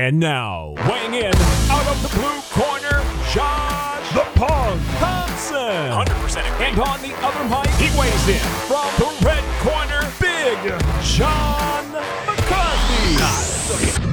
And now, weighing in out of the blue corner, Josh the Punk Thomson. 100% And on the other mic, he weighs in from the red corner, Big John McCarthy.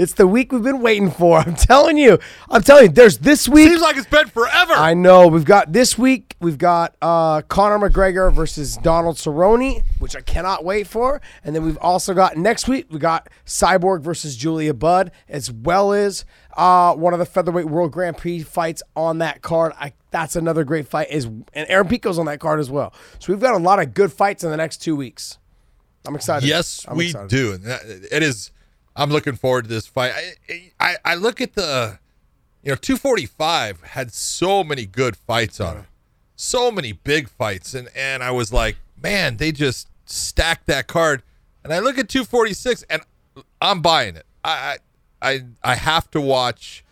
It's the week we've been waiting for. I'm telling you. I'm telling you. There's this week. Seems like it's been forever. I know. We've got this week. We've got uh, Conor McGregor versus Donald Cerrone, which I cannot wait for. And then we've also got next week. We got Cyborg versus Julia Budd, as well as uh, one of the featherweight World Grand Prix fights on that card. I, that's another great fight. Is and Aaron Pico's on that card as well. So we've got a lot of good fights in the next two weeks. I'm excited. yes, I'm we excited. do. It is. I'm looking forward to this fight. I, I I look at the, you know, 245 had so many good fights on it, so many big fights, and and I was like, man, they just stacked that card. And I look at 246, and I'm buying it. I I I, have to watch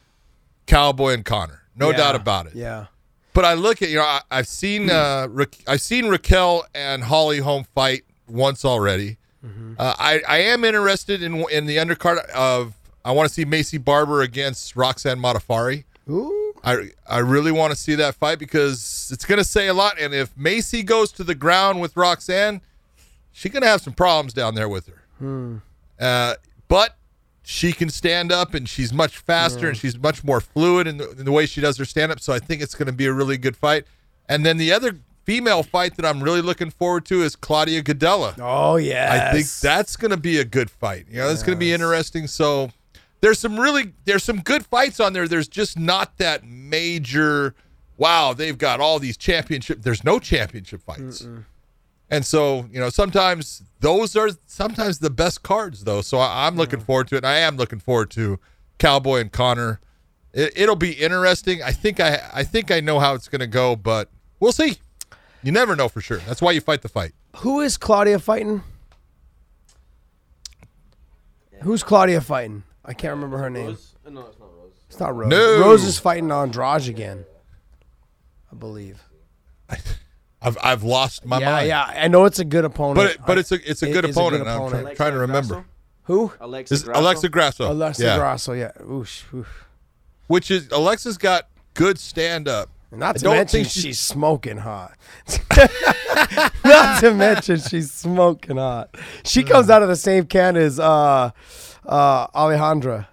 Cowboy and Conor, no Yeah. doubt about it. Yeah. But I look at you know I, I've seen uh, Ra- I've seen Raquel and Holly Holm fight once already. Uh, I I am interested in in the undercard of I want to see Maycee Barber against Roxanne Modafferi. Ooh. I I really want to see that fight because it's going to say a lot. And if Maycee goes to the ground with Roxanne, she's going to have some problems down there with her. Uh, but she can stand up and she's much faster and she's much more fluid in the, in the way she does her stand up. So I think it's going to be a really good fight. And then the other female fight that I'm really looking forward to is Claudia Gadelha. Oh yeah. I think that's going to be a good fight. You know, it's going to be interesting. So there's some really there's some good fights on there. There's just not that major. Wow, they've got all these championship. There's no championship fights. And so, you know, sometimes those are sometimes the best cards, though. So I, I'm looking mm. forward to it. And I am looking forward to Cowboy and Conor. It, it'll be interesting. I think I I think I know how it's going to go, but we'll see. You never know for sure. That's why you fight the fight. Who is Claudia fighting? Who's Claudia fighting? I can't remember her name. Rose? Uh, No, it's not Rose. It's not Rose. No. Rose is fighting Andrade again. I believe. I've I've lost my yeah, mind. yeah. I know it's a good opponent. But it, but it's a it's a it good is a opponent. good and I'm opponent. try- trying to Alexa remember. who? Alexa Is Grasso? Alexa Grasso. Alexa yeah. Grasso. Yeah. Oosh, oof. Which is Alexa's got good stand up. Not I to mention she's, she's- smoking hot. Not to mention she's smoking hot. She comes out of the same can as uh, uh, Alejandra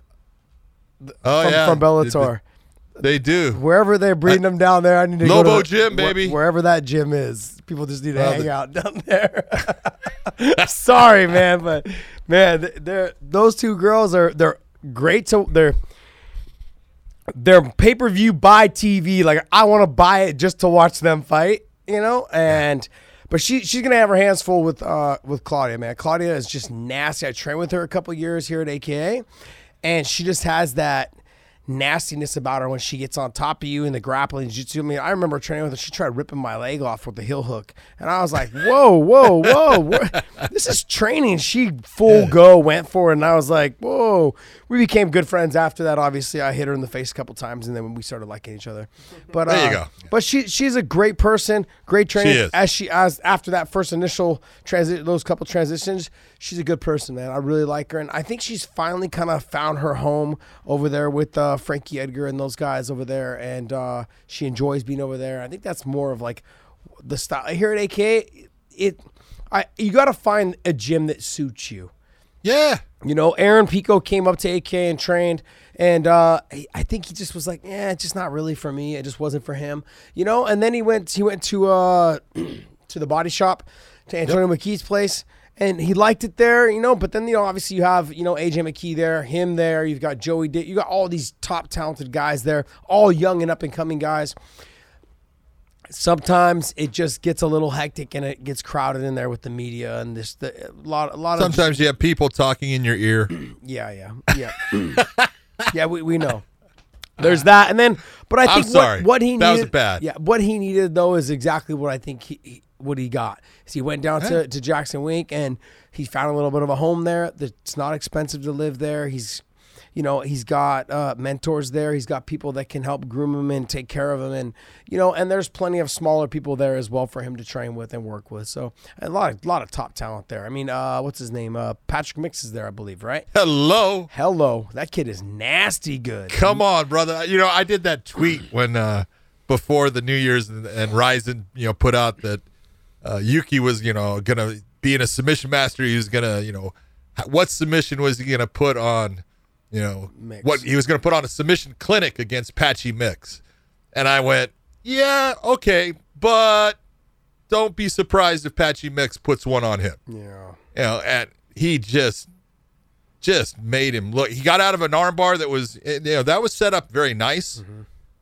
Oh from, yeah, from Bellator. They, they do. Wherever they're breeding them down there, I need to Lobo go to Gym, wh- baby. wherever that gym is, people just need to Well, hang the- out down there. Sorry, man, but man, they're those two girls are they're great to they're they're pay per view buy TV. Like I want to buy it just to watch them fight, you know. And but she she's gonna have her hands full with uh with Claudia, man. Claudia is just nasty. I trained with her a couple years here at AKA, and she just has that nastiness about her when she gets on top of you in the grappling jiu-jitsu. I mean, I remember training with her. She tried ripping my leg off with the heel hook, and I was like, "Whoa, whoa, whoa! this is training." She full go went for it, and I was like, "Whoa!" We became good friends after that. Obviously, I hit her in the face a couple times, and then we started liking each other. But There you uh, go. But she she's a great person, great trainer. She is. As she as after that first initial transit, those couple transitions, she's a good person, man. I really like her, and I think she's finally kind of found her home over there with uh, Frankie Edgar and those guys over there, and uh, she enjoys being over there. I think that's more of like the style here at AK. It, I you got to find a gym that suits you. Yeah. You know, Aaron Pico came up to AK and trained, and uh, I- I think he just was like, "Yeah, it's just not really for me. It just wasn't for him." You know, and then he went he went to uh to the body shop to Antonio McKee's place, and he liked it there. You know, but then you know, obviously you have you know AJ McKee there, him there. You've got Joey. Dick. You got all these top talented guys there, all young and up and coming guys. Sometimes it just gets a little hectic and it gets crowded in there with the media and this the, a lot a lot of Sometimes you have people talking in your ear. yeah, yeah, yeah, yeah. We, we know. There's that, and then, but I I'm think sorry. What, what he That was needed, bad. Yeah, what he needed though is exactly what I think he, he what he got. Is he went down to, to Jackson Wink and he found a little bit of a home there. It's not expensive to live there. He's, you know, he's got uh, mentors there. He's got people that can help groom him and take care of him, and you know, and there's plenty of smaller people there as well for him to train with and work with. So a lot of lot of top talent there. I mean, uh, what's his name? Uh, Patrick Mix is there, I believe, right? Hello. Hello, that kid is nasty good. Come on, brother. You know, I did that tweet when uh before the New Year's and, and Rizin, you know, put out that uh, Yuki was, you know, gonna being a submission master. He was gonna, you know, what submission was he gonna put on, you know, Mix. what he was gonna put on a submission clinic against Patchy Mix, and I went, yeah, okay, but don't be surprised if Patchy Mix puts one on him. Yeah. You know, and he just just made him look. He got out of an armbar that was, you know, that was set up very nice.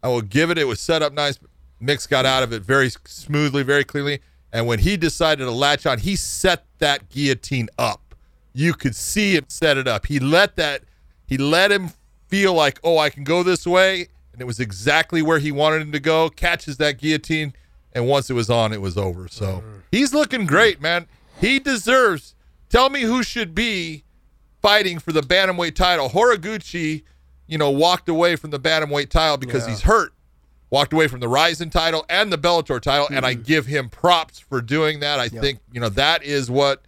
I will give it. It was set up nice. Mix got out of it very smoothly, very cleanly. And when he decided to latch on, he set that guillotine up. You could see him set it up. He let that. He let him feel like, oh, I can go this way, and it was exactly where he wanted him to go. Catches that guillotine, and once it was on, it was over. So he's looking great, man. He deserves. Tell me who should be fighting for the bantamweight title. Horiguchi, you know, walked away from the bantamweight title because Yeah. he's hurt. Walked away from the Rizin title and the Bellator title, and Mm-hmm. I give him props for doing that. I think you know that is what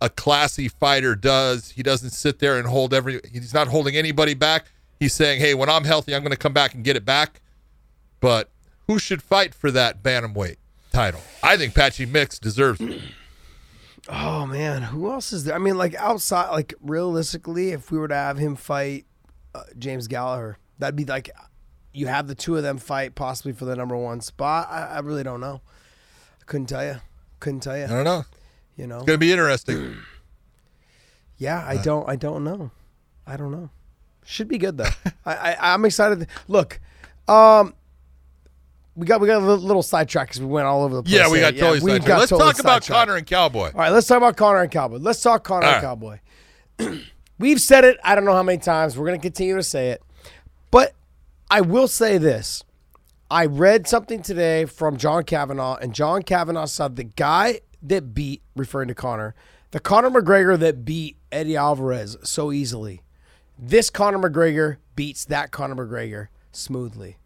a classy fighter does. He doesn't sit there and hold every. He's not holding anybody back. He's saying, "Hey, when I'm healthy, I'm going to come back and get it back." But who should fight for that bantamweight title? I think Patchy Mix deserves it. Oh man, who else is there? I mean, like outside, like realistically, if we were to have him fight uh, James Gallagher, that'd be like you have the two of them fight possibly for the number one spot. I, I really don't know. I couldn't tell you. Couldn't tell you. I don't know. You know. It's going to be interesting. Yeah, I don't. I don't know. I don't know. Should be good though. I, I I'm excited. Look, um, we got we got a little, little sidetrack because we went all over the place. Yeah, we there. got totally we sidetracked. got Let's totally talk about sidetracked. Conor and Cowboy. All right, let's talk about Conor and Cowboy. Let's talk Conor All and right. Cowboy. We've said it. I don't know how many times. We're going to continue to say it. But I will say this. I read something today from John Kavanagh, and John Kavanagh said the guy that beat, referring to Conor, the Conor McGregor that beat Eddie Alvarez so easily, this Conor McGregor beats that Conor McGregor smoothly.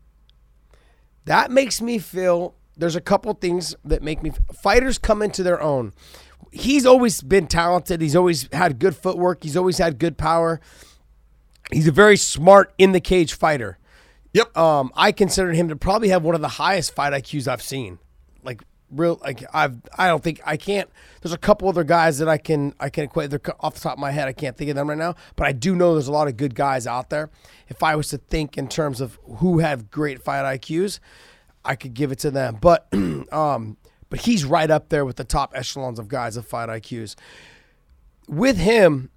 That makes me feel there's a couple things that make me fighters come into their own. He's always been talented. He's always had good footwork. He's always had good power. He's a very smart in the cage fighter. Yep. Um, I consider him to probably have one of the highest fight IQs I've seen. Like real, like I've, I don't think I can't. There's a couple other guys that I can, I can equate. They're off the top of my head. I can't think of them right now, but I do know there's a lot of good guys out there. If I was to think in terms of who have great fight IQs, I could give it to them. But, um, but he's right up there with the top echelons of guys of fight IQs. With him,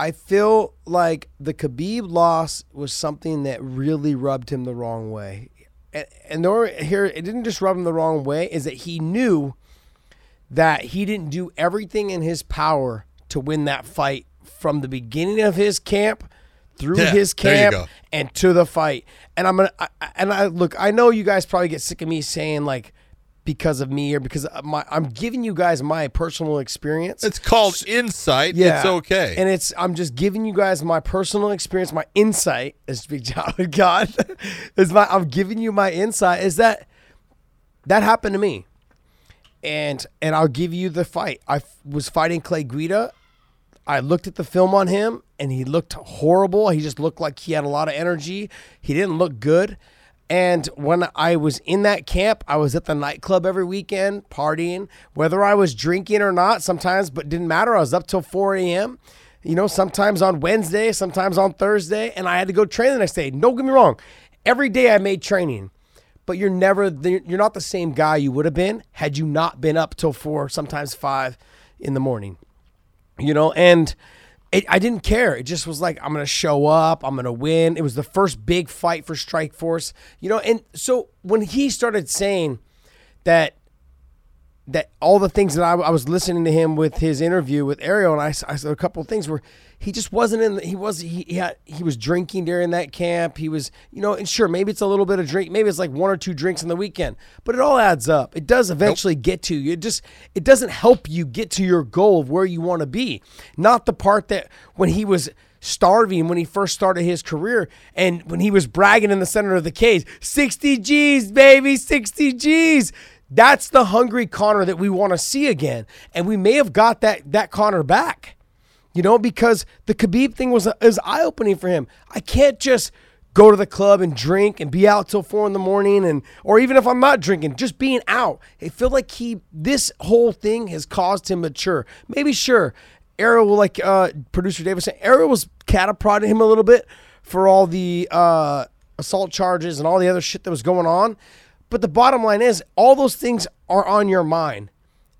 I feel like the Khabib loss was something that really rubbed him the wrong way. And, and here, it didn't just rub him the wrong way, is that he knew that he didn't do everything in his power to win that fight from the beginning of his camp through Yeah, his camp and to the fight. And I'm gonna I- and I look, I know you guys probably get sick of me saying like because of me or because of my I'm giving you guys my personal experience. It's called insight. Yeah, It's okay. And it's I'm just giving you guys my personal experience, my insight, as Big John God. is my I'm giving you my insight is that that happened to me. And and I'll give you the fight. I f- was fighting Clay Guida. I looked at the film on him and he looked horrible. He just looked like he had a lot of energy. He didn't look good. And when I was in that camp, I was at the nightclub every weekend partying, whether I was drinking or not, sometimes, but didn't matter. I was up till 4 a.m. You know, sometimes on Wednesday, sometimes on Thursday, and I had to go train the next day. Don't get me wrong. Every day I made training but you're never you're not the same guy you would have been had you not been up till four, sometimes five in the morning. You know, and it, I didn't care. It just was like I'm gonna show up, I'm gonna win. It was the first big fight for Strikeforce. You know, and so when he started saying that that all the things that I, I was listening to him with his interview with Ariel, and I said a couple of things where he just wasn't in. The, he was he he, had, he was drinking during that camp. He was you know, and sure maybe it's a little bit of drink, maybe it's like one or two drinks in the weekend, but it all adds up. It does eventually get to you. It just it doesn't help you get to your goal of where you want to be. Not the part that when he was starving when he first started his career and when he was bragging in the center of the cage 60 G's, baby, 60 G's. That's the hungry Conor that we want to see again. And we may have got that, that Conor back, you know, because the Khabib thing was, was eye opening for him. I can't just go to the club and drink and be out till four in the morning and or even if I'm not drinking, just being out. I feel like he this whole thing has caused him mature. Maybe sure. Ariel like uh producer Davidson. Ariel was catapulting him a little bit for all the uh assault charges and all the other shit that was going on. But the bottom line is all those things are on your mind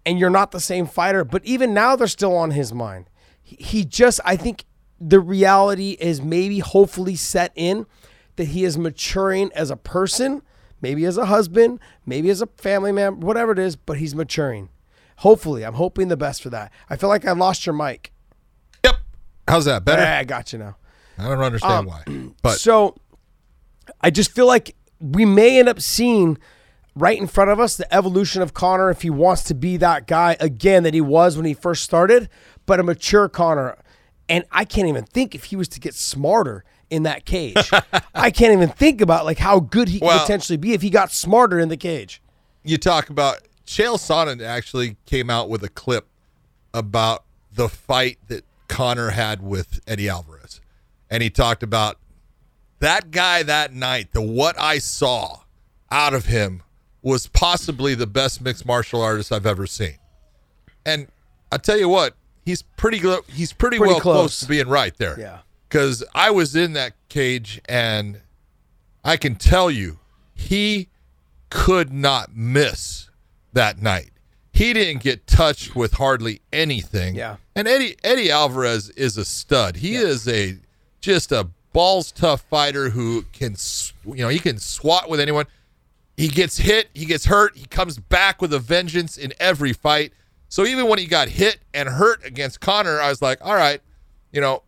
and you're not the same fighter, but even now they're still on his mind. He, just I think the reality is maybe hopefully set in that he is maturing as a person, maybe as a husband, maybe as a family man, whatever it is, but he's maturing. Hopefully, I'm hoping the best for that. I feel like I lost your mic. Yep. How's that? Better? Ah, I got you now. I don't understand why. But So I just feel like we may end up seeing right in front of us the evolution of Conor if he wants to be that guy again that he was when he first started, but a mature Conor. And I can't even think if he was to get smarter in that cage. I can't even think about like how good he could potentially be if he got smarter in the cage. you talk about Chael Sonnen actually came out with a clip about the fight that Conor had with Eddie Alvarez. And he talked about that guy that night, the what I saw out of him was possibly the best mixed martial artist I've ever seen. And I tell you what, he's pretty glo- he's pretty, Pretty well close. close. to being right there. Yeah. Cuz I was in that cage and I can tell you he could not miss that night. He didn't get touched with hardly anything. Yeah. And Eddie Eddie Alvarez is a stud. He is a just a balls tough fighter who can you know, he can swat with anyone. He gets hit, he gets hurt, he comes back with a vengeance in every fight. So even when he got hit and hurt against Conor, I was like, all right, you know,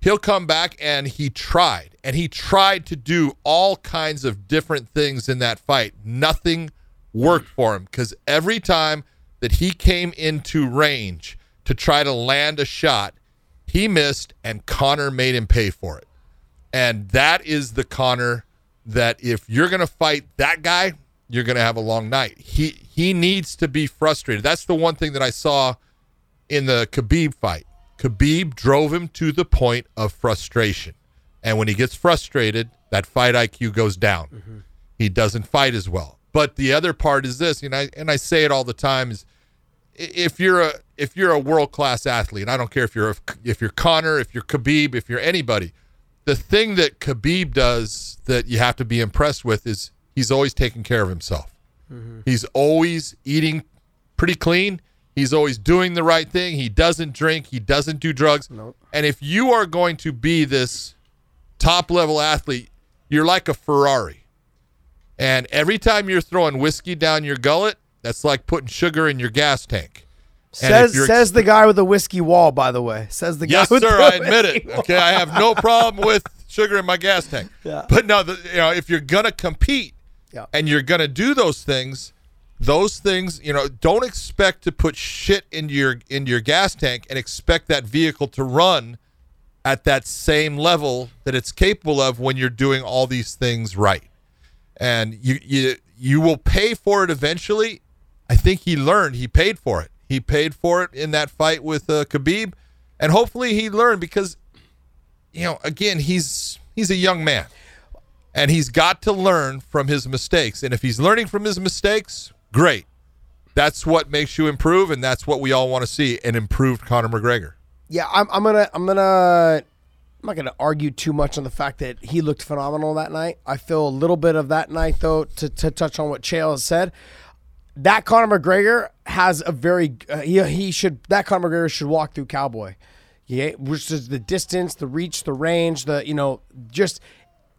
he'll come back and he tried and he tried to do all kinds of different things in that fight nothing worked for him because every time that he came into range to try to land a shot he missed and conor made him pay for it and that is the conor that if you're going to fight that guy you're going to have a long night he he needs to be frustrated that's the one thing that i saw in the Khabib fight. Khabib drove him to the point of frustration. And when he gets frustrated, that fight IQ goes down. Mm-hmm. He doesn't fight as well. But the other part is this, and I and I say it all the time is if you're a if you're a world class athlete, and I don't care if you're a, if you're Conor, if you're Khabib, if you're anybody, the thing that Khabib does that you have to be impressed with is he's always taking care of himself. Mm-hmm. He's always eating pretty clean. He's always doing the right thing. He doesn't drink. He doesn't do drugs. And if you are going to be this top level athlete, you're like a Ferrari. And every time you're throwing whiskey down your gullet, that's like putting sugar in your gas tank. Says says the guy with the whiskey wall, by the way. Says the guy Yes, sir. the I admit it. wall. Okay, I have no problem with sugar in my gas tank. Yeah. But no, the, you know, if you're gonna compete Yeah. and you're gonna do those things, those things, you know, don't expect to put shit into your into your gas tank and expect that vehicle to run at that same level that it's capable of when you're doing all these things right. And you you you will pay for it eventually. I think he learned. He paid for it. He paid for it in that fight with uh, Khabib, and hopefully he learned because, you know, again he's he's a young man, and he's got to learn from his mistakes. And if he's learning from his mistakes, great. That's what makes you improve, and that's what we all want to see—an improved Conor McGregor. Yeah, I'm, I'm gonna I'm gonna I'm not gonna argue too much on the fact that he looked phenomenal that night. I feel a little bit of that night though to, to touch on what Chael has said. That Conor McGregor has a very uh, he, he should that Conor McGregor should walk through Cowboy. Yeah, which is the distance, the reach, the range, the you know just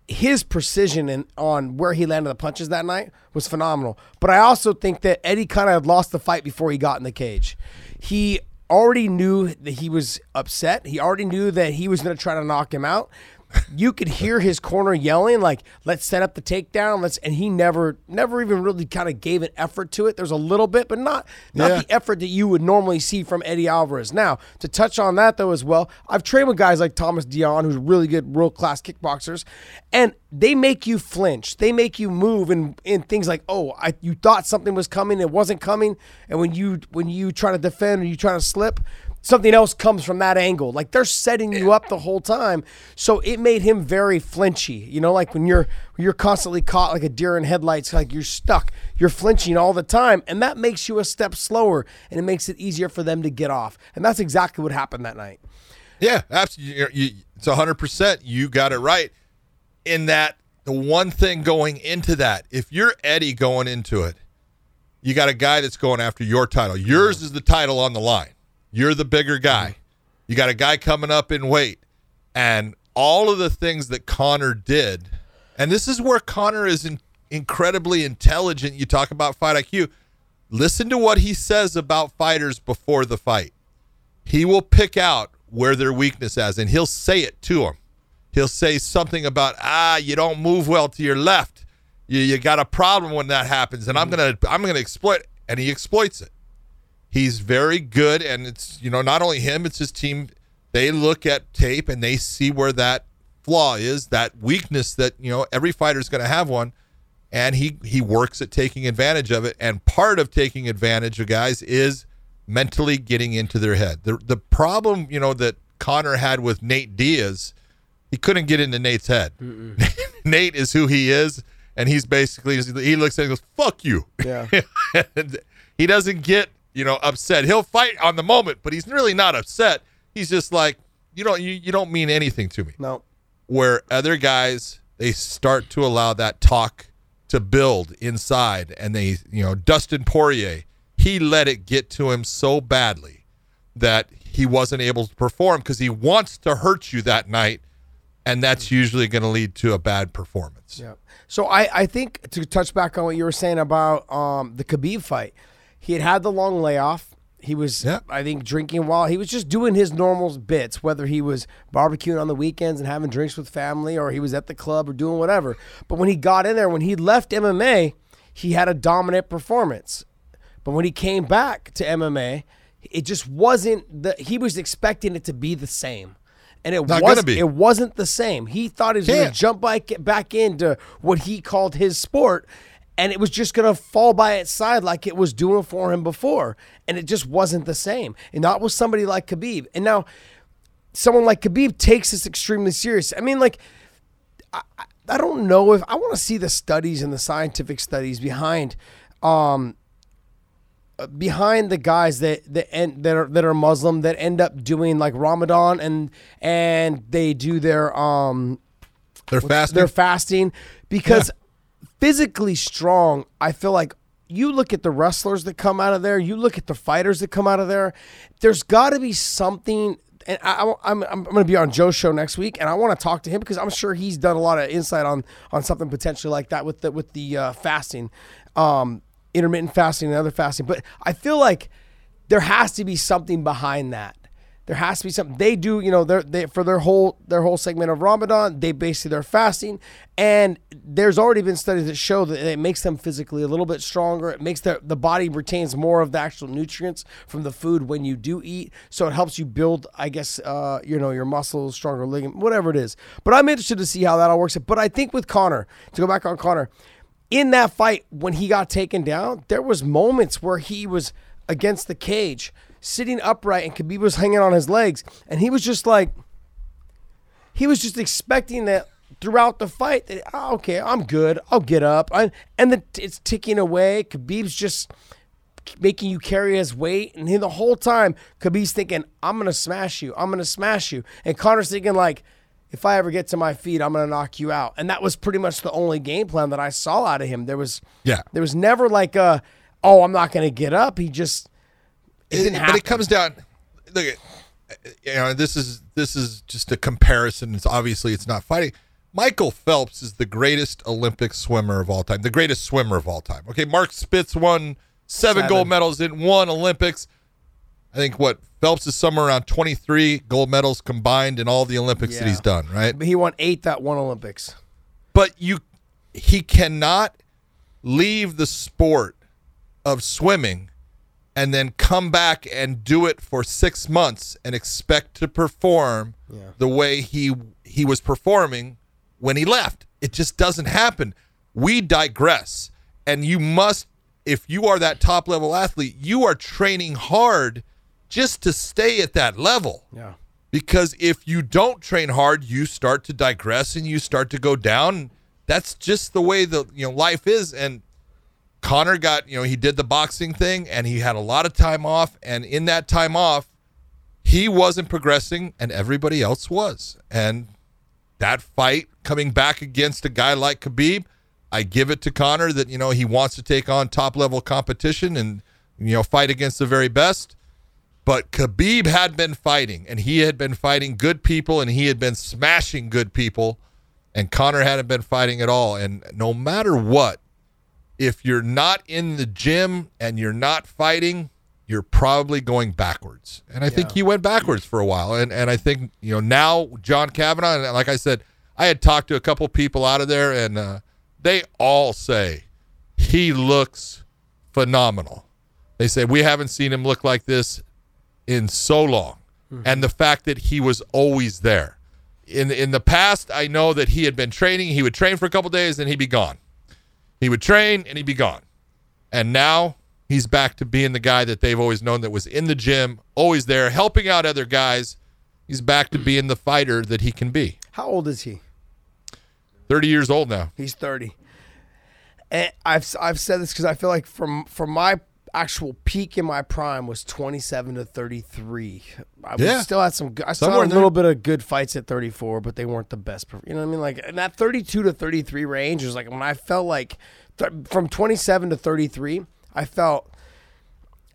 his precision and on where he landed the punches that night was phenomenal. But I also think that Eddie kind of lost the fight before he got in the cage. He already knew that he was upset. He already knew that he was going to try to knock him out. You could hear his corner yelling like, "Let's set up the takedown." Let's, and he never, never even really kind of gave an effort to it. There's a little bit, but not not Yeah. the effort that you would normally see from Eddie Alvarez. Now, to touch on that though as well, I've trained with guys like Thomas Dion, who's really good, world class kickboxers, and they make you flinch. They make you move in in things like, oh, I, you thought something was coming, it wasn't coming, and when you when you try to defend or you try to slip. Something else comes from that angle. Like they're setting you up the whole time. So it made him very flinchy. You know, like when you're you're constantly caught like a deer in headlights, like you're stuck. You're flinching all the time. And that makes you a step slower and it makes it easier for them to get off. And that's exactly what happened that night. Yeah, absolutely. It's hundred percent. You got it right. In that, the one thing going into that, if you're Eddie going into it, you got a guy that's going after your title. Yours mm-hmm. is the title on the line. You're the bigger guy. You got a guy coming up in weight, and all of the things that Conor did, and this is where Conor is in, incredibly intelligent. You talk about fight IQ. Listen to what he says about fighters before the fight he will pick out where their weakness is and he'll say it to them he'll say something about ah you don't move well to your left you, you got a problem when that happens and i'm gonna i'm gonna exploit and he exploits it he's very good and it's you know not only him it's his team. They look at tape and they see where that flaw is that weakness that you know every fighter's going to have one and he he works at taking advantage of it. And part of taking advantage of guys is mentally getting into their head. The the problem you know that Conor had with Nate Diaz he couldn't get into Nate's head. Nate is who he is and he's basically he looks at it and goes fuck you. Yeah. He doesn't get you know upset he'll fight on the moment but he's really not upset he's just like you don't you, you don't mean anything to me No. where other guys they start to allow that talk to build inside and they you know Dustin Poirier he let it get to him so badly that he wasn't able to perform because he wants to hurt you that night and that's usually going to lead to a bad performance Yeah. So I, I think to touch back on what you were saying about um, the Khabib fight, he had had the long layoff. He was, Yeah. I think, drinking while he was just doing his normal bits, whether he was barbecuing on the weekends and having drinks with family, or he was at the club or doing whatever. But when he got in there, when he left MMA, he had a dominant performance. But when he came back to MMA, it just wasn't the. He was expecting it to be the same, and it Not was. It wasn't the same. He thought he was going to jump back back into what he called his sport, and it was just going to fall by its side like it was doing for him before, and it just wasn't the same. And not with somebody like Khabib. And now, someone like Khabib takes this extremely serious. I mean, like. I, I- don't know if I want to see the studies and the scientific studies behind um, behind the guys that that end, that are that are Muslim that end up doing like Ramadan and and they do their um they're fasting their fasting because physically strong, I feel like you look at the wrestlers that come out of there, you look at the fighters that come out of there, there's got to be something. And I, I, I'm, I'm going to be on Joe's show next week, and I want to talk to him because I'm sure he's done a lot of insight on on something potentially like that with the with the uh, fasting, um, intermittent fasting and other fasting. But I feel like there has to be something behind that. There has to be something they do. You know, they're, they for their whole their whole segment of Ramadan, they basically they're fasting, and there's already been studies that show that it makes them physically a little bit stronger. It makes their the body retains more of the actual nutrients from the food when you do eat, so it helps you build, I guess, uh, you know, your muscles, stronger ligament, whatever it is. But I'm interested to see how that all works. But I think with Conor, to go back on Conor, in that fight when he got taken down, there was moments where he was against the cage, sitting upright, and Khabib was hanging on his legs, and he was just like, he was just expecting that throughout the fight that oh, okay, I'm good, I'll get up, I, and the, it's ticking away. Khabib's just making you carry his weight, and he, the whole time Khabib's thinking, I'm gonna smash you, I'm gonna smash you, and Conor's thinking like. If I ever get to my feet, I'm gonna knock you out, and that was pretty much the only game plan that I saw out of him. There was, Yeah. there was never like a, oh, I'm not gonna get up. He just, it but it comes down. Look, at, you know, this is this is just a comparison. It's obviously it's not fighting. Michael Phelps is the greatest Olympic swimmer of all time, the greatest swimmer of all time. Okay, Mark Spitz won seven, Seven. gold medals in one Olympics. I think what Phelps is somewhere around 23 gold medals combined in all the Olympics that he's done, right? But he won eight that one Olympics. But you he cannot leave the sport of swimming and then come back and do it for 6 months and expect to perform the way he he was performing when he left. It just doesn't happen. We digress. And you must if you are that top level athlete, you are training hard just to stay at that level Yeah. because if you don't train hard you start to digress and you start to go down that's just the way the you know life is and conor got you know he did the boxing thing and he had a lot of time off and in that time off he wasn't progressing and everybody else was and that fight coming back against a guy like khabib i give it to conor that you know he wants to take on top level competition and you know fight against the very best but Khabib had been fighting, and he had been fighting good people, and he had been smashing good people, and Conor hadn't been fighting at all. And no matter what, if you're not in the gym and you're not fighting, you're probably going backwards. And I think he went backwards for a while. And and I think you know now John Kavanagh, and like I said, I had talked to a couple people out of there, and uh, they all say he looks phenomenal. They say we haven't seen him look like this in so long, and the fact that he was always there. In in the past, I know that he had been training. He would train for a couple days, and he'd be gone. He would train, and he'd be gone. And now he's back to being the guy that they've always known that was in the gym, always there, helping out other guys. He's back to being the fighter that he can be. How old is he? 30 years old now. He's 30. And I've I've said this because I feel like from from my actual peak in my prime was 27 to 33. I was- Yeah. still had some. good- I still Somewhere had a little bit of good fights at 34, but they weren't the best. You know what I mean? Like in that 32 to 33 range was like when I felt like th- from 27 to 33, I felt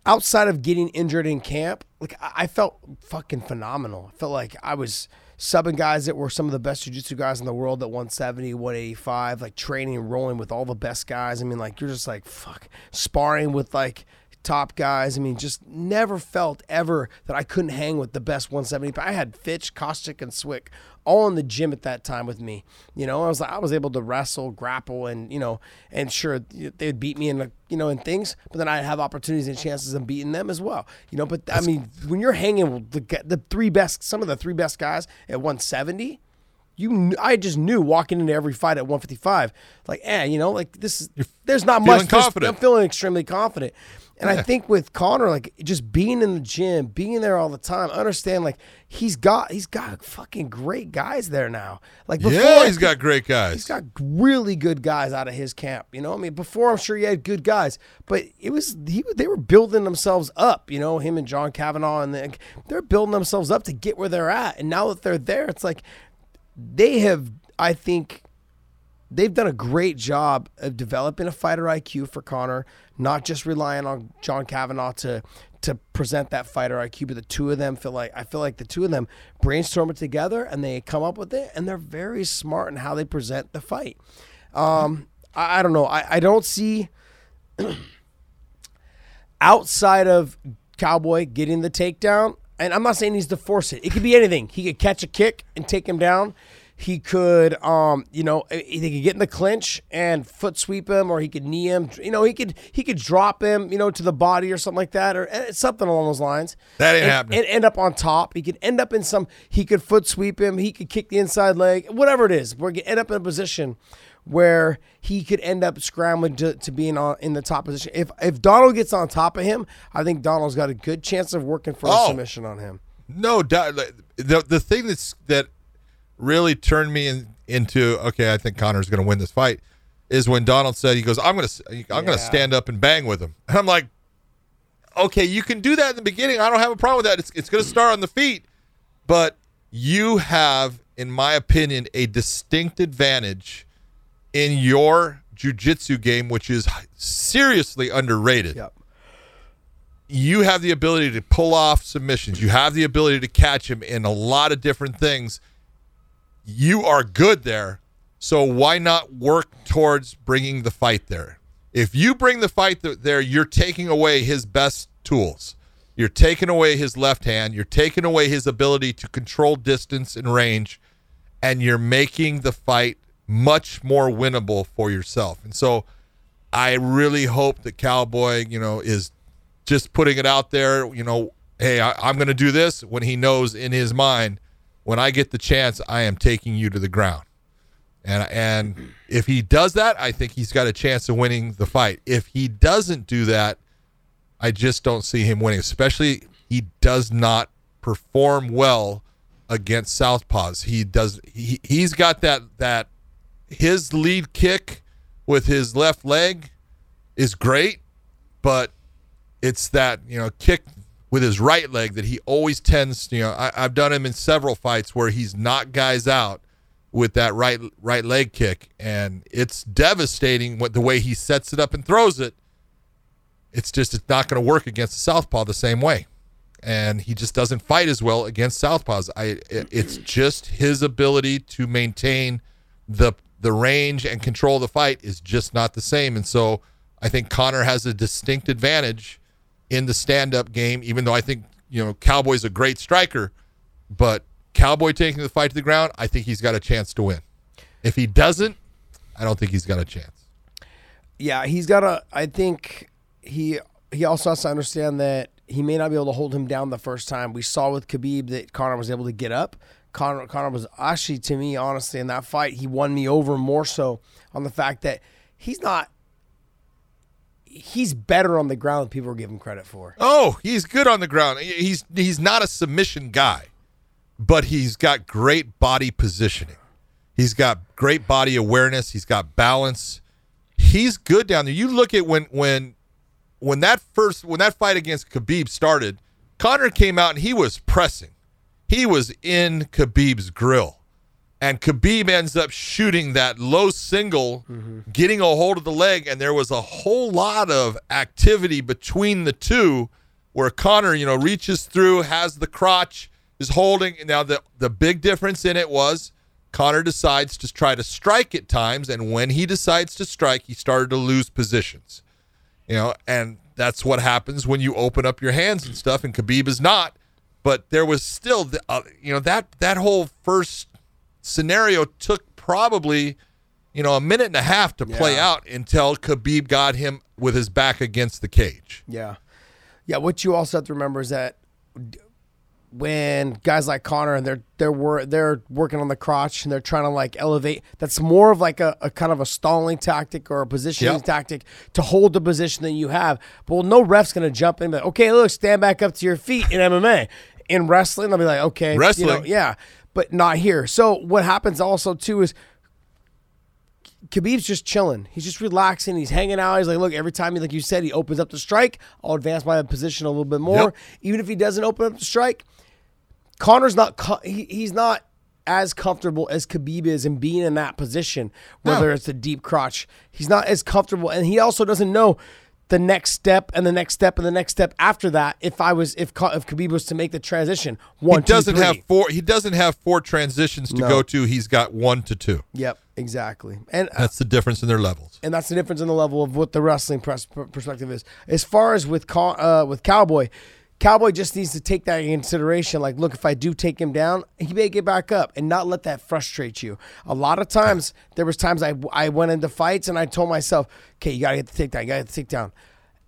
outside of getting injured in camp, like I I felt fucking phenomenal. I felt like I was subbing guys that were some of the best jiu-jitsu guys in the world at 170, 185, like training and rolling with all the best guys. I mean, like you're just like fuck sparring with like top guys. I mean, just never felt ever that I couldn't hang with the best 170. I had Fitch, Kostick, and Swick all in the gym at that time with me. You know, I was like, I was able to wrestle, grapple, and you know, and sure they'd beat me in the, you know in things, but then I'd have opportunities and chances of beating them as well. You know, but I mean, when you're hanging with the the three best, some of the three best guys at 170 you I just knew walking into every fight at 155 like eh you know like this is there's not much. I'm feeling extremely confident and I think with Conor like just being in the gym being there all the time I understand like he's got he's got fucking great guys there now like before yeah, he's got great guys. He's got really good guys out of his camp. You know, I mean, before I'm sure he had good guys, but it was he. They were building themselves up. You know, him and John Kavanagh, and they- they're building themselves up to get where they're at. And now that they're there, it's like they have. I think they've done a great job of developing a fighter IQ for Conor, not just relying on John Kavanagh to to present that fighter IQ, but the two of them feel like I feel like the two of them brainstorm it together and they come up with it, and they're very smart in how they present the fight. Um, I, I don't know. I, I don't see outside of Cowboy getting the takedown, and I'm not saying he's to force it. It could be anything. He could catch a kick and take him down. He could, um, you know, he could get in the clinch and foot sweep him, or he could knee him. You know, he could he could drop him, you know, to the body or something like that, or eh, something along those lines. That ain't and, happening. And end up on top. He could end up in some. He could foot sweep him. He could kick the inside leg. Whatever it is, we're gonna end up in a position where he could end up scrambling to, to being on in the top position. If if Donald gets on top of him, I think Donald's got a good chance of working for a Oh. submission on him. No doubt. The the thing that's that really turned me in, into okay, I think Conor's going to win this fight is when Donald said he goes, I'm going to I'm going to stand up and bang with him, and I'm like, okay, you can do that in the beginning. I don't have a problem with that. It's it's going to start on the feet, but you have, in my opinion, a distinct advantage in your jujitsu game, which is seriously underrated Yep. you have the ability to pull off submissions. You have the ability to catch him in a lot of different things. You are good there. So why not work towards bringing the fight there? If you bring the fight th- there, you're taking away his best tools. You're taking away his left hand. You're taking away his ability to control distance and range, and you're making the fight much more winnable for yourself. And so, I really hope that Cowboy, you know, is just putting it out there. You know, hey, I, I'm going to do this when he knows in his mind, when I get the chance, I am taking you to the ground. And and if he does that, I think he's got a chance of winning the fight. If he doesn't do that, I just don't see him winning. Especially he does not perform well against southpaws. He does he he's got that that his lead kick with his left leg is great, but it's that, you know, kick with his right leg that he always tends, you know, I, I've done him in several fights where he's knocked guys out with that right right leg kick, and it's devastating what the way he sets it up and throws it. It's just it's not going to work against the southpaw the same way, and he just doesn't fight as well against southpaws. I it, it's just his ability to maintain the the range and control the fight is just not the same, and so I think Conor has a distinct advantage in the stand up game, even though I think you know Cowboy's a great striker, but Cowboy taking the fight to the ground, I think he's got a chance to win. If he doesn't, I don't think he's got a chance. Yeah, he's got a. I think he he also has to understand that he may not be able to hold him down the first time. We saw with Khabib that Conor was able to get up. Conor Conor was actually to me honestly in that fight he won me over more so on the fact that he's not he's better on the ground than people are giving credit for. Oh, he's good on the ground. He's he's not a submission guy, but he's got great body positioning. He's got great body awareness. He's got balance. He's good down there. You look at when when when that first when that fight against Khabib started, Conor came out and he was pressing. He was in Khabib's grill. And Khabib ends up shooting that low single, getting a hold of the leg, and there was a whole lot of activity between the two where Conor, you know, reaches through, has the crotch, is holding. Now the the big difference in it was Conor decides to try to strike at times, and when he decides to strike, he started to lose positions. You know, and that's what happens when you open up your hands and stuff. And Khabib is not, but there was still, the, uh, you know, that that whole first scenario took probably, you know, a minute and a half to play out until Khabib got him with his back against the cage. Yeah. Yeah, what you also have to remember is that when guys like Conor and they're they're wor- they're working on the crotch and they're trying to like elevate, that's more of like a, a kind of a stalling tactic or a positioning Yep. tactic to hold the position that you have. But well, no ref's gonna jump in But okay, look, stand back up to your feet in MMA. In wrestling, they'll be like, okay, you know, Wrestling. yeah, but not here. So what happens also too is Khabib's just chilling. He's just relaxing. He's hanging out. He's like, look, every time, he, like you said, he opens up the strike, I'll advance my position a little bit more. Yep. Even if he doesn't open up the strike, Conor's not. He, he's not as comfortable as Khabib is in being in that position, whether No. it's a deep crotch. He's not as comfortable, and he also doesn't know the next step and the next step and the next step after that. If I was, if if Khabib was to make the transition, one, he doesn't three. have four. He doesn't have four transitions to No. go to. He's got one to two. Yep, exactly. And That's the difference in their levels. and that's the difference in the level of what the wrestling pres- per- perspective is. As far as with uh, with Cowboy, Cowboy just needs to take that in consideration. Like, look, if I do take him down, he may get back up, and not let that frustrate you. A lot of times, there was times I I went into fights and I told myself, okay, you gotta get the takedown, you gotta get the takedown.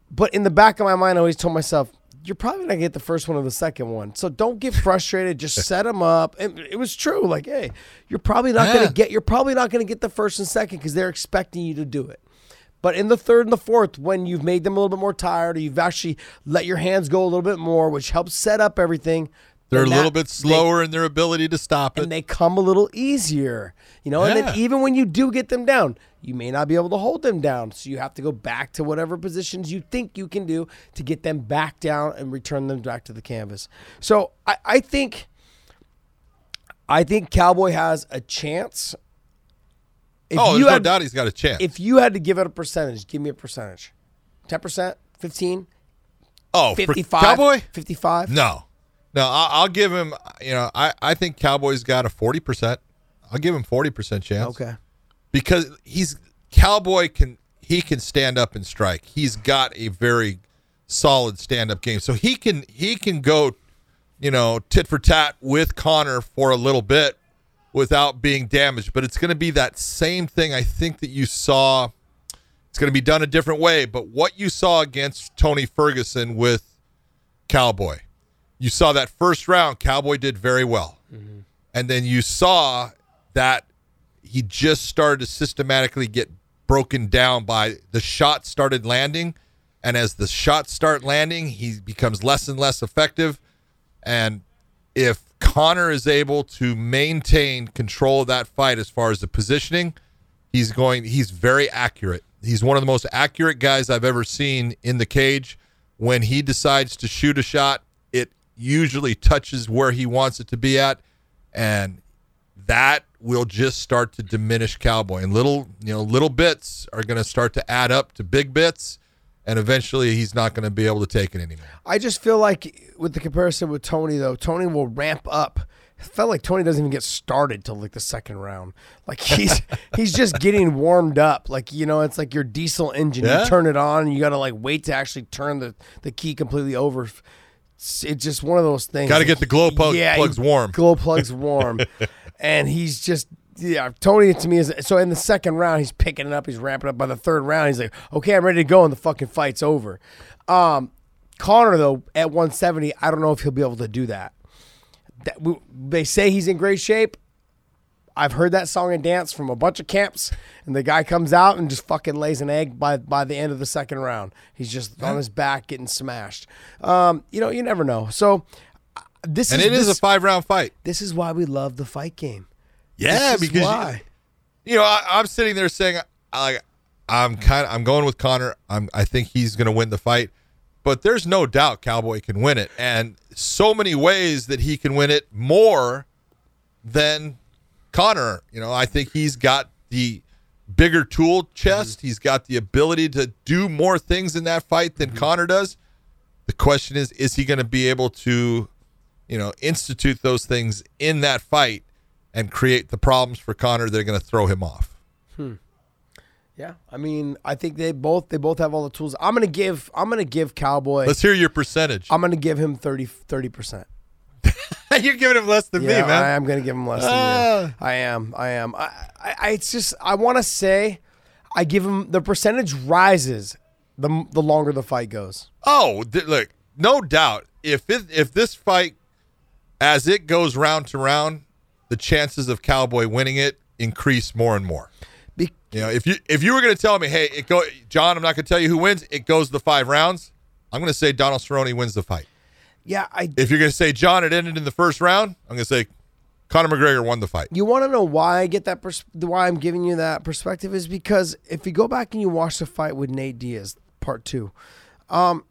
But in the back of my mind, I always told myself. You're probably not gonna get the first one or the second one, so don't get frustrated. Just set them up, and it was true. Like, hey, you're probably not Yeah. gonna get. You're probably not gonna get the first and second because they're expecting you to do it. But in the third and the fourth, when you've made them a little bit more tired, or you've actually let your hands go a little bit more, which helps set up everything. They're a little that- bit they- slower in their ability to stop it. and they come a little easier, you know. And then even when you do get them down, you may not be able to hold them down, so you have to go back to whatever positions you think you can do to get them back down and return them back to the canvas. So I, I think, I think Cowboy has a chance. If oh, you there's no doubt he's got a chance. if you had to give it a percentage, give me a percentage. 10%, 15, oh, 55, Cowboy? 55. No, no. I'll, I'll give him. You know, I I think Cowboy's got a forty percent. I'll give him forty percent chance. Okay. because he's Cowboy can he can stand up and strike. He's got a very solid stand-up game. So he can he can go, you know, tit for tat with Conor for a little bit without being damaged. But it's going to be that same thing. I think that you saw. It's going to be done a different way. But what you saw against Tony Ferguson with Cowboy, you saw that first round. Cowboy did very well, mm-hmm. and then you saw that he just started to systematically get broken down by the shots started landing and as the shots start landing he becomes less and less effective and if Conor is able to maintain control of that fight as far as the positioning he's going he's very accurate. He's one of the most accurate guys I've ever seen in the cage. When he decides to shoot a shot it usually touches where he wants it to be at and that will just start to diminish Cowboy, and little you know little bits are going to start to add up to big bits, and eventually he's not going to be able to take it anymore. I just feel like with the comparison with Tony though, Tony will ramp up. It felt like Tony doesn't even get started till like the second round. Like he's he's just getting warmed up. Like you know, it's like your diesel engine. Yeah. You turn it on, and you got to like wait to actually turn the the key completely over. It's it's just one of those things. Gotta Like, get the glow plug- plugs warm. Glow plugs warm, and he's just. Yeah, Tony to me is so in the second round he's picking it up, he's ramping up. By the third round he's like, okay, I'm ready to go, and the fucking fight's over. Um, Conor though at 170, I don't know if he'll be able to do that. That we, they say he's in great shape. I've heard that song and dance from a bunch of camps, and the guy comes out and just fucking lays an egg by by the end of the second round. He's just on his back getting smashed. Um, you know, you never know. So uh, this And is it is this, a five round fight. this is why we love the fight game. Yeah, because you- why. you know I, I'm sitting there saying like I'm kind of I'm going with Conor. I'm I think he's going to win the fight, but there's no doubt Cowboy can win it, and so many ways that he can win it more than Conor. You know, I think he's got the bigger tool chest. He's got the ability to do more things in that fight than mm-hmm. Conor does. The question is, is he going to be able to, you know, institute those things in that fight and create the problems for Conor that are going to throw him off? Yeah, I mean, I think they both they both have all the tools. I'm gonna give I'm gonna give Cowboy. Let's hear your percentage. I'm gonna give him 30 percent. You're giving him less than Yeah, me, man. I am gonna give him less than Ah. you. I am. I am. I, I, I it's just I want to say, I give him the percentage rises the the longer the fight goes. Oh, th- look, no doubt. If it, if this fight, as it goes round to round, the chances of Cowboy winning it increase more and more. Be, You know, if you if you were going to tell me, hey, it go, John, I'm not going to tell you who wins. It goes the five rounds. I'm going to say Donald Cerrone wins the fight. yeah, I. If you're going to say John, it ended in the first round. I'm going to say Conor McGregor won the fight. You want to know why I get that? Pers- why I'm giving you that perspective is because if you go back and you watch the fight with Nate Diaz, part two, um,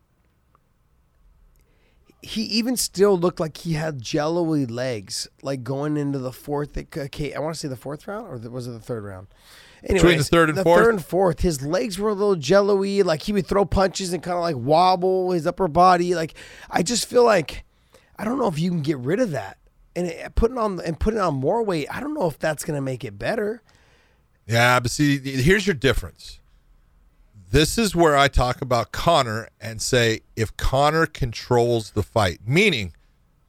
he even still looked like he had jello-y legs, like going into the fourth. Okay, I want to say the fourth round, or was it the third round? Between the third and the fourth? third and fourth, his legs were a little jello-y. Like he would throw punches and kind of like wobble his upper body. Like I just feel like I don't know if you can get rid of that and it, putting on and putting on more weight. I don't know if that's going to make it better. Yeah, but see, here's your difference. This is where I talk about Conor and say if Conor controls the fight, meaning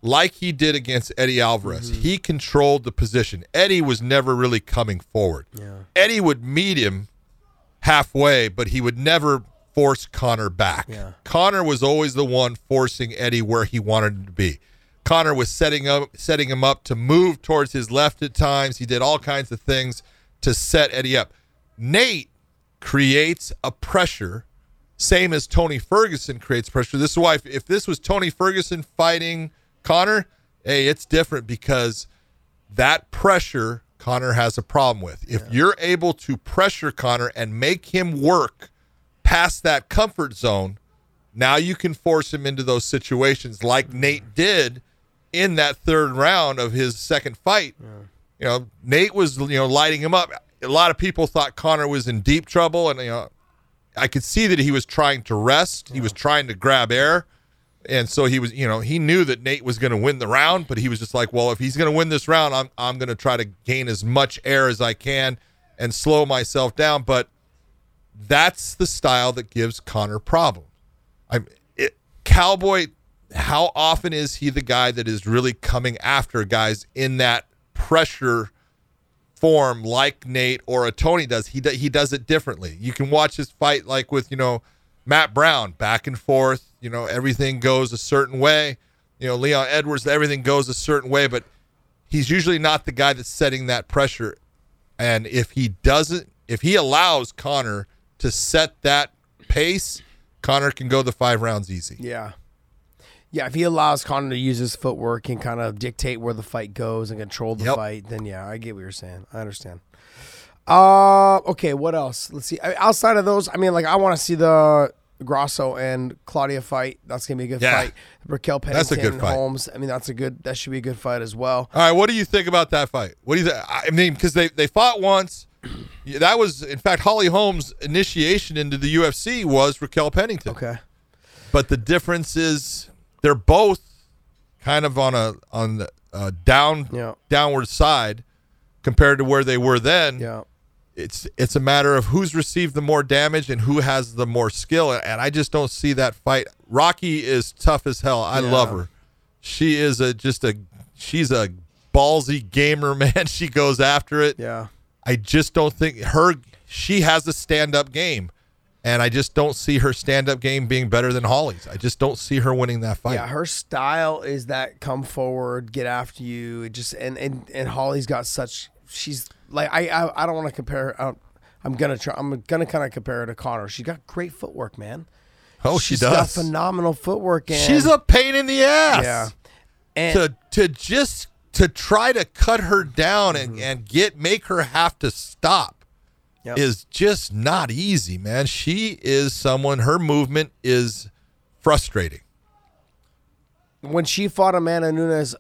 like he did against Eddie Alvarez, mm-hmm. he controlled the position. Eddie was never really coming forward. Eddie would meet him halfway, but he would never force Conor back. Yeah. Conor was always the one forcing Eddie where he wanted him to be. Conor was setting up setting him up to move towards his left at times. He did all kinds of things to set Eddie up. Nate creates a pressure, same as Tony Ferguson creates pressure. This is why if, if this was Tony Ferguson fighting Conor, hey, it's different because that pressure Conor has a problem with. If you're able to pressure Conor and make him work past that comfort zone, now you can force him into those situations like mm-hmm. Nate did in that third round of his second fight. You know, Nate was you know lighting him up. A lot of people thought Conor was in deep trouble, and you know, I could see that he was trying to rest. He was trying to grab air. And so he was, you know, he knew that Nate was going to win the round, but he was just like, well, if he's going to win this round, I'm I'm going to try to gain as much air as I can and slow myself down. But that's the style that gives Conor problems. I'm, Cowboy, how often is he the guy that is really coming after guys in that pressure form like Nate or a Tony does? He he does it differently. You can watch his fight like with you know Matt Brown, back and forth. You know everything goes a certain way. You know Leon Edwards, everything goes a certain way, but he's usually not the guy that's setting that pressure. And if he doesn't, if he allows Conor to set that pace, Conor can go the five rounds easy. Yeah. Yeah, if he allows Conor to use his footwork and kind of dictate where the fight goes and control the Yep. fight, then yeah, I get what you're saying. I understand. Uh, okay, what else? Let's see. I, outside of those, I mean, like I want to see the Grasso and Claudia fight. That's gonna be a good Yeah. fight. Raquel Pennington, That's a good fight. Holmes. I mean, that's a good. That should be a good fight as well. All right, what do you think about that fight? What do you think? I mean, because they, they fought once. Yeah, That was, in fact, Holly Holmes' initiation into the UFC was Raquel Pennington. Okay. But the difference is they're both kind of on a on the uh, down Yeah. downward side compared to where they were then. Yeah. It's it's a matter of who's received the more damage and who has the more skill. And I just don't see that fight. Rocky is tough as hell. I Yeah. love her. She is a just a she's a ballsy gamer, man. She goes after it. Yeah. I just don't think her she has a stand up game. And I just don't see her stand up game being better than Holly's. I just don't see her winning that fight. Yeah, her style is that come forward, get after you. It just and and and Holly's got such. She's like I I, I don't want to compare. her- I don't, I'm gonna try. I'm gonna kind of compare her to Conor. She's got great footwork, man. oh, she She's got does. phenomenal footwork. And, She's a pain in the ass. yeah, and To to just to try to cut her down Mm-hmm. and, and get make her have to stop Yep. is just not easy, man. She is someone her movement is frustrating. when she fought Amanda Nunes,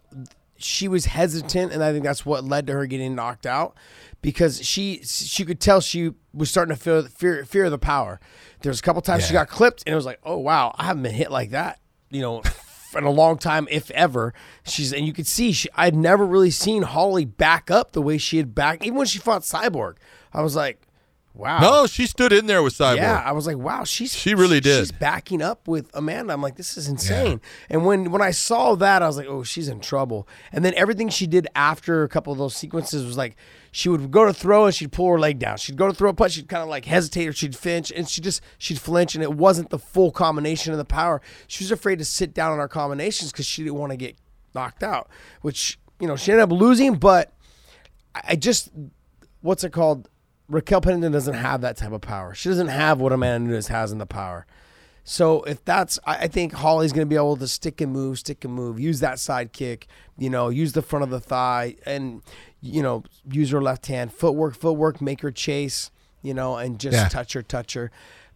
she was hesitant, and I think that's what led to her getting knocked out because she she could tell she was starting to feel fear fear of the power. There's a couple times she got clipped, and it was like, oh wow, I haven't been hit like that, you know, in a long time, if ever. She's and you could see she I'd never really seen Holly back up the way she had back, even when she fought Cyborg. I was like, wow, No, she stood in there with Cyborg. yeah, I was like, wow, she's She really did. She's backing up with Amanda. I'm like, this is insane. And when when I saw that, I was like, oh, she's in trouble. And then everything she did after a couple of those sequences was like, she would go to throw and she'd pull her leg down. She'd go to throw a punch, she'd kind of like hesitate or she'd flinch, and she just she'd flinch, and it wasn't the full combination of the power. She was afraid to sit down on our combinations because she didn't want to get knocked out, which you know she ended up losing, but. I just what's it called? Raquel Pennington doesn't have that type of power. She doesn't have what Amanda Nunes has in the power. So if that's, I think Holly's going to be able to stick and move, stick and move, use that side kick, you know, use the front of the thigh, and you know, use her left hand, footwork, footwork, make her chase, you know, and just Yeah. touch her, touch her.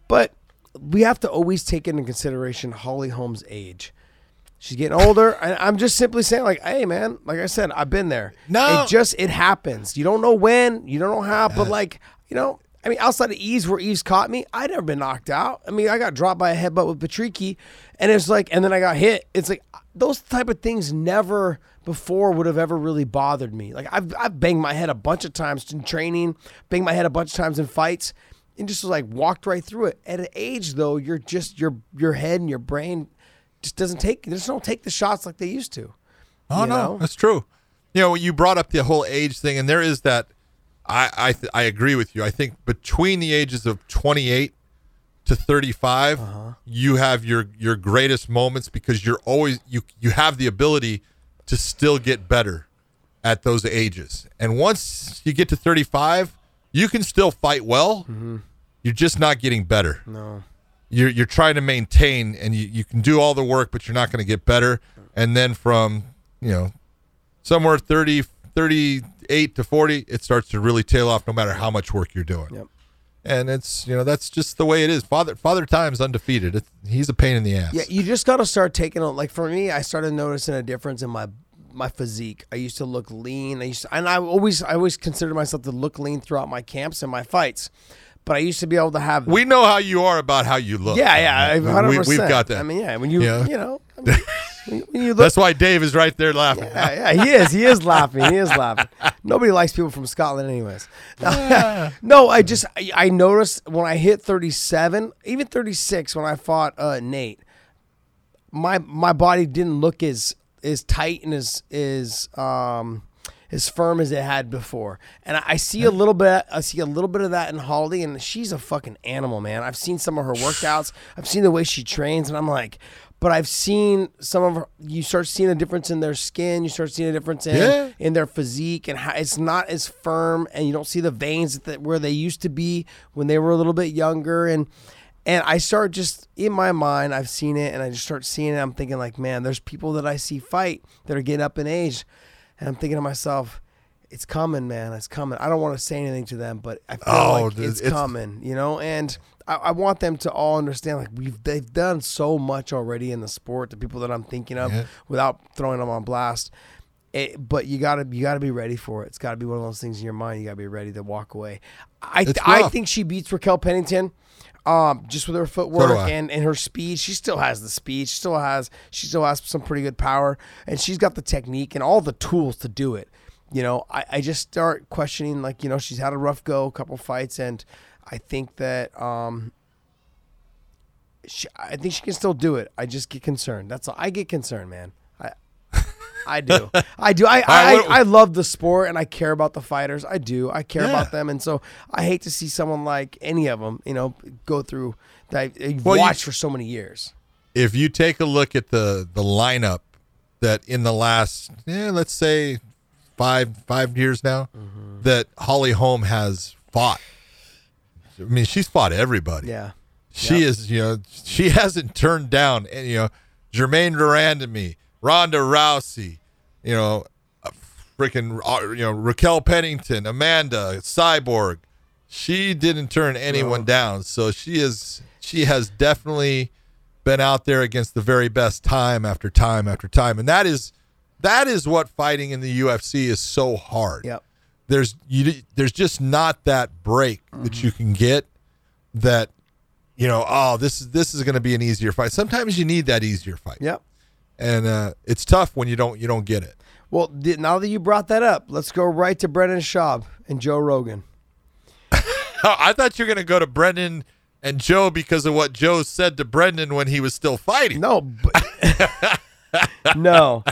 But we have to always take into consideration Holly Holmes' age. She's getting older. and I'm just simply saying, like, hey, man, like I said, I've been there. No. It just, it happens. You don't know when, you don't know how, but like, you know, I mean, outside of Yves, where Yves caught me, I'd never been knocked out. I mean, I got dropped by a headbutt with Patricky, and it's like, and then I got hit. It's like, those type of things never before would have ever really bothered me. Like, I've, I've banged my head a bunch of times in training, banged my head a bunch of times in fights, and just like walked right through it. At an age, though, you're just, your, your head and your brain just doesn't take, they just don't take the shots like they used to. Oh no, know? that's true. You know, you brought up the whole age thing, and there is that. I I th- I agree with you. I think between the ages of 28 to 35, Uh-huh. you have your your greatest moments because you're always you you have the ability to still get better at those ages. And once you get to 35, you can still fight well. You're just not getting better. Mm-hmm. No. You're you're trying to maintain, and you, you can do all the work, but you're not going to get better. And then from you know somewhere 30, 38 to 40, it starts to really tail off no matter how much work you're doing. Yep. And it's, you know, that's just the way it is. Father Father Time's undefeated. It's, he's a pain in the ass. Yeah, you just got to start taking on. Like for me, I started noticing a difference in my my physique. I used to look lean. I used to, and I always I always considered myself to look lean throughout my camps and my fights. But I used to be able to have. We know how you are about how you look. yeah, yeah, We- hundred we, percent. We've got that. I mean, yeah, when you Yeah. you know, I mean, when, you look. that's why Dave is right there laughing. yeah, yeah, he is. He is laughing. He is laughing. Nobody likes people from Scotland, anyways. no, I just I, I noticed when I hit 37, even 36, when I fought uh, Nate, my my body didn't look as as tight and as as um as firm as it had before. And I, I see a little bit I see a little bit of that in Holly and she's a fucking animal, man. I've seen some of her workouts. I've seen the way she trains and I'm like but I've seen some of her, you start seeing a difference in their skin, you start seeing a difference in Yeah. in their physique and how it's not as firm and you don't see the veins that where they used to be when they were a little bit younger and and I start just in my mind I've seen it and I just start seeing it I'm thinking like man there's people that I see fight that are getting up in age and I'm thinking to myself it's coming man it's coming I don't want to say anything to them but I feel Oh, like it's, it's- coming you know and I, I want them to all understand like we've they've done so much already in the sport the people that I'm thinking of Yeah. without throwing them on blast it, but you gotta you gotta be ready for it. It's gotta be one of those things in your mind. You gotta be ready to walk away. I I think she beats Raquel Pennington, um, just with her footwork I. and, and her speed. She still has the speed. She still has she still has some pretty good power, and she's got the technique and all the tools to do it. You know, I, I just start questioning like you know she's had a rough go, a couple fights, and I think that um, she, I think she can still do it. I just get concerned. That's all. I get concerned, man. I I do. I do. I I, what- I, love the sport and I care about the fighters. I do. I care Yeah. about them, and so I hate to see someone like any of them, you know, go through that you've Well, you- watched for so many years. if you take a look at the the lineup that in the last yeah, let's say five five years now Mm-hmm. that Holly Holm has fought. I mean, she's fought everybody. Yeah. She is, you know, she hasn't turned down any, you know, Germaine me Ronda Rousey, you know, freaking, uh, you know, Raquel Pennington, Amanda, Cyborg. She didn't turn anyone down. So she is, she has definitely been out there against the very best time after time after time. And that is, that is what fighting in the UFC is so hard Yep. there's you there's just not that break that you can get that you know oh this is this is going to be an easier fight sometimes you need that easier fight Yep. And uh, it's tough when you don't you don't get it. Well, now that you brought that up, let's go right to Brendan Schaub and Joe Rogan. i thought you were going to go to brendan and joe because of what joe said to brendan when he was still fighting. No, but no,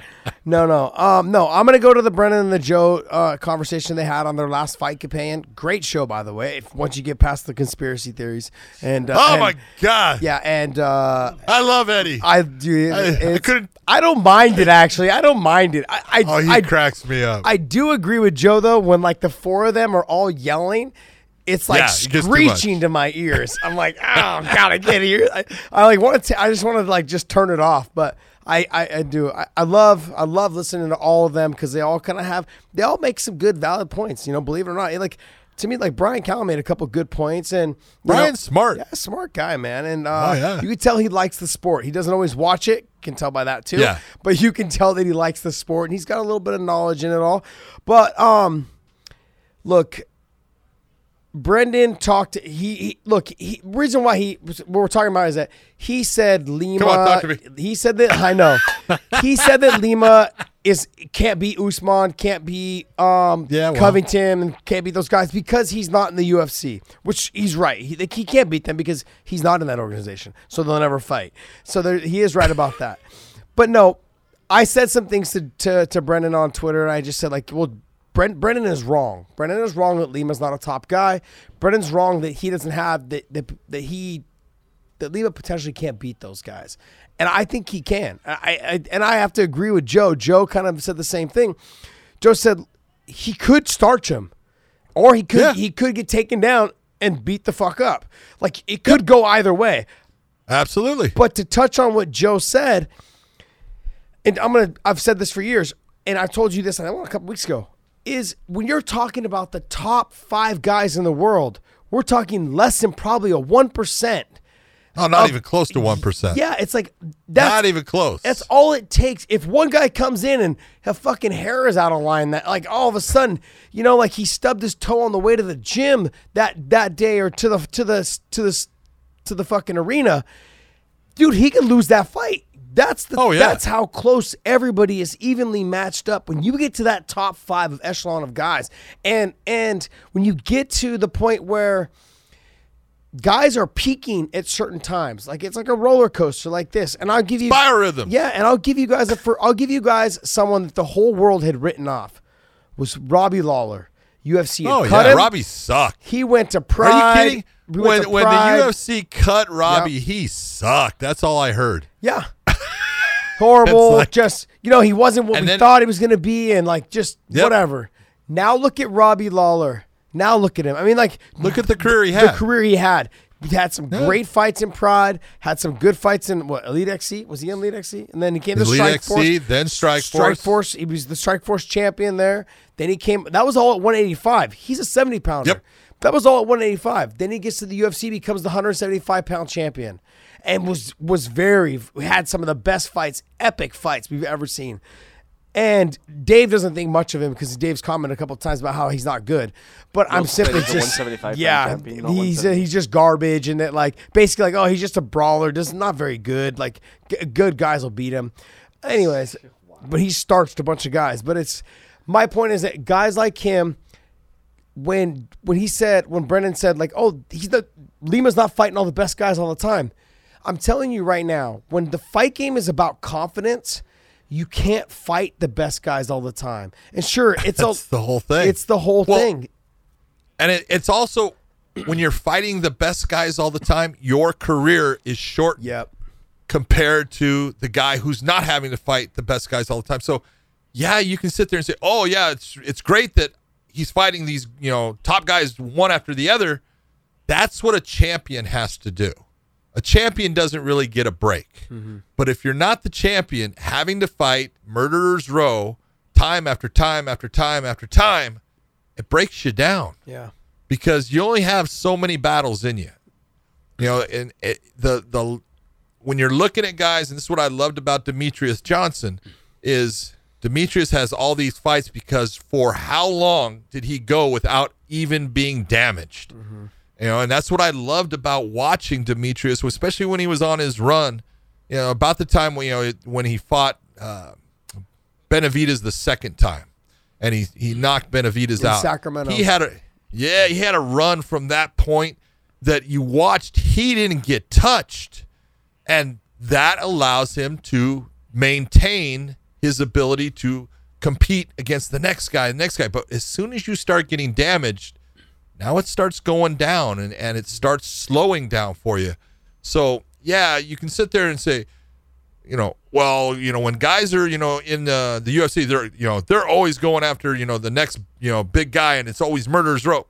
no, no. Um, no, I'm gonna go to the Brendan and the Joe uh, conversation they had on their last fight companion. Great show, by the way. If once you get past the conspiracy theories and uh, oh and- my god yeah, and uh, i love eddie I do. I- I couldn't- I don't mind it actually. I don't mind it. I I, oh he I, cracks me up I do agree with Joe though when like the four of them are all yelling. It's like Yeah, it gets too screeching to my ears. I'm like, oh god, I can't hear. I, I like want to. I just want to like just turn it off. But I, I, I do. I, I love, I love listening to all of them because they all kind of have, they all make some good, valid points. You know, believe it or not, like to me, like Brian Callen made a couple good points, and know- Brian's smart. Yeah, smart guy, man. And uh, Oh, yeah. you can tell he likes the sport. He doesn't always watch it. Can tell by that too. Yeah. But you can tell that he likes the sport, and he's got a little bit of knowledge in it all. But um, look, Brendan talked. He, he look. He, reason why he what we're talking about is that he said Lima. Come on, talk to me. He said that I know. he said that Lima is can't beat Usman, can't beat um Yeah, well. Covington, can't beat those guys because he's not in the UFC. Which he's right. He, like, he can't beat them because he's not in that organization, so they'll never fight. So there, he is right about that. But no, I said some things to, to to Brendan on Twitter, and I just said like, well. Brent, Brendan is wrong. Brendan is wrong that Lima's not a top guy. Brendan's wrong that he doesn't have that that, that he that Lima potentially can't beat those guys, and I think he can. I, I and I have to agree with Joe. Joe kind of said the same thing. Joe said he could starch him, or he could Yeah. he could get taken down and beat the fuck up. Like it could go either way. Absolutely. But to touch on what Joe said, and I'm gonna I've said this for years, and I've told you this and I want a couple weeks ago, is when you're talking about the top five guys in the world, we're talking less than probably a one percent. Oh, not even close to one percent. Yeah, it's like that's not even close. that's all it takes. If one guy comes in and his fucking hair is out of line, that like all of a sudden, you know, like he stubbed his toe on the way to the gym that that day or to the to the to the to the fucking arena, dude, he could lose that fight. That's the Oh, yeah. that's how close everybody is evenly matched up. When you get to that top five of echelon of guys, and and when you get to the point where guys are peaking at certain times. Like it's like a roller coaster, like this. And I'll give you Biorhythm. Yeah, and I'll give you guys a for I'll give you guys someone that the whole world had written off was Robbie Lawler. UFC. had Oh cut yeah, him. Robbie sucked. He went to Pride. Are you kidding? We When when the UFC cut Robbie, he sucked. That's all I heard. Yeah. Horrible. Like- just you know, he wasn't what we then- thought he was gonna be, and like just Yep. whatever. Now look at Robbie Lawler. Now look at him. I mean, like Look at the career he had. the career he had. He had some Yeah. great fights in Pride. Had some good fights in what Elite XC was he in Elite XC? And then he came to Strike XC, Force. then Strike Strike Force. Force. He was the Strikeforce champion there. Then he came. That was all at 185. He's a 70 pounder. Yep. That was all at 185. Then he gets to the UFC, becomes the 175 pound champion, and was was very had some of the best fights, epic fights we've ever seen. And Dave doesn't think much of him because Dave's commented a couple of times about how he's not good. But I'm simply just yeah, champion, he's 170. he's just garbage, and that like basically like oh he's just a brawler, does not very good. Like g- good guys will beat him. Anyways, but he starched a bunch of guys. But it's my point is that guys like him when when he said when Brendan said like oh he's the Lima's not fighting all the best guys all the time. I'm telling you right now, when the fight game is about confidence, you can't fight the best guys all the time. And sure, it's the whole thing. It's the whole Well, thing. And it, it's also when you're fighting the best guys all the time, your career is short Yep. compared to the guy who's not having to fight the best guys all the time. So, yeah, you can sit there and say, "Oh, yeah, it's it's great that he's fighting these, you know, top guys one after the other." That's what a champion has to do. A champion doesn't really get a break. Mm-hmm. But if you're not the champion, having to fight murderers row time after time after time after time, it breaks you down Yeah. because you only have so many battles in you. You know, and it, the the when you're looking at guys, and this is what I loved about Demetrious Johnson, is Demetrious has all these fights because for how long did he go without even being damaged? Mm-hmm. You know, and that's what I loved about watching Demetrious, especially when he was on his run. You know, about the time when you know when he fought uh, Benavides the second time, and he he knocked Benavides In out. Sacramento. He had a yeah, he had a run from that point that you watched. He didn't get touched, and that allows him to maintain his ability to compete against the next guy, the next guy. But as soon as you start getting damaged, now it starts going down and, and it starts slowing down for you. So yeah, you can sit there and say, you know, well, you know, when guys are, you know, in the the UFC, they're, you know, they're always going after, you know, the next, you know, big guy, and it's always murderer's row.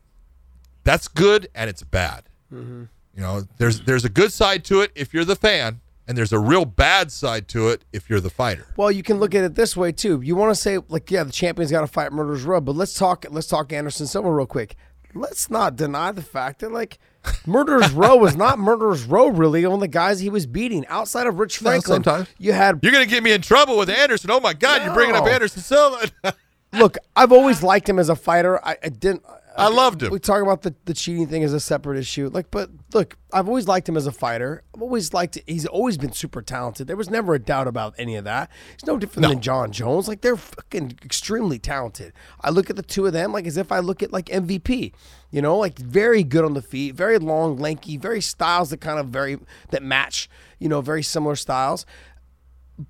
That's good and it's bad. Mm-hmm. You know, there's there's a good side to it if you're the fan, and there's a real bad side to it if you're the fighter. Well, you can look at it this way too. You want to say like, yeah, the champion's got to fight Murder's Row, but let's talk. Let's talk Anderson Silva real quick. Let's not deny the fact that like Murderers Row was not Murderers Row really on the guys he was beating outside of Rich No, Franklin. sometimes. you had You're gonna get me in trouble with Anderson. Oh my God, you're bringing up Anderson Silva. look. I've always liked him as a fighter. I, I didn't. I loved him. We talk about the, the cheating thing as a separate issue. Like, but look, I've always liked him as a fighter. I've always liked. He's always been super talented. There was never a doubt about any of that. He's no different No. than John Jones. Like they're fucking extremely talented. I look at the two of them like as if I look at like MVP. You know, like very good on the feet, very long, lanky, very styles that kind of very that match. You know, very similar styles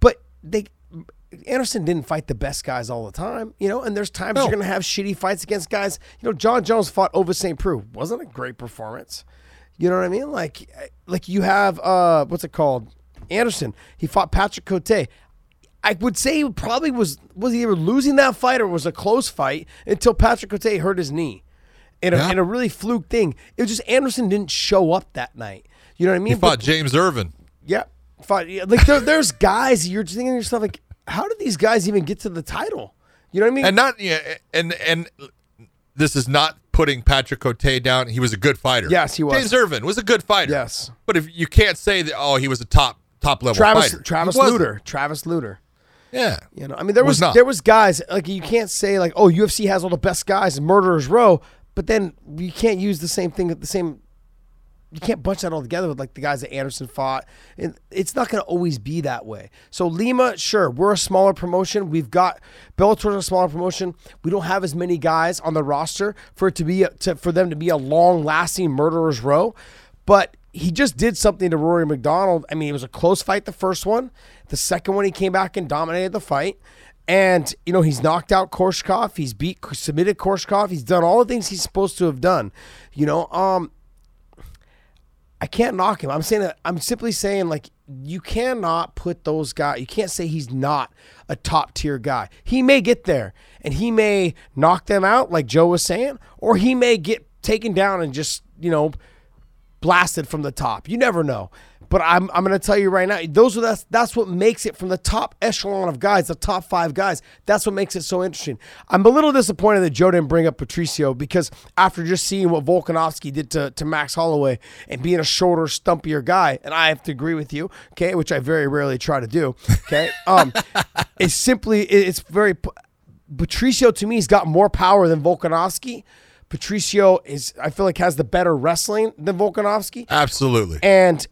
but they Anderson didn't fight the best guys all the time, you know, and there's times No. you're going to have shitty fights against guys. You know, John Jones fought over St. Preux. Wasn't a great performance. You know what I mean? Like like you have uh what's it called? Anderson. He fought Patrick Cote. I would say he probably was was he either losing that fight or was a close fight until Patrick Cote hurt his knee. In a, Yeah. in a really fluke thing. It was just Anderson didn't show up that night. You know what I mean? he fought But- James Irvin. yeah, fine. Yeah, like there, there's guys you're just thinking to yourself like, how did these guys even get to the title? You know what I mean? and not yeah, and and this is not putting Patrick Cote down. He was a good fighter. Yes, he was. James Irvin was a good fighter. Yes. but if you can't say that, oh, he was a top top level Travis fighter. Travis. Lutter, Travis Lutter. Yeah, You know, I mean, there Was was, not. there was guys like you can't say like, oh, UFC has all the best guys in Murderers Row, but then you can't use the same thing, at the same. You can't bunch that all together with like the guys that Anderson fought, and it's not going to always be that way. So Lima, sure, we're a smaller promotion. We've got Bellator's a smaller promotion. We don't have as many guys on the roster for it to be to, for them to be a long lasting Murderers Row. but he just did something to Rory MacDonald. I mean, it was a close fight the first one. The second one, he came back and dominated the fight. And you know he's knocked out Koreshkov. He's beat submitted Koreshkov. He's done all the things he's supposed to have done. You know, um, I can't knock him. I'm saying that I'm simply saying like you cannot put those guys. You can't say he's not a top tier guy. He may get there and he may knock them out like Joe was saying, or he may get taken down and just you know blasted from the top. You never know. But I'm, I'm going to tell you right now, those are that's that's what makes it from the top echelon of guys, the top five guys. That's what makes it so interesting. I'm a little disappointed that Joe didn't bring up Patricio because after just seeing what Volkanovski did to, to Max Holloway and being a shorter, stumpier guy, and I have to agree with you, okay, which I very rarely try to do, okay, um, it's simply it's very Patricio to me has got more power than Volkanovski. Patricio is I feel like has the better wrestling than Volkanovski. Absolutely. And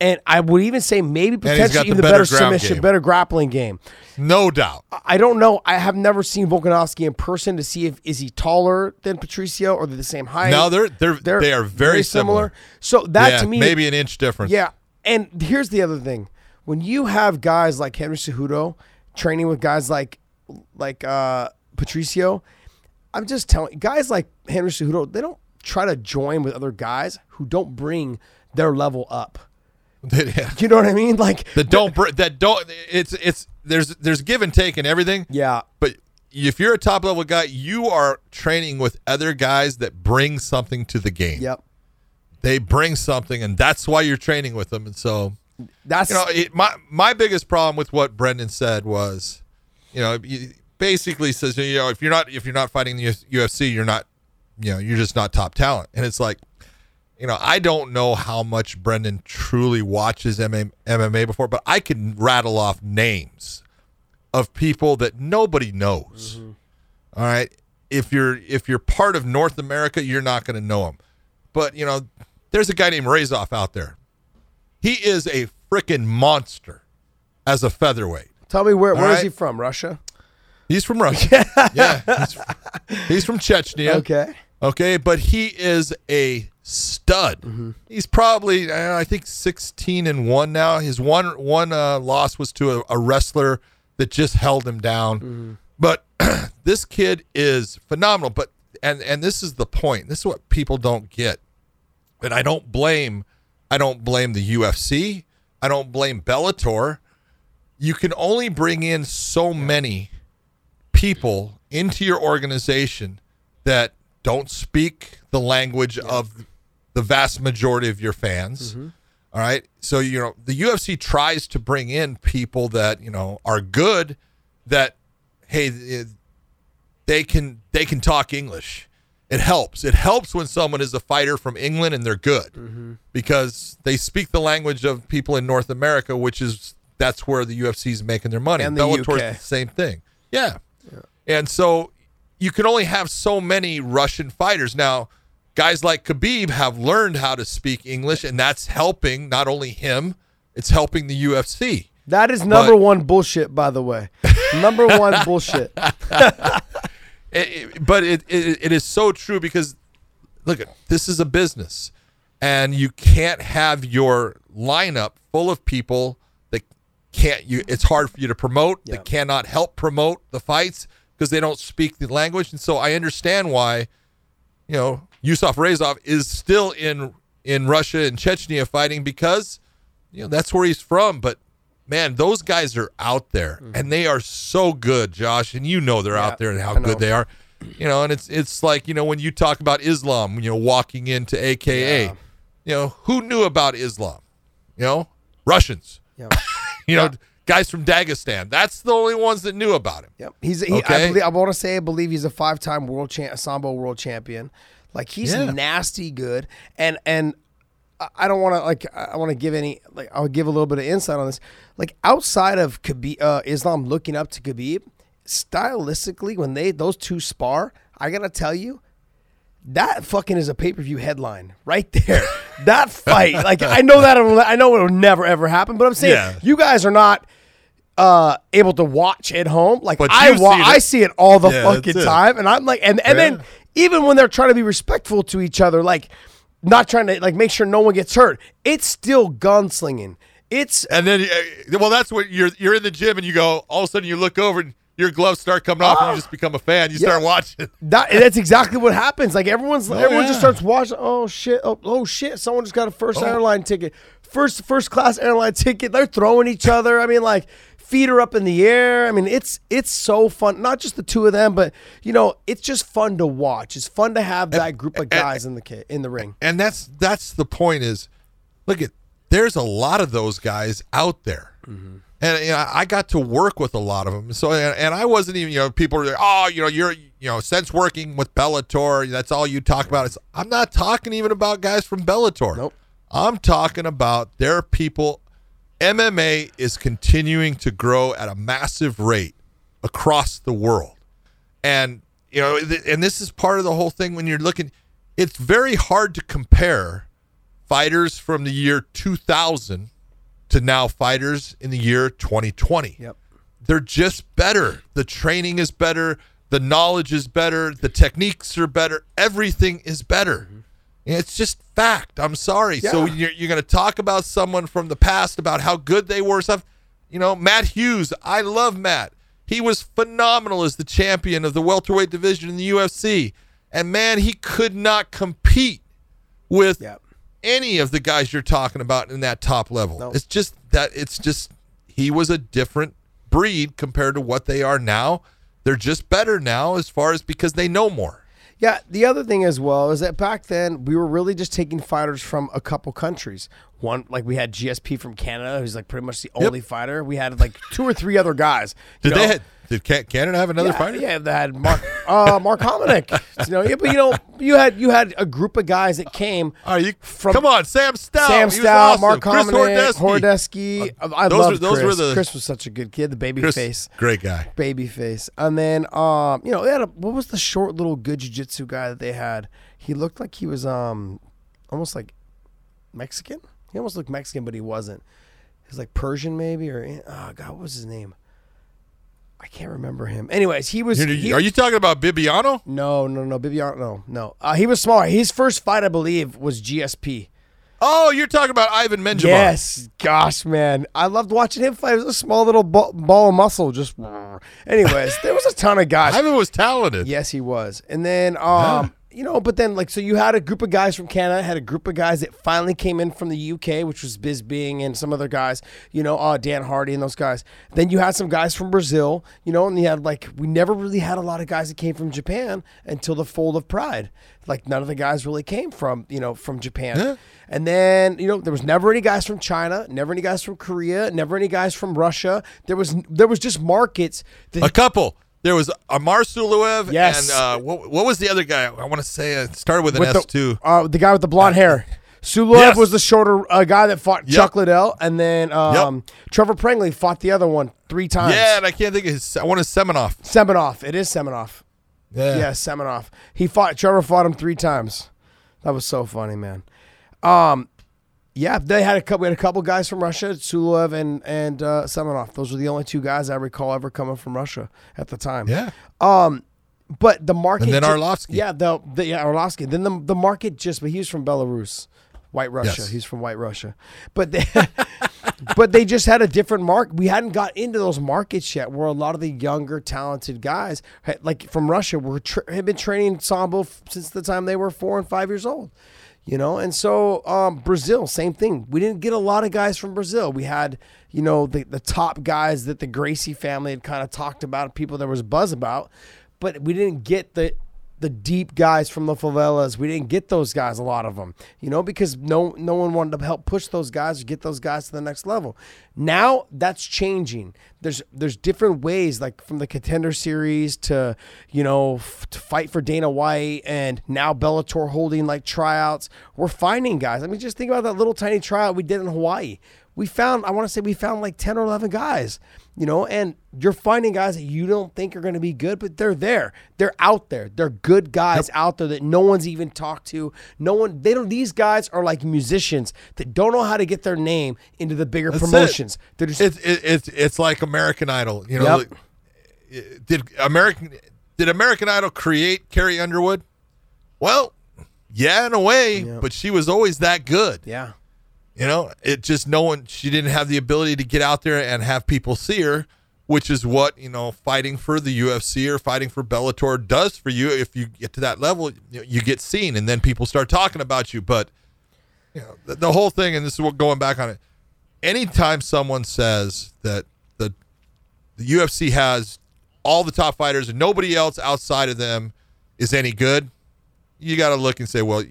and I would even say maybe potentially even the, better, better submission, game. better grappling game. No doubt. I don't know. I have never seen Volkanovski in person to see if is he taller than Patricio or they're the same height. No, they're they're, they're they are very, very similar. similar. So that yeah, to me maybe an inch difference. Yeah. And here's the other thing: when you have guys like Henry Cejudo training with guys like like uh, Patricio, I'm just telling guys like Henry Cejudo, they don't try to join with other guys who don't bring their level up. Yeah. You know what I mean? Like that don't that don't it's it's there's there's give and take and everything. Yeah. But if you're a top level guy, you are training with other guys that bring something to the game. Yep. They bring something, and that's why you're training with them. And so that's you know it, my my biggest problem with what Brendan said was, you know, he basically says you know if you're not if you're not fighting the UFC, you're not, you know, you're just not top talent. And it's like you know, I don't know how much Brendan truly watches MMA before, but I can rattle off names of people that nobody knows. Mm-hmm. All right, if you're if you're part of North America, you're not going to know him. But you know, there's a guy named Raisov out there. He is a freaking monster as a featherweight. Tell me where where right? is he from? Russia. He's from Russia. yeah, he's, he's from Chechnya. Okay. Okay, but he is a stud. Mm-hmm. He's probably I think 16 and 1 now. His one one uh, loss was to a, a, wrestler that just held him down. Mm-hmm. But this kid is phenomenal, but and and this is the point. This is what people don't get. And I don't blame I don't blame the UFC. I don't blame Bellator. You can only bring in so many people into your organization that don't speak the language yeah. of the vast majority of your fans. Mm-hmm. All right. So, you know, the UFC tries to bring in people that, you know, are good that hey, they can they can talk English. It helps. It helps when someone is a fighter from England and they're good mm-hmm. because they speak the language of people in North America, which is that's where the UFC is making their money. And the Bellator's UK. the same thing. Yeah. yeah. And so you can only have so many Russian fighters. Now, guys like Khabib have learned how to speak English, and that's helping not only him, it's helping the UFC. That is number but, one bullshit, by the way. number one bullshit. it, it, but it, it it is so true because look, this is a business, and you can't have your lineup full of people that can't. You it's hard for you to promote. That cannot help promote the fights because they don't speak the language, and so I understand why. You know, Yusuf Raisov is still in in Russia and Chechnya fighting because you know that's where he's from. But man, those guys are out there mm-hmm. and they are so good, Josh. And you know they're yeah, out there and how good they are. You know, and it's it's like you know when you talk about Islam, you know, walking into AKA, yeah. you know, who knew about Islam? You know, Russians. Yeah. you know guys from Dagestan. That's the only ones that knew about him. Yep. He's he, okay? I, believe, I want to say I believe he's a five-time world champ, sambo world champion. Like he's yeah. nasty good, and and I don't want to like I want to give any like I'll give a little bit of insight on this. Like outside of Khabib, uh, Islam looking up to Khabib, stylistically when they those two spar, I gotta tell you, that fucking is a pay per view headline right there. that fight, like I know that I know it will never ever happen, but I'm saying yeah. you guys are not uh, able to watch at home. Like I wa- I see it all the yeah, fucking time, and I'm like, and and yeah. then even when they're trying to be respectful to each other, like not trying to like make sure no one gets hurt. It's still gunslinging. It's And then, uh, well, that's what you're you're in the gym and you go. All of a sudden, you look over and your gloves start coming off, and you just become a fan. You start watching. that, that's exactly what happens. Like everyone's everyone yeah. just starts watching. Oh shit! Oh, oh shit! Someone just got a first airline ticket, first first class airline ticket. They're throwing each other. I mean, like feet are up in the air. I mean, it's it's so fun. Not just the two of them, but you know, it's just fun to watch. It's fun to have that group of guys in the ki- in the ring. and that's that's the point is look at there's a lot of those guys out there mm-hmm. and you know, i got to work with a lot of them so and, and i wasn't even you know people are like oh you know you're you know since working with bellator that's all you talk about it's, i'm not talking even about guys from bellator Nope. I'm talking about there are people mma is continuing to grow at a massive rate across the world. And you know th- and this is part of the whole thing when you're looking it's very hard to compare fighters from the year 2000 to now fighters in the year 2020 Yep. they're just better. The training is better. The knowledge is better. The techniques are better. Everything is better it's just fact i'm sorry so you're, you're going to talk about someone from the past about how good they were stuff you know matt hughes i love matt he was phenomenal as the champion of the welterweight division in the ufc and man he could not compete with Yep. any of the guys you're talking about in that top level. No. It's just that it's just he was a different breed compared to what they are now. They're just better now as far as because they know more. Yeah, the other thing as well is that back then we were really just taking fighters from a couple countries. One, like we had GSP from Canada, who's like pretty much the only fighter. We had like two or three other guys. Did know? they did Ca- Canada have another yeah, fighter? Yeah, they had Mark uh, Mark Hominick. You know, yeah, but you know, you had you had a group of guys that came Are you From- come on, Sam Stout. Sam Stout, awesome. Mark Hominick, Horodecki. Horodecki. I those love were- those Chris. were the- Chris was such a good kid, the baby Chris, face. great guy. baby face. And then um, you know, they had a what was the short little good jiu-jitsu guy that they had? He looked like he was um almost like Mexican. He almost looked Mexican, but he wasn't. He was like Persian maybe or oh god, what was his name? I can't remember him. Anyways, he was Are he- you talking about Bibiano? no, no, no, Bibiano, no, no. Uh, he was smaller. His first fight, I believe, was GSP. Oh, you're talking about Ivan Menjivar. Yes, gosh, man, I loved watching him fight. It was a small little ball, ball of muscle. Just, anyways, there was a ton of guys. Ivan was talented. Yes, he was. And then, um, you know, but then like so you had a group of guys from Canada, had a group of guys that finally came in from the UK, which was Bisping and some other guys, you know, uh, Dan Hardy and those guys. Then you had some guys from Brazil, you know, and you had like we never really had a lot of guys that came from Japan until the fold of Pride. Like none of the guys really came from you know from Japan. And then you know there was never any guys from China, never any guys from Korea, never any guys from Russia. There was there was just markets that A couple. There was Amar Suloev Yes. and uh, what, what was the other guy? I want to say uh, it started with an with S the, too. Uh, the guy with the blonde hair. Suloev Yes. was the shorter uh, guy that fought Yep. Chuck Liddell, and then um, Trevor Prangley fought the other one three times. Yeah, and I can't think of his. I want to Semenoff. Semenoff. It is Semenoff. Yeah. Yeah, Semenoff. He fought Trevor fought him three times. That was so funny, man. Um, yeah, they had a couple. We had a couple guys from Russia, Suloev and and uh, Semenoff. Those were the only two guys I recall ever coming from Russia at the time. Yeah. Um, but the market. And then ju- Arlovsky. Yeah, the, the yeah Arlovsky. Then the the market just. But he was from Belarus, White Russia. Yes. He's from White Russia. But they, but they just had a different mark. We hadn't got into those markets yet, where a lot of the younger, talented guys, had- like from Russia, were tra- had been training sambo f- since the time they were four and five years old. You know, and so um, Brazil, same thing. We didn't get a lot of guys from Brazil. We had, you know, the the top guys that the Gracie family had kind of talked about, people there was buzz about, but we didn't get the the deep guys from the favelas. We didn't get those guys, a lot of them, you know, because no no one wanted to help push those guys or get those guys to the next level. Now that's changing. There's there's different ways, like from the contender series to you know f- to fight for Dana White, and now Bellator holding like tryouts. We're finding guys. I mean, just think about that little tiny tryout we did in Hawaii. We found, I want to say, we found like ten or eleven guys you know, and you're finding guys that you don't think are going to be good, but they're there. They're out there. They're good guys out there that no one's even talked to. No one, they don't, these guys are like musicians that don't know how to get their name into the bigger That's it. promotions. They're just, It's it, it's it's like American Idol. You know, Yep. like, eh, did American did American Idol create Carrie Underwood? Well, Yeah, in a way, but she was always that good. Yeah. You know, it just no one. She didn't have the ability to get out there and have people see her, which is what you know, fighting for the UFC or fighting for Bellator does for you. If you get to that level, you, you get seen, and then people start talking about you. But you know, the, the whole thing, and this is what going back on it. Anytime someone says that the the UFC has all the top fighters and nobody else outside of them is any good, you got to look and say, well,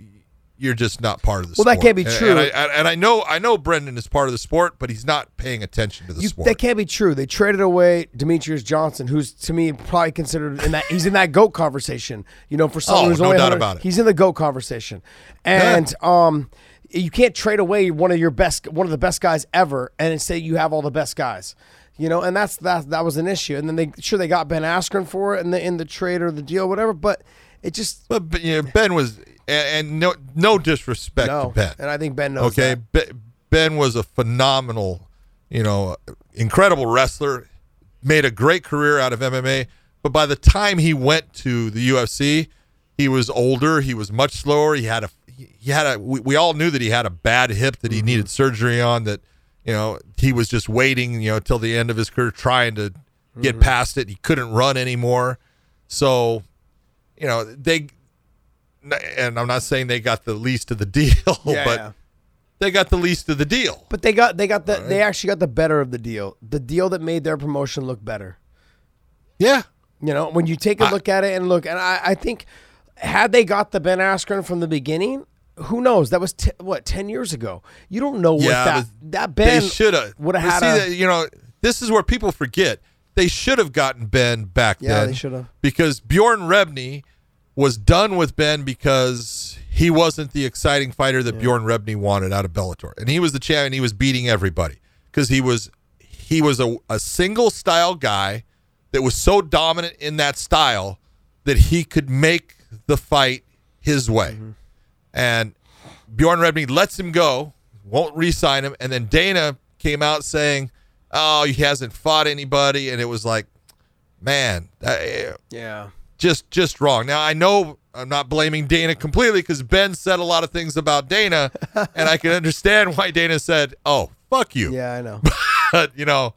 you're just not part of the Well, sport. that can't be true. And, I, and I know I know Brendan is part of the sport, but he's not paying attention to the You, sport. that can't be true. They traded away Demetrious Johnson, who's to me probably considered in that he's in that goat conversation. You know, for someone Oh, who's no only doubt about it. He's in the goat conversation, and um, you can't trade away one of your best, one of the best guys ever, and say you have all the best guys. You know, and that's that. That was an issue. And then they sure they got Ben Askren for it in the in the trade or the deal, whatever. But it just but, but, you know, Ben was, and, and no no disrespect no. to Ben. And I think Ben knows. Okay, that. Be- Ben was a phenomenal, you know, incredible wrestler. Made a great career out of MMA, but by the time he went to the UFC, he was older. He was much slower. He had a he had a. We, we all knew that he had a bad hip that he Mm-hmm. needed surgery on. That you know he was just waiting, you know, till the end of his career, trying to get Mm-hmm. past it. He couldn't run anymore, so you know they. And I'm not saying they got the least of the deal, Yeah, but yeah. they got the least of the deal. But they got they got the they actually got the better of the deal. The deal that made their promotion look better. Yeah. You know, when you take a I- look at it and look, and I, I think had they got the Ben Askren from the beginning, who knows? That was t- what ten years ago. You don't know what Yeah, that that Ben should have would have had. See, a, that, you know, this is where people forget. They should have gotten Ben back Yeah, then. Yeah, they should have. Because Bjorn Rebney was done with Ben because he wasn't the exciting fighter that Bjorn Rebney wanted out of Bellator. And he was the champion. He was beating everybody because he was he was a, a single style guy that was so dominant in that style that he could make the fight his way. Mm-hmm. And Bjorn Rebney lets him go, won't re-sign him, and then Dana came out saying, "Oh, he hasn't fought anybody," and it was like, man, that, yeah, just just wrong. Now I know I'm not blaming Dana completely because Ben said a lot of things about Dana, and I can understand why Dana said, "Oh, fuck you." yeah, I know. but you know,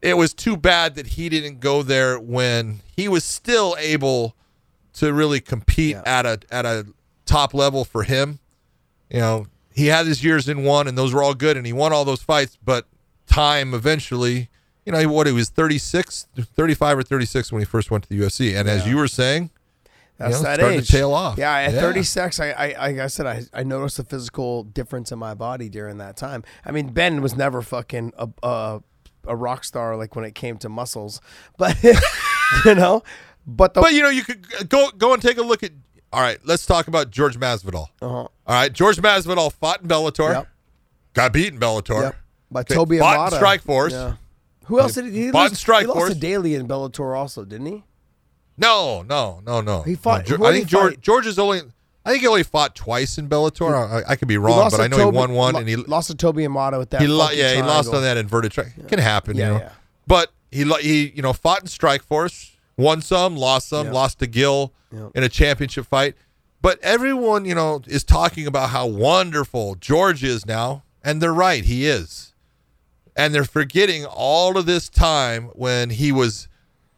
it was too bad that he didn't go there when he was still able to really compete Yeah. at a at a top level for him. You know, he had his years in one, and those were all good, and he won all those fights. But time eventually, you know, what he was 36, 35 or 36 when he first went to the UFC. And as you were saying, That's know, that starting age. to tail off. Yeah, at Yeah. 36, I, I, like I said, I, I noticed a physical difference in my body during that time. I mean, Ben was never fucking a, a, a rock star like when it came to muscles, but you know, but the but you know, you could go go and take a look at. All right, let's talk about George Masvidal. uh-huh. All right, George Masvidal fought in Bellator, Yep. got beat in Bellator, Yep. by Okay, Toby fought in Amata. Strikeforce. Yeah. Who else did he? He, lost, Strike he lost to Daley in Bellator also, didn't he? No, no, no, no. He fought- No, I think George fight? George is only. I think he only fought twice in Bellator. I, I could be wrong, but I know Toby- he won one, lo- and he lost to Toby Imada with that. he lo- yeah he lost on that inverted triangle. It can happen, Yeah, you know. yeah. But he he you know fought in Strikeforce, won some, lost some, Yeah. lost to Gil Yeah. in a championship fight. But everyone you know is talking about how wonderful George is now, and they're right, he is. And they're forgetting all of this time when he was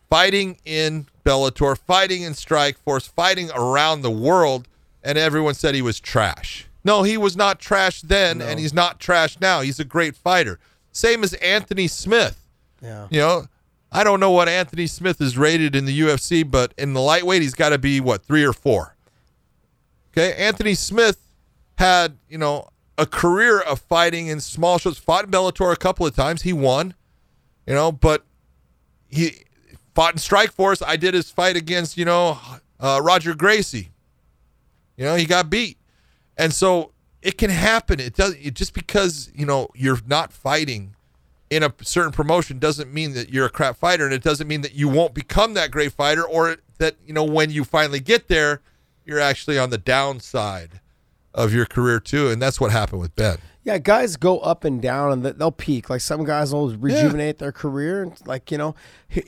fighting in Bellator, fighting in Strikeforce, fighting around the world, and everyone said he was trash. No, he was not trash then, and he's not trash now. He's a great fighter. Same as Anthony Smith. Yeah. You know, I don't know what Anthony Smith is rated in the UFC, but in the lightweight, he's got to be, what, three or four? Okay. Anthony Smith had, you know, a career of fighting in small shows, fought in Bellator a couple of times. He won, you know, but he fought in Strikeforce. I did his fight against, you know, uh, Roger Gracie. You know, he got beat. And so it can happen. It does it just because, you know, you're not fighting in a certain promotion doesn't mean that you're a crap fighter and it doesn't mean that you won't become that great fighter or that, you know, when you finally get there, you're actually on the downside of your career too. And that's what happened with Ben. Yeah, guys go up and down, and they'll peak. Like some guys will rejuvenate their career, and like you know,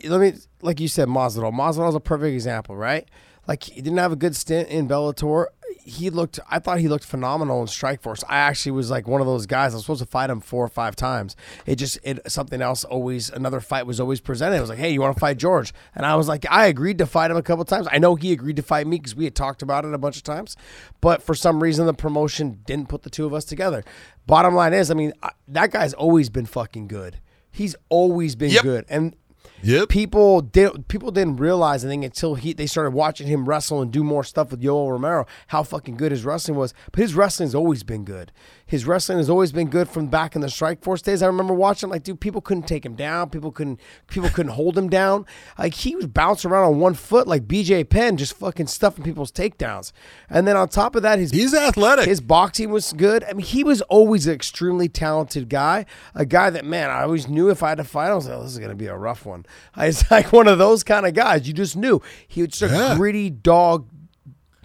let me like you said, Masvidal. Masvidal's a perfect example, right? Like he didn't have a good stint in Bellator. He looked. I thought he looked phenomenal in Strikeforce. I actually was like one of those guys. I was supposed to fight him four or five times. It just it something else always another fight was always presented. It was like, hey, you want to fight George? And I was like, I agreed to fight him a couple times. I know he agreed to fight me because we had talked about it a bunch of times, but for some reason the promotion didn't put the two of us together. Bottom line is, I mean, I, that guy's always been fucking good. He's always been Yep. good, and Yep. people did people didn't realize I think until he they started watching him wrestle and do more stuff with Yoel Romero how fucking good his wrestling was. But his wrestling's always been good. His wrestling has always been good from back in the Strikeforce days. I remember watching like dude, people couldn't take him down. People couldn't people couldn't hold him down. Like he was bouncing around on one foot like BJ Penn, just fucking stuffing people's takedowns. And then on top of that, his He's athletic. his boxing was good. I mean, he was always an extremely talented guy. A guy that, man, I always knew if I had to fight, I was like, oh, this is going to be a rough one. I was like one of those kind of guys. You just knew he was just a Yeah. gritty dog,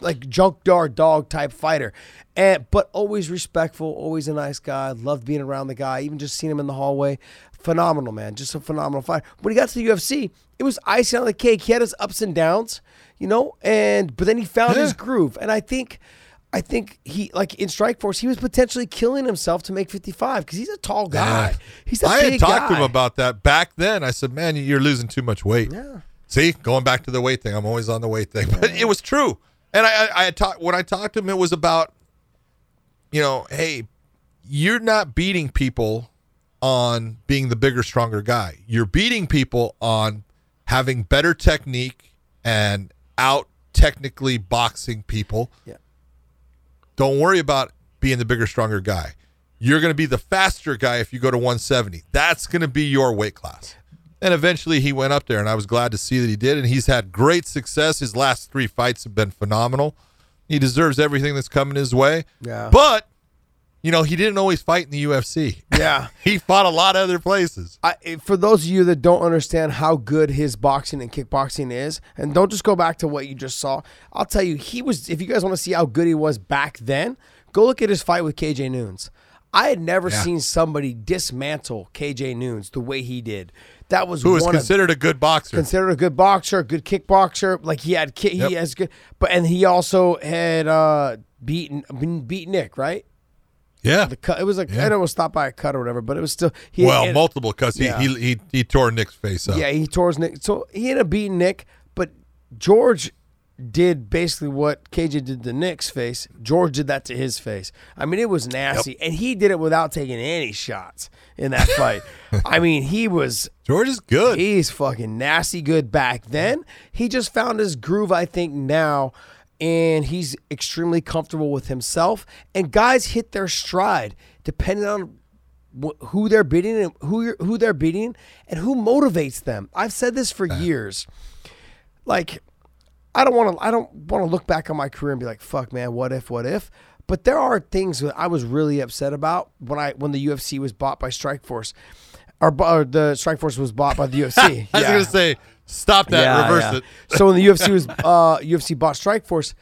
like junkyard dog type fighter. And but always respectful, always a nice guy. Loved being around the guy. Even just seeing him in the hallway, phenomenal man. Just a phenomenal fighter. When he got to the UFC, it was icing on the cake. He had his ups and downs, you know, and but then he found his groove. And I think. I think he like in Strikeforce, he was potentially killing himself to make 55 because he's a tall guy. Yeah. He's a I had talked to him about that back then. I said, "Man, you're losing too much weight." Yeah. See, going back to the weight thing, I'm always on the weight thing, but it was true. And I, I, I talked when I talked to him, it was about, you know, hey, you're not beating people on being the bigger, stronger guy. You're beating people on having better technique and out technically boxing people. Yeah. Don't worry about being the bigger, stronger guy. You're going to be the faster guy if you go to 170. That's going to be your weight class. And eventually he went up there, and I was glad to see that he did. And he's had great success. His last three fights have been phenomenal. He deserves everything that's coming his way. Yeah. But, you know, he didn't always fight in the UFC. Yeah. he fought a lot of other places. I, for those of you that don't understand how good his boxing and kickboxing is, and don't just go back to what you just saw, I'll tell you, he was. If you guys want to see how good he was back then, go look at his fight with KJ Noons. I had never Yeah. seen somebody dismantle KJ Noons the way he did. That was Who was one of considered a good boxer. considered a good boxer, a good kickboxer. Like he had, ki- Yep. he has good, but and he also had uh beaten beat Nick right. yeah. The cut. It was like Yeah. I know it was stopped by a cut or whatever, but it was still he well, and- multiple because he, Yeah. he, he, he tore Nick's face up. Yeah, he tore his Nick. So he ended up beating Nick, but George did basically what KJ did to Nick's face. George did that to his face. I mean, it was nasty, and he did it without taking any shots in that fight. I mean, he was George is good. he's fucking nasty good back then. He just found his groove, I think, now. And he's extremely comfortable with himself. And guys hit their stride depending on wh- who they're beating and who you're, who they're beating and who motivates them. I've said this for uh-huh. years. Like, I don't want to. I don't want to look back on my career and be like, "Fuck, man, what if? What if?" But there are things that I was really upset about when I when the UFC was bought by Strikeforce, or, or the Strikeforce was bought by the UFC. I was Yeah. to say, stop that, Yeah, reverse yeah. it. so when the UFC was uh, UFC bought Strikeforce,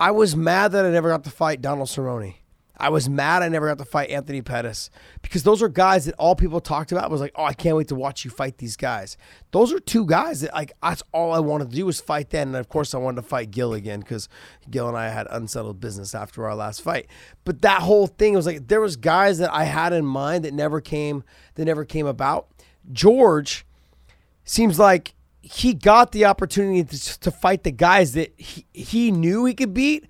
I was mad that I never got to fight Donald Cerrone. I was mad I never got to fight Anthony Pettis because those are guys that all people talked about was like, oh, I can't wait to watch you fight these guys. Those are two guys that like that's all I wanted to do was fight them, and of course I wanted to fight Gil again because Gil and I had unsettled business after our last fight. But that whole thing was like there was guys that I had in mind that never came that never came about. George seems like he got the opportunity to, to fight the guys that he, he knew he could beat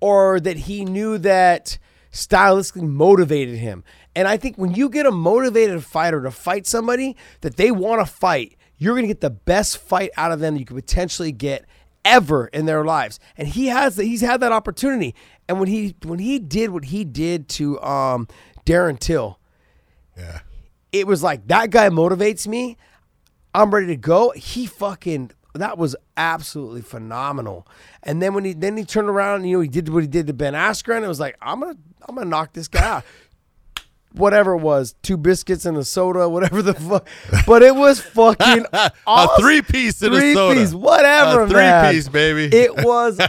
or that he knew that stylistically motivated him. And I think when you get a motivated fighter to fight somebody that they want to fight, you're going to get the best fight out of them you could potentially get ever in their lives. And he has he's had that opportunity. And when he when he did what he did to um, Darren Till, Yeah. it was like that guy motivates me. I'm ready to go. He fucking that was absolutely phenomenal. And then when he then he turned around, and, you know, he did what he did to Ben Askren. It was like I'm gonna I'm gonna knock this guy out. Whatever it was, two biscuits and a soda, whatever the fuck. But it was fucking awesome. A three piece in three a soda. piece, whatever, A three man. piece, baby. It was,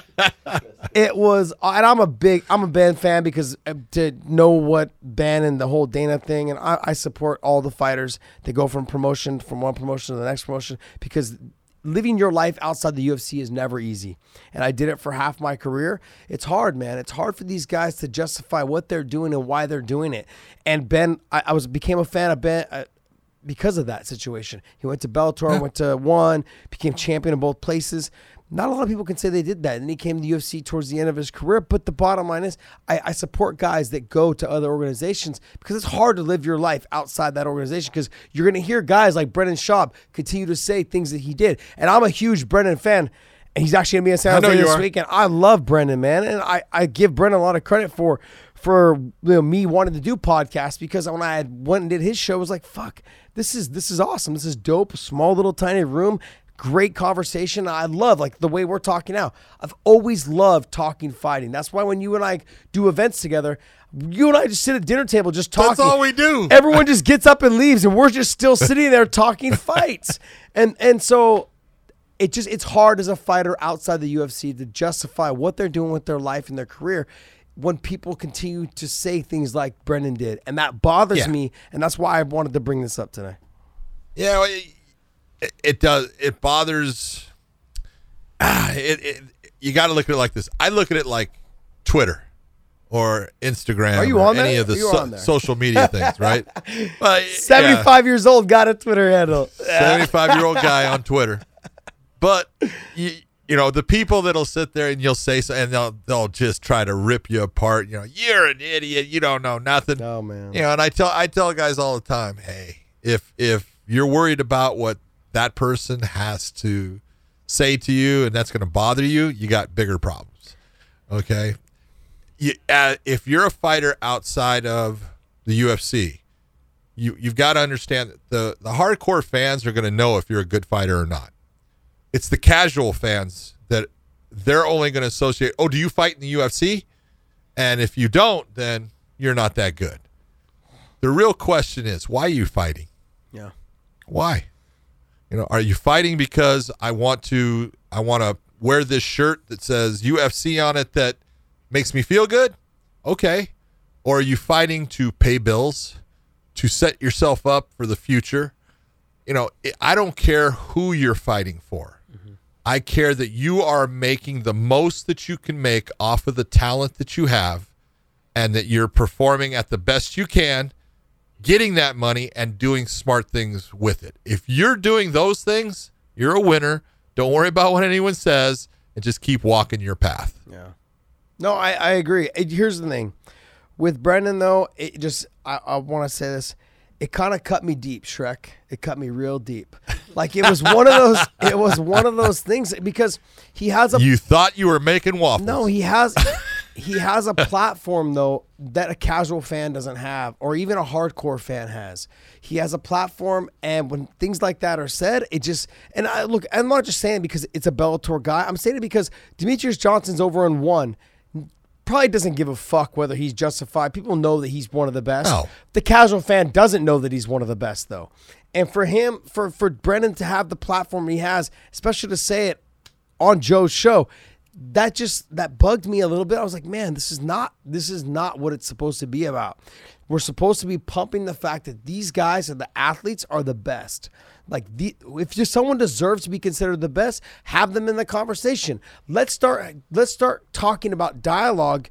it was, and I'm a big, I'm a Ben fan because uh, to know what Ben and the whole Dana thing, and I, I support all the fighters that go from promotion from one promotion to the next promotion because living your life outside the UFC is never easy. And I did it for half my career. It's hard, man. It's hard for these guys to justify what they're doing and why they're doing it. And Ben, I, I was became a fan of Ben. Uh, because of that situation, he went to Bellator, went to one, became champion in both places. Not a lot of people can say they did that. And he came to the UFC towards the end of his career. But the bottom line is, I, I support guys that go to other organizations because it's hard to live your life outside that organization because you're going to hear guys like Brendan Schaub continue to say things that he did. And I'm a huge Brendan fan. And he's actually going to be in San Jose this weekend. I love Brendan, man. And I, I give Brendan a lot of credit for for you know, me wanting to do podcasts because when I had went and did his show, I was like, fuck, this is this is awesome. This is dope. Small little tiny room. Great conversation. I love like the way we're talking now. I've always loved talking fighting. That's why when you and I do events together, you and I just sit at dinner table just talking. That's all we do. Everyone just gets up and leaves, and we're just still sitting there talking fights. And and so it just it's hard as a fighter outside the UFC to justify what they're doing with their life and their career when people continue to say things like Brendan did, and that bothers Yeah. me, and that's why I wanted to bring this up today. Yeah, well, it, it does. It bothers. Ah, it, it you got to look at it like this. I look at it like Twitter or Instagram. Are you or on any there? of the so- social media things, right? Yeah. Seventy-five years old, got a Twitter handle. 75 year old guy on Twitter. But you, you know the people that'll sit there and you'll say so, and they'll they'll just try to rip you apart. You know, you're an idiot. You don't know nothing. Oh man. You know, and I tell I tell guys all the time, hey, if if you're worried about what that person has to say to you, and that's going to bother you, you got bigger problems. Okay, you, uh, if you're a fighter outside of the UFC, you you've got to understand that the the hardcore fans are going to know if you're a good fighter or not. It's the casual fans that they're only going to associate. Oh, do you fight in the UFC? And if you don't, then you're not that good. The real question is, why are you fighting? Yeah. Why? You know, are you fighting because I want to I want to wear this shirt that says UFC on it that makes me feel good? Okay. Or are you fighting to pay bills, to set yourself up for the future? You know, I don't care who you're fighting for. Mm-hmm. I care that you are making the most that you can make off of the talent that you have and that you're performing at the best you can, getting that money and doing smart things with it. If you're doing those things, you're a winner. Don't worry about what anyone says and just keep walking your path. Yeah. No, I, I agree. Here's the thing. With Brendan though, it just I, I want to say this. It kind of cut me deep, Shrek. It cut me real deep. Like it was one of those. It was one of those things because he has a You thought you were making waffles. no. He has he has a platform though that a casual fan doesn't have, or even a hardcore fan has. He has a platform, and when things like that are said, it just and I look. I'm not just saying because it's a Bellator guy. I'm saying it because Demetrious Johnson's over in one. Probably doesn't give a fuck whether he's justified. People know that he's one of the best. No. The casual fan doesn't know that he's one of the best though. And for him, for for Brendan to have the platform he has, especially to say it on Joe's show, that just that bugged me a little bit. I was like, man, this is not this is not what it's supposed to be about. We're supposed to be pumping the fact that these guys and the athletes are the best. Like the, if just someone deserves to be considered the best, have them in the conversation. Let's start let's start talking about dialogue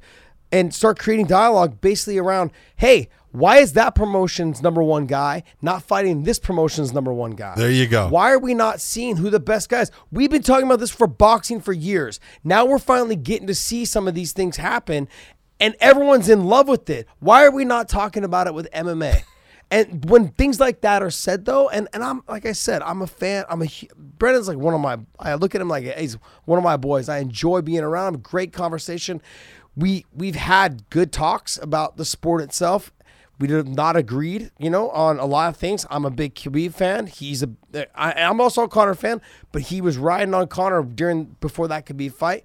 and start creating dialogue basically around, hey, why is that promotion's number one guy not fighting this promotion's number one guy? There you go. Why are we not seeing who the best guys? We've been talking about this for boxing for years. Now we're finally getting to see some of these things happen, and everyone's in love with it. Why are we not talking about it with MMA? And when things like that are said, though, and, and I'm like I said, I'm a fan. I'm a Brendan's like one of my. I look at him like he's one of my boys. I enjoy being around him. Great conversation. We we've had good talks about the sport itself. We did not agreed, you know, on a lot of things. I'm a big Khabib fan. He's a. I, I'm also a Conor fan, but he was riding on Conor during before that Khabib fight,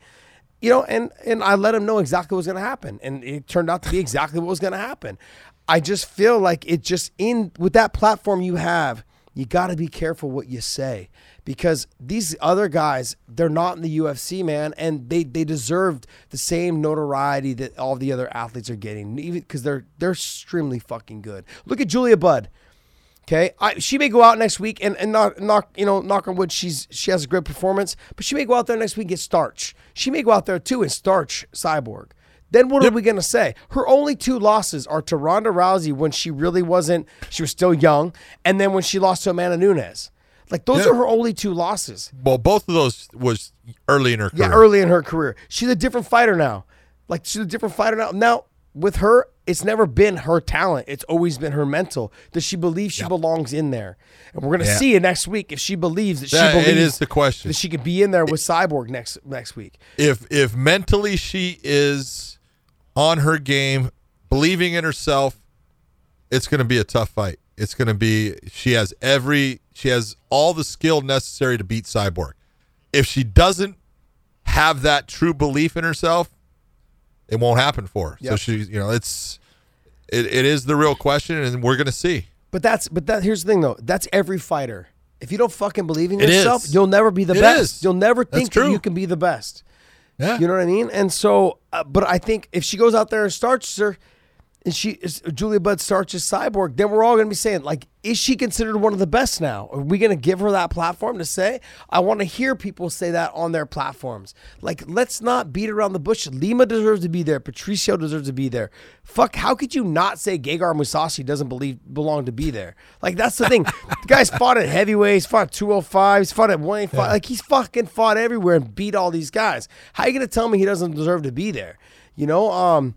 you know, and and I let him know exactly what was going to happen, and it turned out to be exactly what was going to happen. I just feel like it just in with that platform you have, you got to be careful what you say because these other guys, they're not in the UFC, man, and they they deserved the same notoriety that all the other athletes are getting, even because they're they're extremely fucking good. Look at Julia Budd. Okay, I, she may go out next week and, and knock, knock, you know, knock on wood. She's she has a great performance, but she may go out there next week and get starch. She may go out there too and starch Cyborg. Then what are we gonna say? Her only two losses are to Ronda Rousey when she really wasn't, she was still young, and then when she lost to Amanda Nunes. Like those Yeah. are her only two losses. Well, both of those was early in her career. Yeah, early in her career. She's a different fighter now. Like she's a different fighter now. Now with her, it's never been her talent. It's always been her mental. Does she believe she belongs in there? And we're gonna Yeah. see it next week if she believes that she believes it is the question. that she could be in there with Cyborg next next week. if if mentally she is on her game, believing in herself, it's going to be a tough fight. It's going to be she has every she has all the skill necessary to beat Cyborg. If she doesn't have that true belief in herself, it won't happen for her. So Yep. she, you know, it's it, it is the real question, and we're going to see. But that's but that here's the thing though. That's every fighter. If you don't fucking believe in It yourself, is. you'll never be the It best. is. You'll never think that you can be the best. Yeah, You know what I mean? And so, uh, but I think if she goes out there and starts her, and she is Julia Budd starts as cyborg, then we're all going to be saying like, is she considered one of the best now? Are we going to give her that platform to say? I want to hear people say that on their platforms. Like, let's not beat around the bush. Lima deserves to be there. Patricio deserves to be there. Fuck, how could you not say Gegard Mousasi doesn't believe belong to be there? Like that's the thing. the guy's fought at heavyweights, fought at 205, he's fought at 185. Like he's fucking fought everywhere and beat all these guys. How are you gonna tell me he doesn't deserve to be there? You know, um,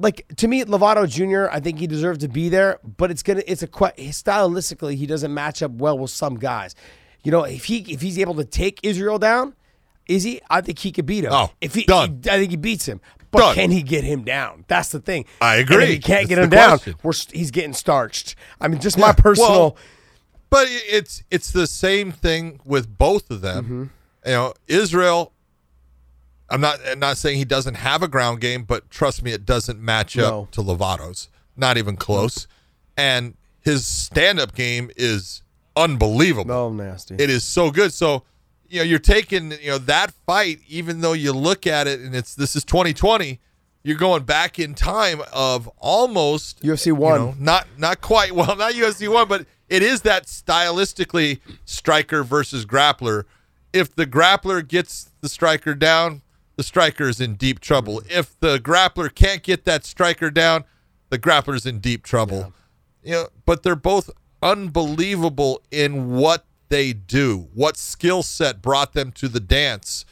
like to me, Lovato Jr. I think he deserves to be there, but it's gonna it's a stylistically he doesn't match up well with some guys. You know, if he if he's able to take Israel down, is he? I think he could beat him. Oh, if he, done. I think he beats him. But Done. can he get him down? That's the thing. I agree. if he can't That's get him down, we're, he's getting starched. I mean, just my personal. Well, but it's it's the same thing with both of them. Mm-hmm. You know, Israel. I'm not I'm not saying he doesn't have a ground game, but trust me, it doesn't match up No. to Lovato's. Not even close. And his stand-up game is unbelievable. oh, nasty. It is so good. So, you know, you're taking, you know, that fight, even though you look at it and it's this is 2020, you're going back in time of almost UFC you one. know, not not quite well, not UFC one, but it is that stylistically striker versus grappler. If the grappler gets the striker down, the striker is in deep trouble. If the grappler can't get that striker down, the grappler's in deep trouble. You know, but they're both unbelievable in what they do. What skill set brought them to the dance?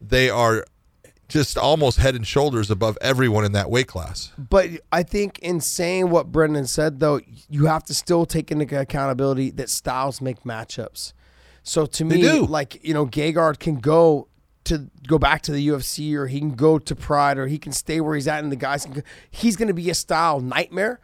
They are just almost head and shoulders above everyone in that weight class. But I think in saying what Brendan said, though, you have to still take into accountability that styles make matchups. So to me, do. like you know, Gegard can go to go back to the UFC, or he can go to Pride, or he can stay where he's at, and the guys can. Go, he's going to be a style nightmare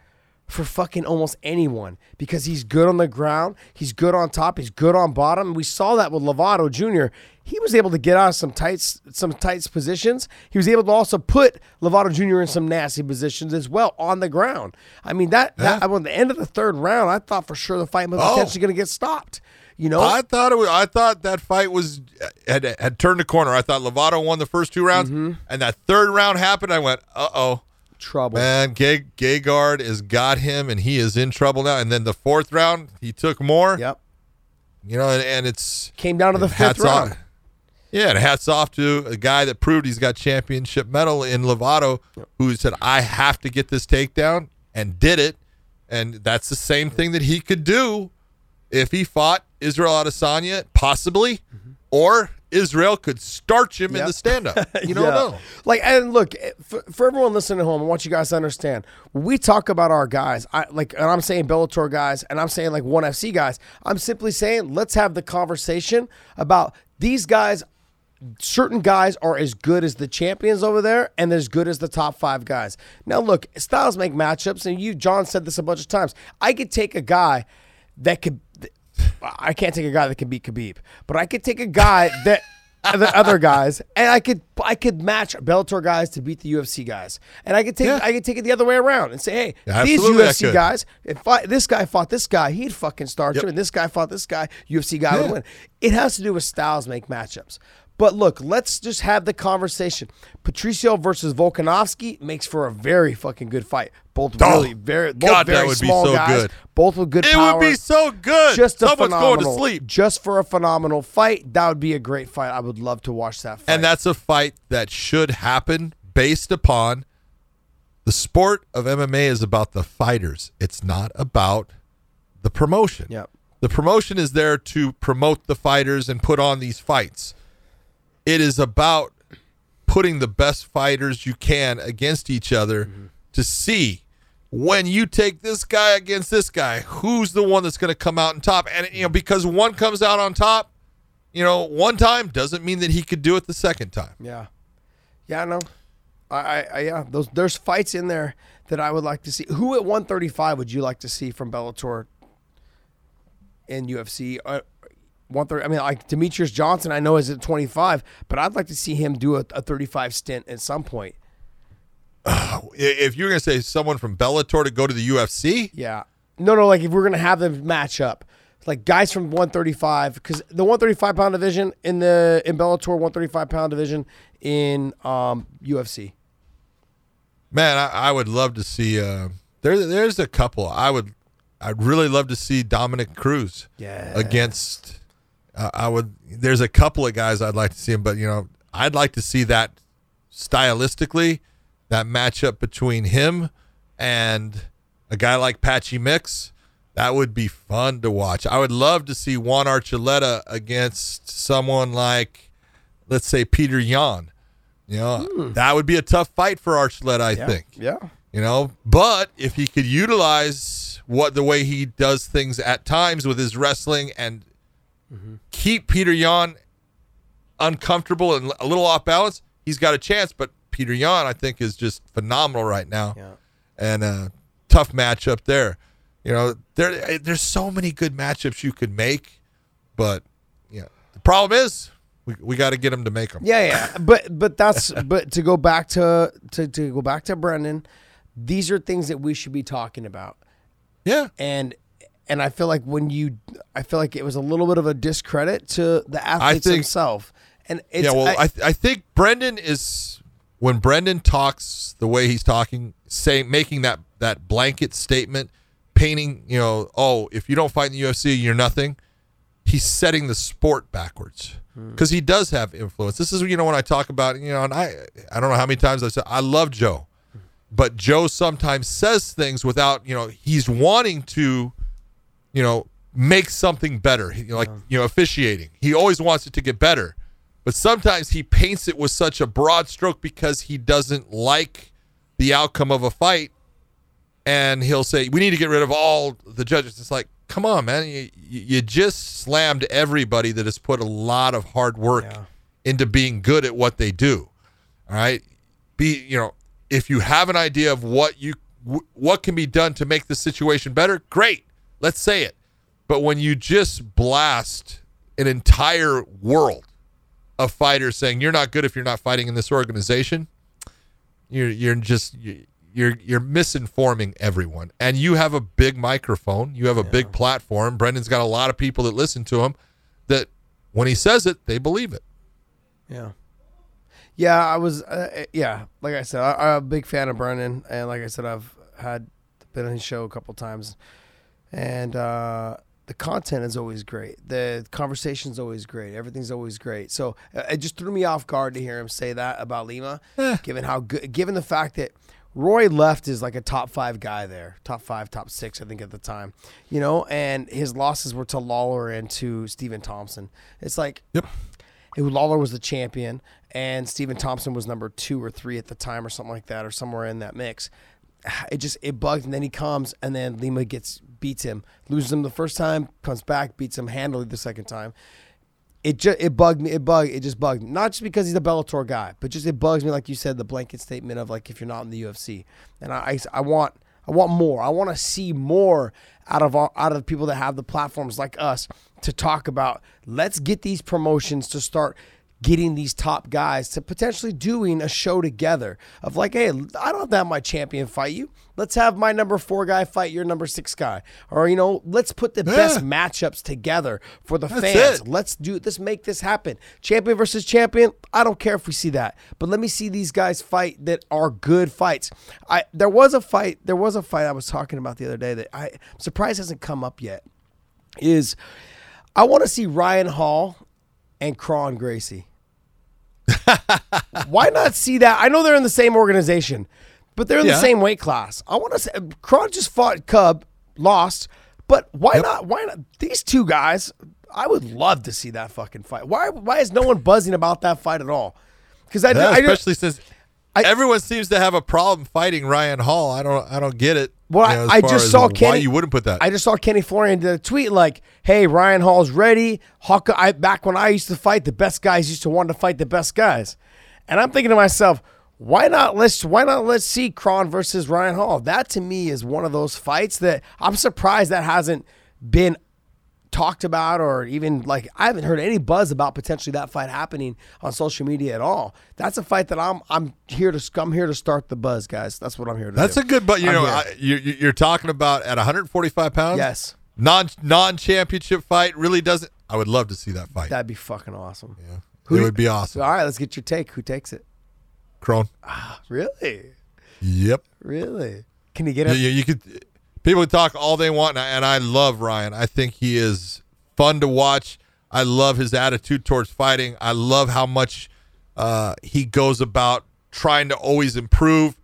for fucking almost anyone because he's good on the ground, he's good on top, he's good on bottom. We saw that with Lovato Jr. He was able to get out of some tight some tight positions. He was able to also put Lovato Jr. in some nasty positions as well on the ground. I mean that, that at the end of the third round, I thought for sure the fight was Oh. potentially going to get stopped. You know, I thought it was, I thought that fight was had had turned a corner. I thought Lovato won the first two rounds, Mm-hmm. and that third round happened. I went, uh oh. trouble. Man, Gay Gegard has got him, and he is in trouble now. And then the fourth round, he took more. Yep. You know, and, and it's Came down to the fifth hats round. off. Yeah, and hats off to a guy that proved he's got championship mettle in Lovato, who said, "I have to get this takedown," and did it. And that's the same thing that he could do if he fought Israel Adesanya, possibly, or Israel could starch him in the stand-up. You don't Yeah. know. Like, and look, for, for everyone listening at home, I want you guys to understand we talk about our guys, I like, and I'm saying Bellator guys, and I'm saying like ONE FC guys. I'm simply saying let's have the conversation about these guys. Certain guys are as good as the champions over there, and as good as the top five guys. Now, look, styles make matchups, and you, John, said this a bunch of times. I could take a guy that could. I can't take a guy that can beat Khabib, but I could take a guy that the other guys, and I could I could match Bellator guys to beat the UFC guys, and I could take Yeah. I could take it the other way around and say, hey, Absolutely, these UFC guys, if I, this guy fought this guy, he'd fucking start Yep. him, and this guy fought this guy, UFC guy Yeah. would win. It has to do with styles make matchups. But look, let's just have the conversation. Patricio versus Volkanovski makes for a very fucking good fight. Both Oh, really very, both God, that very would be small so guys. good. Both with good It power. would be so good. just a Someone's phenomenal, going to sleep. Just for a phenomenal fight, that would be a great fight. I would love to watch that fight. And that's a fight that should happen based upon the sport of MMA is about the fighters. It's not about the promotion. Yep. The promotion is there to promote the fighters and put on these fights. It is about putting the best fighters you can against each other to see when you take this guy against this guy, who's the one that's going to come out on top. And you know, because one comes out on top, you know, one time doesn't mean that he could do it the second time. Yeah, yeah, I know. I, I, I yeah. Those there's fights in there that I would like to see. Who at 135 would you like to see from Bellator in UFC? Uh, 130. I mean, like Demetrious Johnson, I know is at 25, but I'd like to see him do a, a 35 stint at some point. If you're going to say someone from Bellator to go to the UFC, Yeah. No, no. Like if we're gonna have them match up, like guys from 135, because the 135 pound division in the in Bellator 135 pound division in um, UFC. man, I, I would love to see. Uh, there, there's a couple. I would, I'd really love to see Dominick Cruz. Yeah. Against, uh, I would. There's a couple of guys I'd like to see him, but you know, I'd like to see that stylistically, that matchup between him and a guy like Patchy Mix. That would be fun to watch. I would love to see Juan Archuleta against someone like, let's say, Petr Yan. You know, that would be a tough fight for Archuleta, I think. Yeah. You know, but if he could utilize what the way he does things at times with his wrestling and keep Petr Yan uncomfortable and a little off balance, he's got a chance. But Petr Yan, I think, is just phenomenal right now, Yeah. and uh, tough matchup there. You know, there there's so many good matchups you could make, but yeah, the problem is we, we got to get him to make them. Yeah, yeah. But but that's but to go back to to to go back to Brendan, these are things that we should be talking about. yeah. And and I feel like when you I feel like it was a little bit of a discredit to the athletes think- themselves. And it's yeah, well, I, I, I think Brendan is when Brendan talks the way he's talking, saying making that that blanket statement, painting, you know, oh, if you don't fight in the UFC, you're nothing. He's setting the sport backwards hmm. because he does have influence. This is you know when I talk about you know, and I I don't know how many times I've said I love Joe, but Joe sometimes says things without you know he's wanting to you know, make something better. He, like, you know, officiating. He always wants it to get better. But sometimes he paints it with such a broad stroke because he doesn't like the outcome of a fight. And he'll say, we need to get rid of all the judges. It's like, come on, man. You, you just slammed everybody that has put a lot of hard work Yeah. into being good at what they do. All right. Be, you know, if you have an idea of what you, what can be done to make the situation better, great. Let's say it. But when you just blast an entire world of fighters saying you're not good if you're not fighting in this organization, you're you're just you're you're misinforming everyone. And you have a big microphone, you have a big platform. Brendan's got a lot of people that listen to him that when he says it, they believe it. Yeah. Yeah, I was. Uh, yeah, like I said, I, I'm a big fan of Brendan, and like I said, I've had been on his show a couple times, and uh, the content is always great. The conversation's always great. Everything's always great. So uh, it just threw me off guard to hear him say that about Lima, given how good, given the fact that Rory left is like a top five guy there, top five, top six, I think at the time, you know, and his losses were to Lawler and to Stephen Thompson. It's like, Yep. Lawler was the champion and Stephen Thompson was number two or three at the time or something like that or somewhere in that mix. It just it bugged and then he comes and then Lima gets beats him, loses him the first time, comes back, beats him handily the second time. It just it bugged me. It bugged. It just bugged me. Not just because he's a Bellator guy, but just it bugs me, like you said, the blanket statement of like if you're not in the UFC, and I I, I want I want more. I want to see more out of out of people that have the platforms like us to talk about. Let's get these promotions to start getting these top guys to potentially doing a show together of like, hey, I don't have to have my champion fight you. Let's have my number four guy fight your number six guy. Or, you know, let's put the best matchups together for the fans. it. Let's do let's make this happen. Champion versus champion. I don't care if we see that. But let me see these guys fight that are good fights. I there was a fight, there was a fight I was talking about the other day that I, I'm surprised hasn't come up yet. Is I want to see Ryan Hall and Kron Gracie. Why not see that? I know they're in the same organization, but they're in the same weight class. I want to say Kron just fought Cub, lost, but why not? Why not? These two guys, I would love to see that fucking fight. Why? Why is no one buzzing about that fight at all? Because I, Yeah, I just, especially since everyone seems to have a problem fighting Ryan Hall. I don't. I don't get it. Well, you know, I, I just saw why Kenny. you wouldn't put that. I just saw Kenny Florian did a tweet like, "Hey, Ryan Hall's ready. Hawkeye. I, back when I used to fight, the best guys used to want to fight the best guys." And I'm thinking to myself, why not let's why not let's see Kron versus Ryan Hall? That to me is one of those fights that I'm surprised that hasn't been talked about or even like I haven't heard any buzz about potentially that fight happening on social media at all. That's a fight that I'm I'm here to I'm here to start the buzz, guys. That's what I'm here to That's do. a good, but you I'm know. I, you, you- you're talking about at 145 pounds. Yes. Non non championship fight really doesn't. I would love to see that fight. That'd be fucking awesome. yeah. Who it would be awesome. All right, let's get your take. Who takes it? Kron. Ah, really? Yep. Really? Can you get it? you, you could. People talk all they want, and I, and I love Ryan. I think he is fun to watch. I love his attitude towards fighting. I love how much uh, he goes about trying to always improve,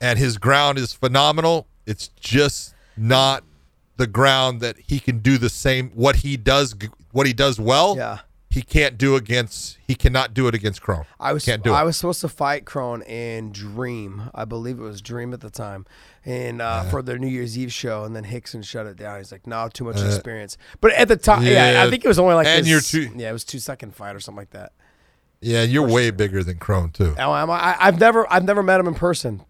and his ground is phenomenal. It's just not the ground that he can do the same what he does what he does well. Yeah. He can't do against. He cannot do it against Kron. I was can't do I it. was supposed to fight Kron in Dream. I believe it was Dream at the time, and uh, for their New Year's Eve show. And then Rickson shut it down. He's like, "No, too much experience." But at the time, yeah, Uh, yeah. I think it was only like And this- you're too- yeah, it was two second fight or something like that. yeah, you're way bigger than Kron too. Oh, I, I, I've never I've never met him in person,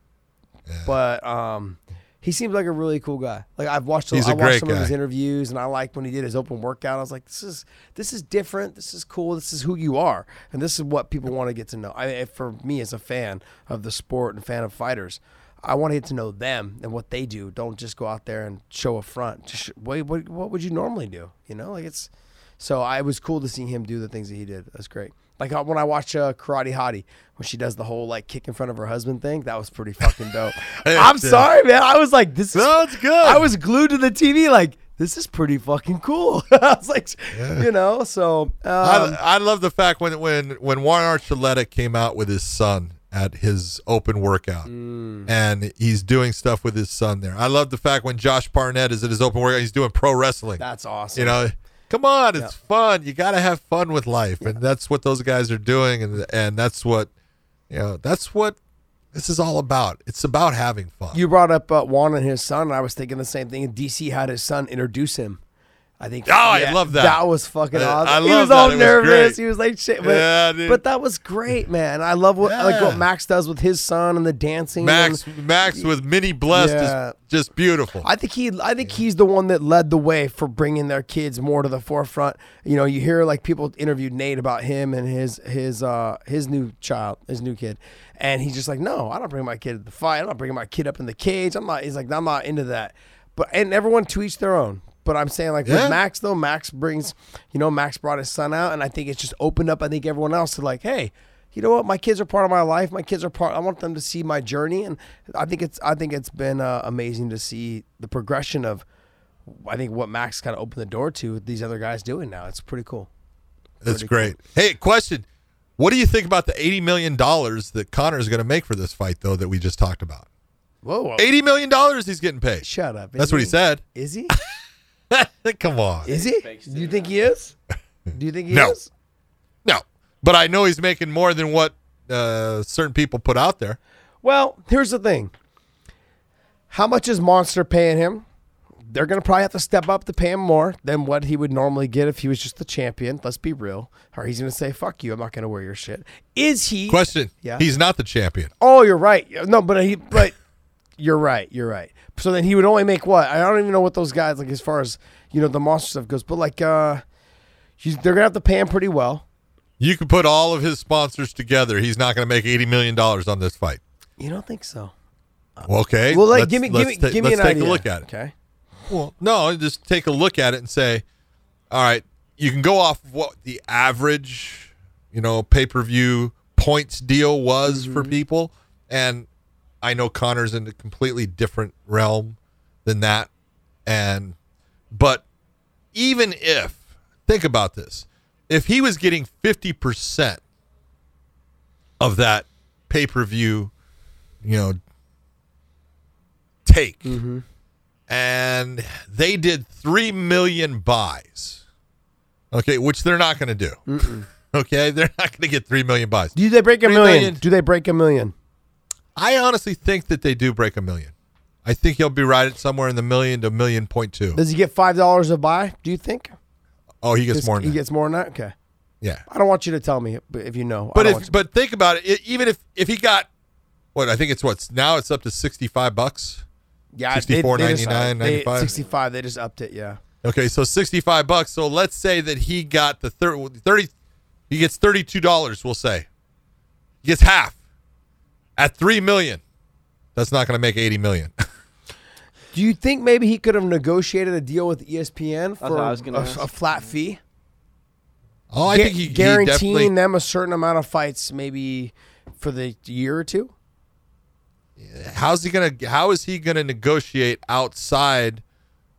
but um, he seems like a really cool guy. Like I've watched, He's I a watched some of his interviews, and I liked when he did his open workout. I was like, this is this is different. This is cool. This is who you are, and this is what people want to get to know. I, for me, as a fan of the sport and fan of fighters. I want to get to know them and what they do. Don't just go out there and show a front. Just what, what, what would you normally do? You know, like it's. So I it was cool to see him do the things that he did. That's great. Like uh, when I watch uh, Karate Hottie when she does the whole like kick in front of her husband thing. That was pretty fucking dope. I'm sorry, man. I was like, this. Is, No, it's good. I was glued to the TV. Like this is pretty fucking cool. I was like, you know. So um, I, I love the fact when when when Juan Archuleta came out with his son at his open workout, Mm. and he's doing stuff with his son there. I love the fact when Josh Barnett is at his open workout, he's doing pro wrestling. that's awesome. you know, come on, it's fun. You got to have fun with life, and that's what those guys are doing, and and that's what you know. That's what this is all about. It's about having fun. You brought up uh, Juan and his son. And I was thinking the same thing. And DC had his son introduce him. I think. Oh, I love that. That was fucking awesome. I he was all. It nervous. great. he was like shit. But, Yeah, dude. but that was great, man. I love what like what Max does with his son and the dancing. Max and- Max with mini blessed Yeah. is just beautiful. I think he, I think he's the one that led the way for bringing their kids more to the forefront. You know, you hear like people interviewed Nate about him and his his uh his new child, his new kid, and he's just like, no, I don't bring my kid to the fight. I'm not bringing my kid up in the cage. I'm not. He's like, I'm not into that. But and everyone to each their own. But I'm saying like Yeah. with Max though, Max brings, you know, Max brought his son out, and I think it's just opened up. I think everyone else to like, hey. You know what? My kids are part of my life. My kids are part. I want them to see my journey, and I think it's. I think it's been uh, amazing to see the progression of I think what Max kind of opened the door to these other guys doing now. It's pretty cool. That's pretty great. Hey, question. What do you think about the $80 million that Conor is going to make for this fight, though, that we just talked about? Whoa, whoa. $80 million he's getting paid. Shut up. That's what he said. Is he? Come on. Is he? Do you think he is? Do you think he No. is? No. But I know he's making more than what uh, certain people put out there. Well, here's the thing. How much is Monster paying him? They're gonna probably have to step up to pay him more than what he would normally get if he was just the champion. Let's be real. Or he's gonna say, "Fuck you! I'm not gonna wear your shit." Is he? Question. Yeah. He's not the champion. Oh, you're right. No, but he, but you're right. You're right. So then he would only make what? I don't even know what those guys like as far as you know the monster stuff goes. But like, uh, he's, they're gonna have to pay him pretty well. You could put all of his sponsors together. He's not going to make eighty million dollars on this fight. You don't think so? Okay. Well, like, let's- give me, give me, ta- give me let's an take idea. a look at it. Okay. Well, no, just take a look at it and say, all right, you can go off of what the average, you know, pay per view points deal was for Mm-hmm. people. And I know Conor's in a completely different realm than that. And, but even if, think about this, if he was getting 50% of that pay per view, you know, take, mm-hmm. and they did 3 million buys. Okay, which they're not going to do. Okay, they're not going to get 3 million buys. Do they break a Three million? million. Do they break a million? I honestly think that they do break a million. I think he'll be right at somewhere in the million to million point two. Does he get five dollars a buy? Do you think? Oh, he gets Does- more than He that. gets more than that. Okay. yeah. I don't want you to tell me, if you know. But if but think about it, it, even if if he got what I think it's what's now it's up to 65 bucks. yeah, 64, they, they just, 99, they- 95? Sixty-five. They just upped it. Yeah. Okay, so 65 bucks. So let's say that he got the thir- 30 he gets $32, we'll say. He gets half at 3 million. That's not going to make 80 million. Do you think maybe he could have negotiated a deal with ESPN for I was gonna a, a flat fee? oh, I Gu- think he, he guaranteeing definitely them a certain amount of fights, maybe for the year or two. how's he gonna how is he gonna negotiate outside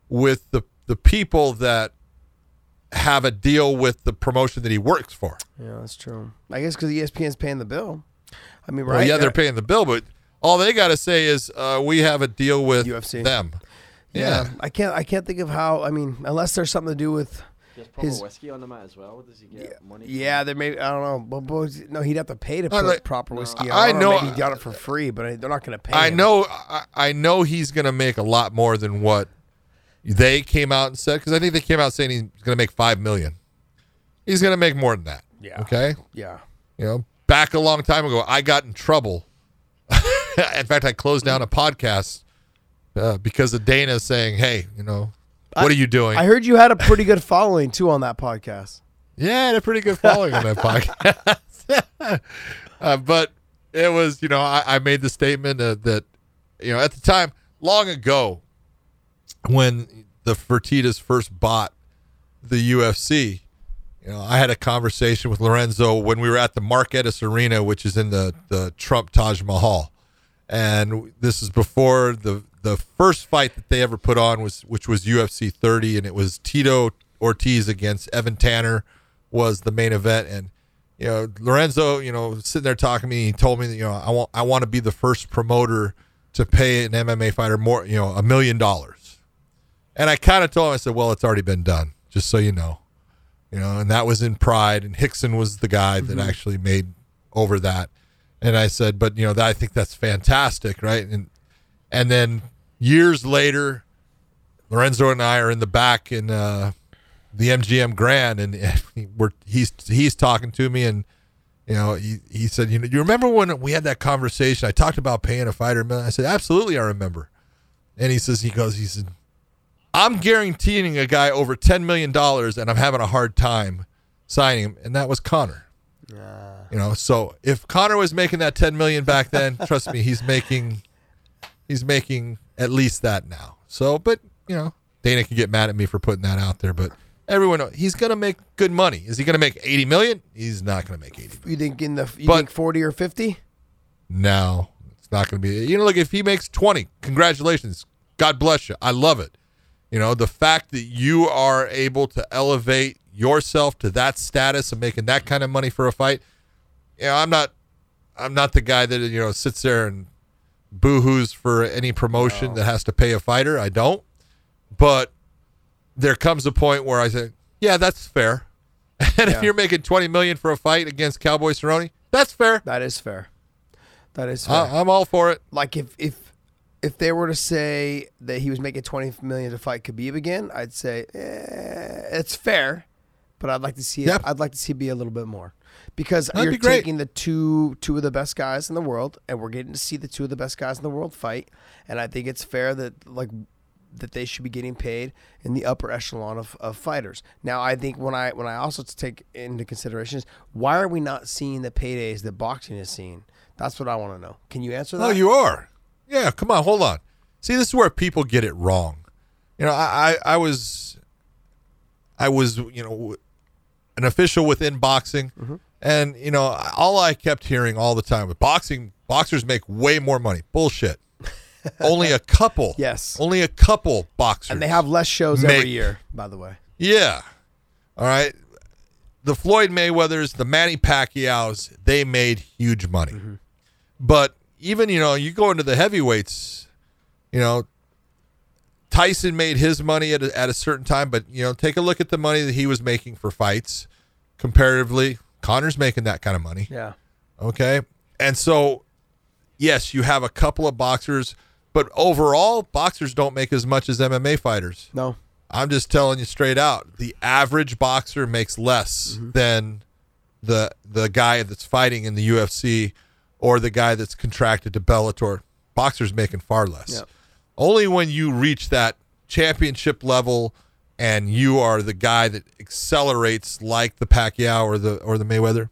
with the the people that have a deal with the promotion that he works for Yeah, that's true. I guess because ESPN's paying the bill. I mean, well yeah they're paying the bill but all they got to say is uh, we have a deal with UFC. them Yeah. yeah, I can't. I can't think of how. I mean, unless there's something to do with. He His- whiskey on the mat as well. Does he get money? Yeah, it? there may. I don't know. But, but no, he'd have to pay to I put like- proper whiskey. I on. or know- Maybe he got it for free, but they're not going to pay. I him. know I, I know he's gonna make a lot more than what they came out and said because I think they came out saying he's gonna make five million he's gonna make more than that Yeah. okay Yeah. You know, back a long time ago, I got in trouble. in fact, I closed down a podcast uh, because of Dana saying, "Hey, you know, what are you doing?" I heard you had a pretty good following too on that podcast. yeah, I had a pretty good following on that podcast. uh, but it was, you know, I, I made the statement uh, that, you know, at the time, long ago, when the Fertitas first bought the UFC, you know, I had a conversation with Lorenzo when we were at the Mark Etess Arena, which is in the, the Trump Taj Mahal. And this is before the the first fight that they ever put on was which was UFC 30 and it was Tito Ortiz against Evan Tanner was the main event. And you know Lorenzo you know sitting there talking to me he told me that you know I want I want to be the first promoter to pay an MMA fighter more you know a million dollars. And I kind of told him I said well it's already been done just so you know you know and that was in Pride and Rickson was the guy that actually made over that and I said but you know that I think that's fantastic right and and then years later, Lorenzo and I are in the back in uh, the MGM Grand, and we're he's he's talking to me, and you know he, he said, you know, you remember when we had that conversation? I talked about paying a fighter. I said, absolutely, I remember. And he says, he goes, he said, I'm guaranteeing a guy over ten million dollars, and I'm having a hard time signing him, and that was Conor. You know, so if Conor was making that ten million back then, trust me, he's making he's making at least that now. So, but you know, Dana can get mad at me for putting that out there, but everyone knows he's gonna make good money. Is he gonna make eighty million? He's not gonna make eighty. You think in the you But- think forty or fifty? No, it's not gonna be. You know, look if he makes twenty, congratulations. God bless you. I love it. You know, the fact that you are able to elevate yourself to that status of making that kind of money for a fight. You know, I'm not. I'm not the guy that you know sits there and boohoos for any promotion that has to pay a fighter. I don't. But there comes a point where I say, yeah, that's fair. And if you're making 20 million for a fight against Cowboy Cerrone, that's fair. That is fair. That is fair. I, I'm all for it. like if if if they were to say that he was making twenty million to fight Khabib again, I'd say eh, it's fair, but I'd like to see it. I'd like to see it be a little bit more because That'd you're be taking the two two of the best guys in the world, and we're getting to see the two of the best guys in the world fight, and I think it's fair that like that they should be getting paid in the upper echelon of, of fighters. Now, I think when I when I also take into consideration is why are we not seeing the paydays that boxing is seeing? That's what I want to know. Can you answer that? Oh, you are. Yeah, come on, hold on. See, this is where people get it wrong. You know, I, I, I was, I was, you know, an official within boxing, Mm-hmm. and you know, all I kept hearing all the time with boxing, boxers make way more money. Bullshit. only a couple. Yes. Only a couple boxers. and they have less shows Make- every year, by the way. Yeah. All right. The Floyd Mayweathers, the Manny Pacquiao's, they made huge money. But even, you know, you go into the heavyweights, you know, Tyson made his money at a, at a certain time, but, you know, take a look at the money that he was making for fights comparatively. Conor's making that kind of money. Yeah. Okay. And so, yes, you have a couple of boxers, but overall, boxers don't make as much as MMA fighters. No. I'm just telling you straight out. The average boxer makes less mm-hmm. than the the guy that's fighting in the UFC or the guy that's contracted to Bellator. Boxers making far less. Yep. Only when you reach that championship level and you are the guy that accelerates like the Pacquiao or the or the Mayweather.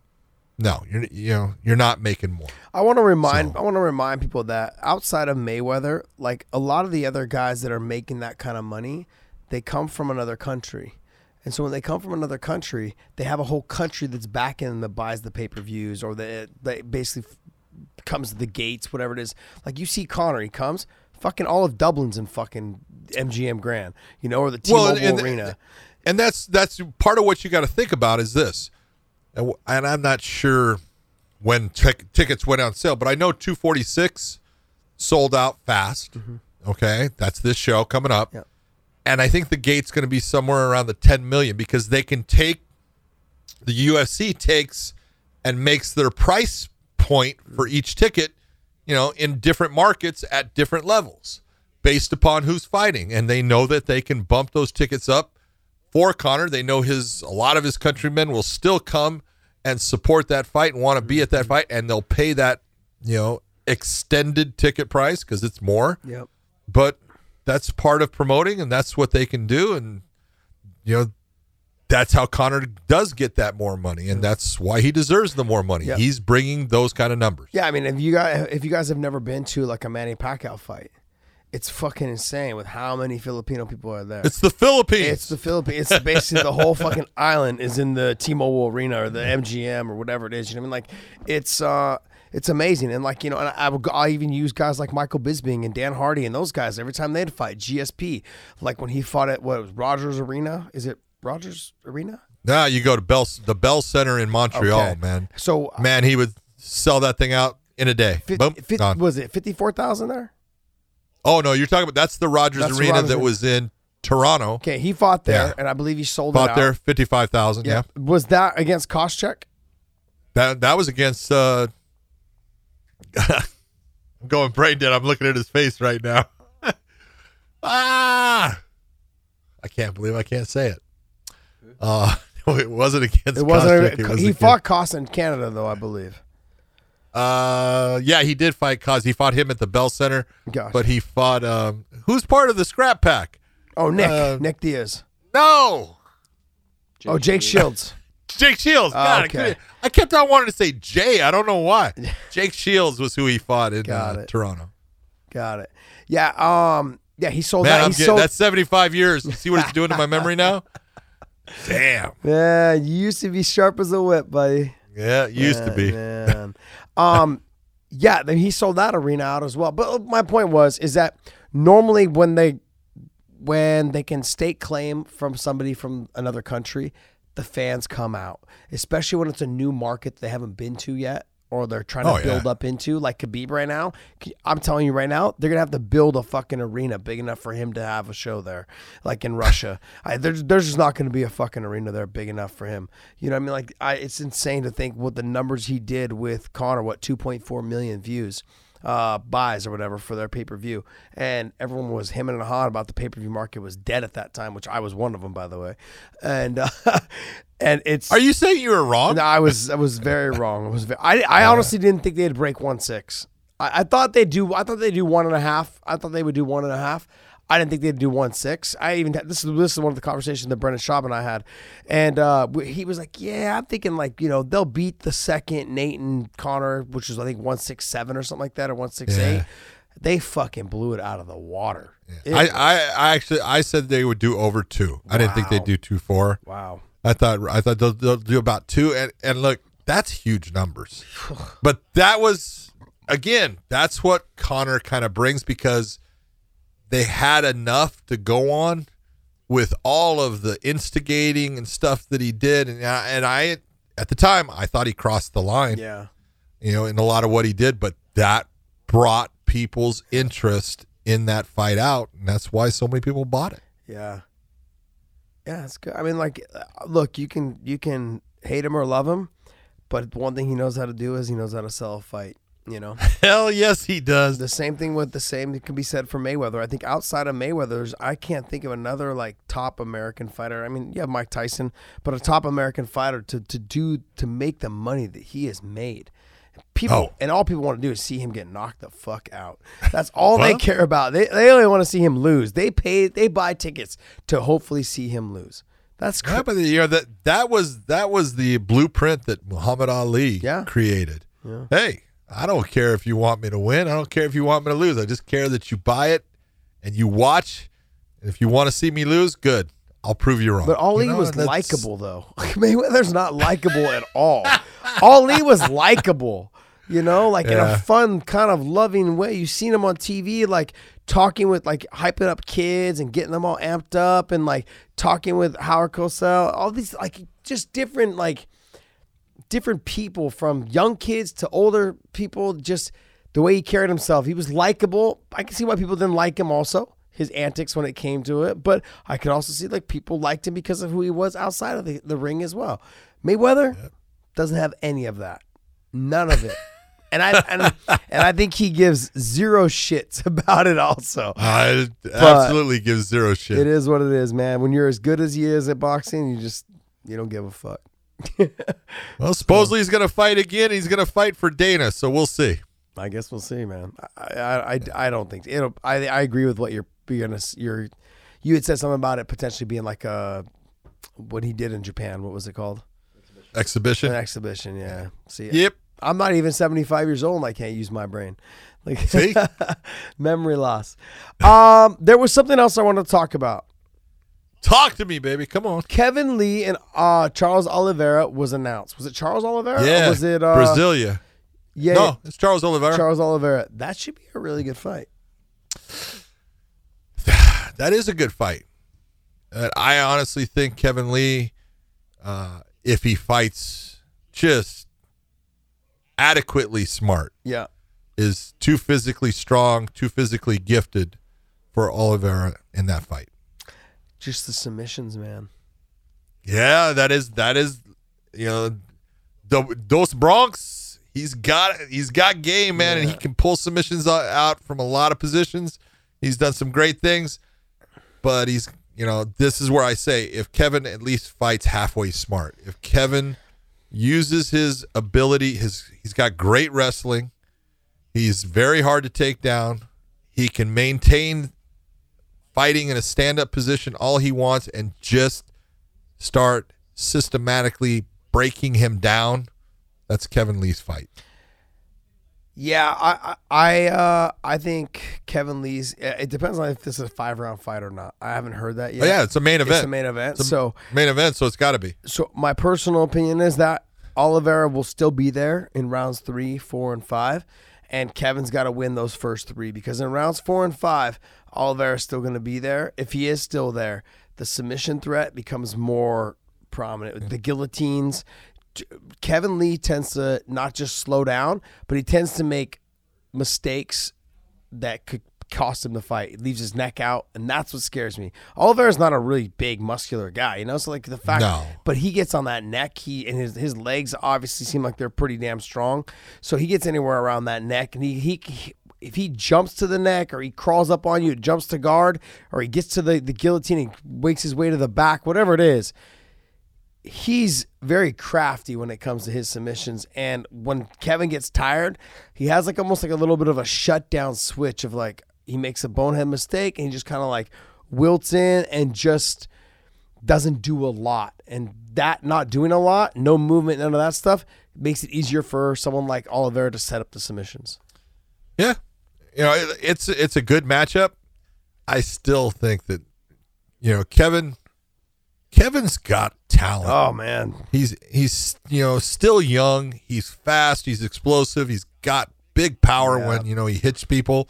No, you're you know you're not making more. I want to remind So- I want to remind people that outside of Mayweather, like a lot of the other guys that are making that kind of money, they come from another country. And so when they come from another country, they have a whole country that's backing them that buys the pay-per-views or that that basically f- comes to the gates, whatever it is. Like you see Conor, he comes, fucking all of Dublin's in fucking MGM Grand, you know, or the T-Mobile and, Arena. and that's that's part of what you got to think about is this, and, and I'm not sure when tic- tickets went on sale, but I know 246 sold out fast. Mm-hmm. Okay, that's this show coming up, Yep. and I think the gate's going to be somewhere around the 10 million because they can take the UFC takes and makes their price point for each ticket, you know, in different markets at different levels based upon who's fighting. And they know that they can bump those tickets up for Conor. They know his a lot of his countrymen will still come and support that fight and want to be at that fight and they'll pay that, you know, extended ticket price because it's more Yep. but that's part of promoting and that's what they can do and you know that's how Conor does get that more money and that's why he deserves the more money. He's bringing those kind of numbers. Yeah, I mean, if you guys if you guys have never been to like a Manny Pacquiao fight, it's fucking insane with how many Filipino people are there. It's the Philippines. It's the Philippines. It's basically the whole fucking island is in the T-Mobile Arena or the MGM or whatever it is. You know what I mean? Like, it's uh, it's amazing. And like you know, and I will go, I even use guys like Michael Bisping and Dan Hardy and those guys every time they'd fight. GSP, like when he fought at what it was Rogers Arena? Is it Rogers Arena? Nah, you go to Bell the Bell Center in Montreal, Okay. man. So Man, he would sell that thing out in a day. fif- Boom, fif- gone. was it fifty four thousand there? oh no, you're talking about that's the Rogers That's Arena Rogers that was in Toronto. Okay, he fought there, Yeah. and I believe he sold it Fought out. there, fifty five thousand. Yeah. Was that against Koscheck? That that was against uh I'm going brain dead. I'm looking at his face right now. ah I can't believe I can't say it. Uh it wasn't against It wasn't. Koscheck, it was he against- fought Costa in Canada, though I believe. uh yeah, he did fight Cos. He fought him at the Bell Center. Gosh. But he fought um who's part of the scrap pack? Oh, Nick, uh, Nick Diaz. No. oh, Jake Shields. Jake Shields. God, I okay. I, kept on wanting to say Jay. I don't know why. Jake Shields was who he fought in Got uh. Toronto. Got it. Yeah. Um. Yeah, he sold Man, that. He getting sold. that's 75 years. See what it's doing to my memory now? Damn. Yeah, you used to be sharp as a whip, buddy. Yeah, used to be. Man. um. Yeah, then he sold that arena out as well. But my point was, is that normally when they when they can stake claim from somebody from another country, the fans come out, especially when it's a new market they haven't been to yet or they're trying to Oh, yeah. build up into, like Khabib right now. I'm telling you right now, they're gonna have to build a fucking arena big enough for him to have a show there, like in Russia. I, there's there's just not gonna be a fucking arena there big enough for him. You know what I mean? Like I, it's insane to think what the numbers he did with Conor, what 2.4 million views uh, buys or whatever for their pay per view, and everyone was him and hawing about the pay per view market was dead at that time, which I was one of them, by the way. And uh, and it's Are you saying you were wrong? no, I was I was very wrong. I was ve- I, I honestly didn't think they'd break one six. I, I thought they'd do. I thought they'd do one and a half. I thought they would do one and a half. I didn't think they'd do one six. I even this is this is one of the conversations that Brendan Schaub and I had, and uh, he was like, "Yeah, I'm thinking like you know they'll beat the second Nate and Conor, which was I think one six seven or something like that, or one six eight. Yeah. They fucking blew it out of the water. It I, was- I, I actually I said they would do over two. I didn't think they'd do two four. wow. I thought I thought they'll, they'll do about two, and and look, that's huge numbers. but that was again, that's what Conor kind of brings because they had enough to go on with all of the instigating and stuff that he did, and I, and I at the time I thought he crossed the line, Yeah. you know, in a lot of what he did, but that brought people's interest in that fight out, and that's why so many people bought it. Yeah. Yeah, it's good. I mean, like, uh, look, you can you can hate him or love him, but one thing he knows how to do is he knows how to sell a fight. You know, Hell yes, he does. the same thing with the same that can be said for Mayweather. I think outside of Mayweather's, I can't think of another like top American fighter. I mean, yeah, Mike Tyson, but a top American fighter to to do to make the money that he has made. People Oh. and all people want to do is see him get knocked the fuck out. That's all they care about. They they only want to see him lose. They pay they buy tickets to hopefully see him lose. That's Yeah, cra- but you know that that was that was the blueprint that Muhammad Ali Yeah. created. Hey, I don't care if you want me to win. I don't care if you want me to lose. I just care that you buy it and you watch. And if you want to see me lose, good. I'll prove you wrong. But Ali You know, was likable though. Mayweather's not likable at all. Ali was likable. You know, like in a fun, kind of loving way. You've seen him on TV, like talking with, like hyping up kids and getting them all amped up, and like talking with Howard Cosell. All these, like, just different, like, different people from young kids to older people. Just the way he carried himself, he was likable. I can see why people didn't like him. Also, his antics when it came to it, but I could also see like people liked him because of who he was outside of the, the ring as well. Mayweather doesn't have any of that, none of it. And I and, and I think he gives zero shits about it. Also, I absolutely give zero shit. it is what it is, man. When you're as good as he is at boxing, you just you don't give a fuck. Well, supposedly he's going to fight again. He's going to fight for Dana, so we'll see. I guess we'll see, man. I I, I, I don't think it'll. I I agree with what you're you're gonna you're. You had said something about it potentially being like a what he did in Japan. What was it called? Exhibition. An exhibition. Yeah. See. Yep. I'm not even 75 years old and I can't use my brain. Like See? memory loss. Um, there was something else I wanted to talk about. Talk to me, baby. Come on. Kevin Lee and uh, Charles Oliveira was announced. Was it Charles Oliveira? Yeah. was it uh, Brasilia? Yeah. No, it's Charles Oliveira. Charles Oliveira. That should be a really good fight. that is a good fight. Uh, I honestly think Kevin Lee, uh, if he fights just adequately smart, Yeah. is too physically strong, too physically gifted for Oliveira in that fight. Just the submissions, man. Yeah, that is that is you know the Dos Bronx. He's got he's got game, man, and he can pull submissions out from a lot of positions. He's done some great things, but he's you know this is where I say if Kevin at least fights halfway smart, if Kevin uses his ability, his he's got great wrestling. He's very hard to take down. He can maintain fighting in a stand-up position all he wants and just start systematically breaking him down. That's Kevin Lee's fight. Yeah, I I I, uh, I think Kevin Lee's. It depends on if this is a five round fight or not. I haven't heard that yet. Oh, yeah, it's a main event. It's a main event. A so main event, so it's got to be. so my personal opinion is that Oliveira will still be there in rounds three, four, and five, and Kevin's got to win those first three because in rounds four and five, Oliveira's still going to be there. If he is still there, the submission threat becomes more prominent. The guillotines. Kevin Lee tends to not just slow down, but he tends to make mistakes that could cost him the fight. He leaves his neck out, and that's what scares me. Oliveira's not a really big, muscular guy, you know. So like the fact, No. but he gets on that neck. He and his his legs obviously seem like they're pretty damn strong. So he gets anywhere around that neck, and he he. he if he jumps to the neck or he crawls up on you, jumps to guard, or he gets to the, the guillotine and wakes his way to the back, whatever it is, he's very crafty when it comes to his submissions. And when Kevin gets tired, he has like almost like a little bit of a shutdown switch of like he makes a bonehead mistake and he just kind of like wilts in and just doesn't do a lot. And that not doing a lot, no movement, none of that stuff, makes it easier for someone like Oliveira to set up the submissions. Yeah, you know it, it's it's a good matchup. I still think that you know Kevin. Kevin's got talent. Oh man, He's he's you know still young. He's fast. He's explosive. He's got big power Yeah. when you know he hits people.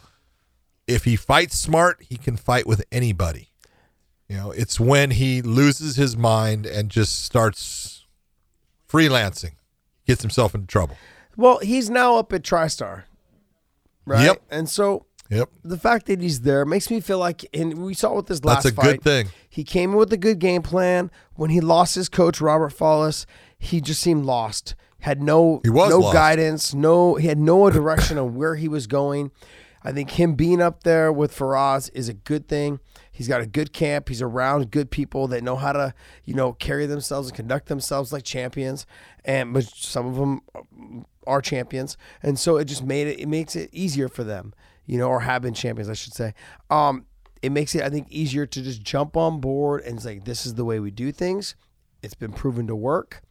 If he fights smart, he can fight with anybody. You know, it's when he loses his mind and just starts freelancing, gets himself into trouble. Well, he's now up at TriStar, right? Yep. And so Yep, the fact that he's there makes me feel like, and we saw with this last that's a fight, good thing. He came in with a good game plan. When he lost his coach Robert Follis, he just seemed lost. Had no He was no lost. guidance. No, he had no direction on where he was going. I think him being up there with Firas is a good thing. He's got a good camp. He's around good people that know how to, you know, carry themselves and conduct themselves like champions. And but some of them are champions, and so it just made it. It makes it easier for them, you know, or have been champions, I should say. Um, it makes it, I think, easier to just jump on board and say, this is the way we do things. It's been proven to work.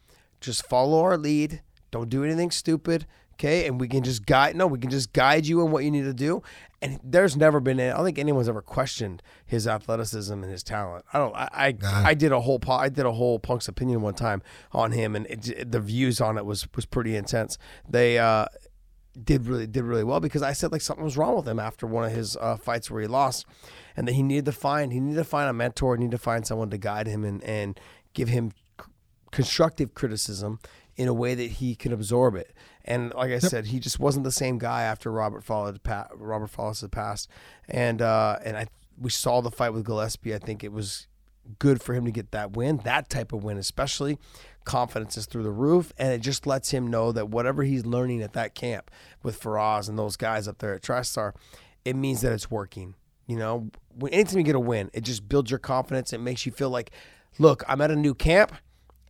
Just follow our lead. Don't do anything stupid. Okay. And we can just guide, no, we can just guide you in what you need to do. And there's never been, I don't think anyone's ever questioned his athleticism and his talent. I don't, I, I, I did a whole, po- I did a whole Punk's opinion one time on him and it, the views on it was, was pretty intense. They, uh, did really did really well because I said like something was wrong with him after one of his uh, fights where he lost, and that he needed to find he needed to find a mentor, he needed to find someone to guide him and and give him constructive criticism in a way that he could absorb it. And like I said, he just wasn't the same guy after Robert followed Robert Follis had passed, and uh, and I we saw the fight with Gillespie. I think it was good for him to get that win, that type of win, especially. Confidence is through the roof, and it just lets him know that whatever he's learning at that camp with Firas and those guys up there at TriStar, it means that it's working. You know, when anytime you get a win, it just builds your confidence. It makes you feel like, look, I'm at a new camp,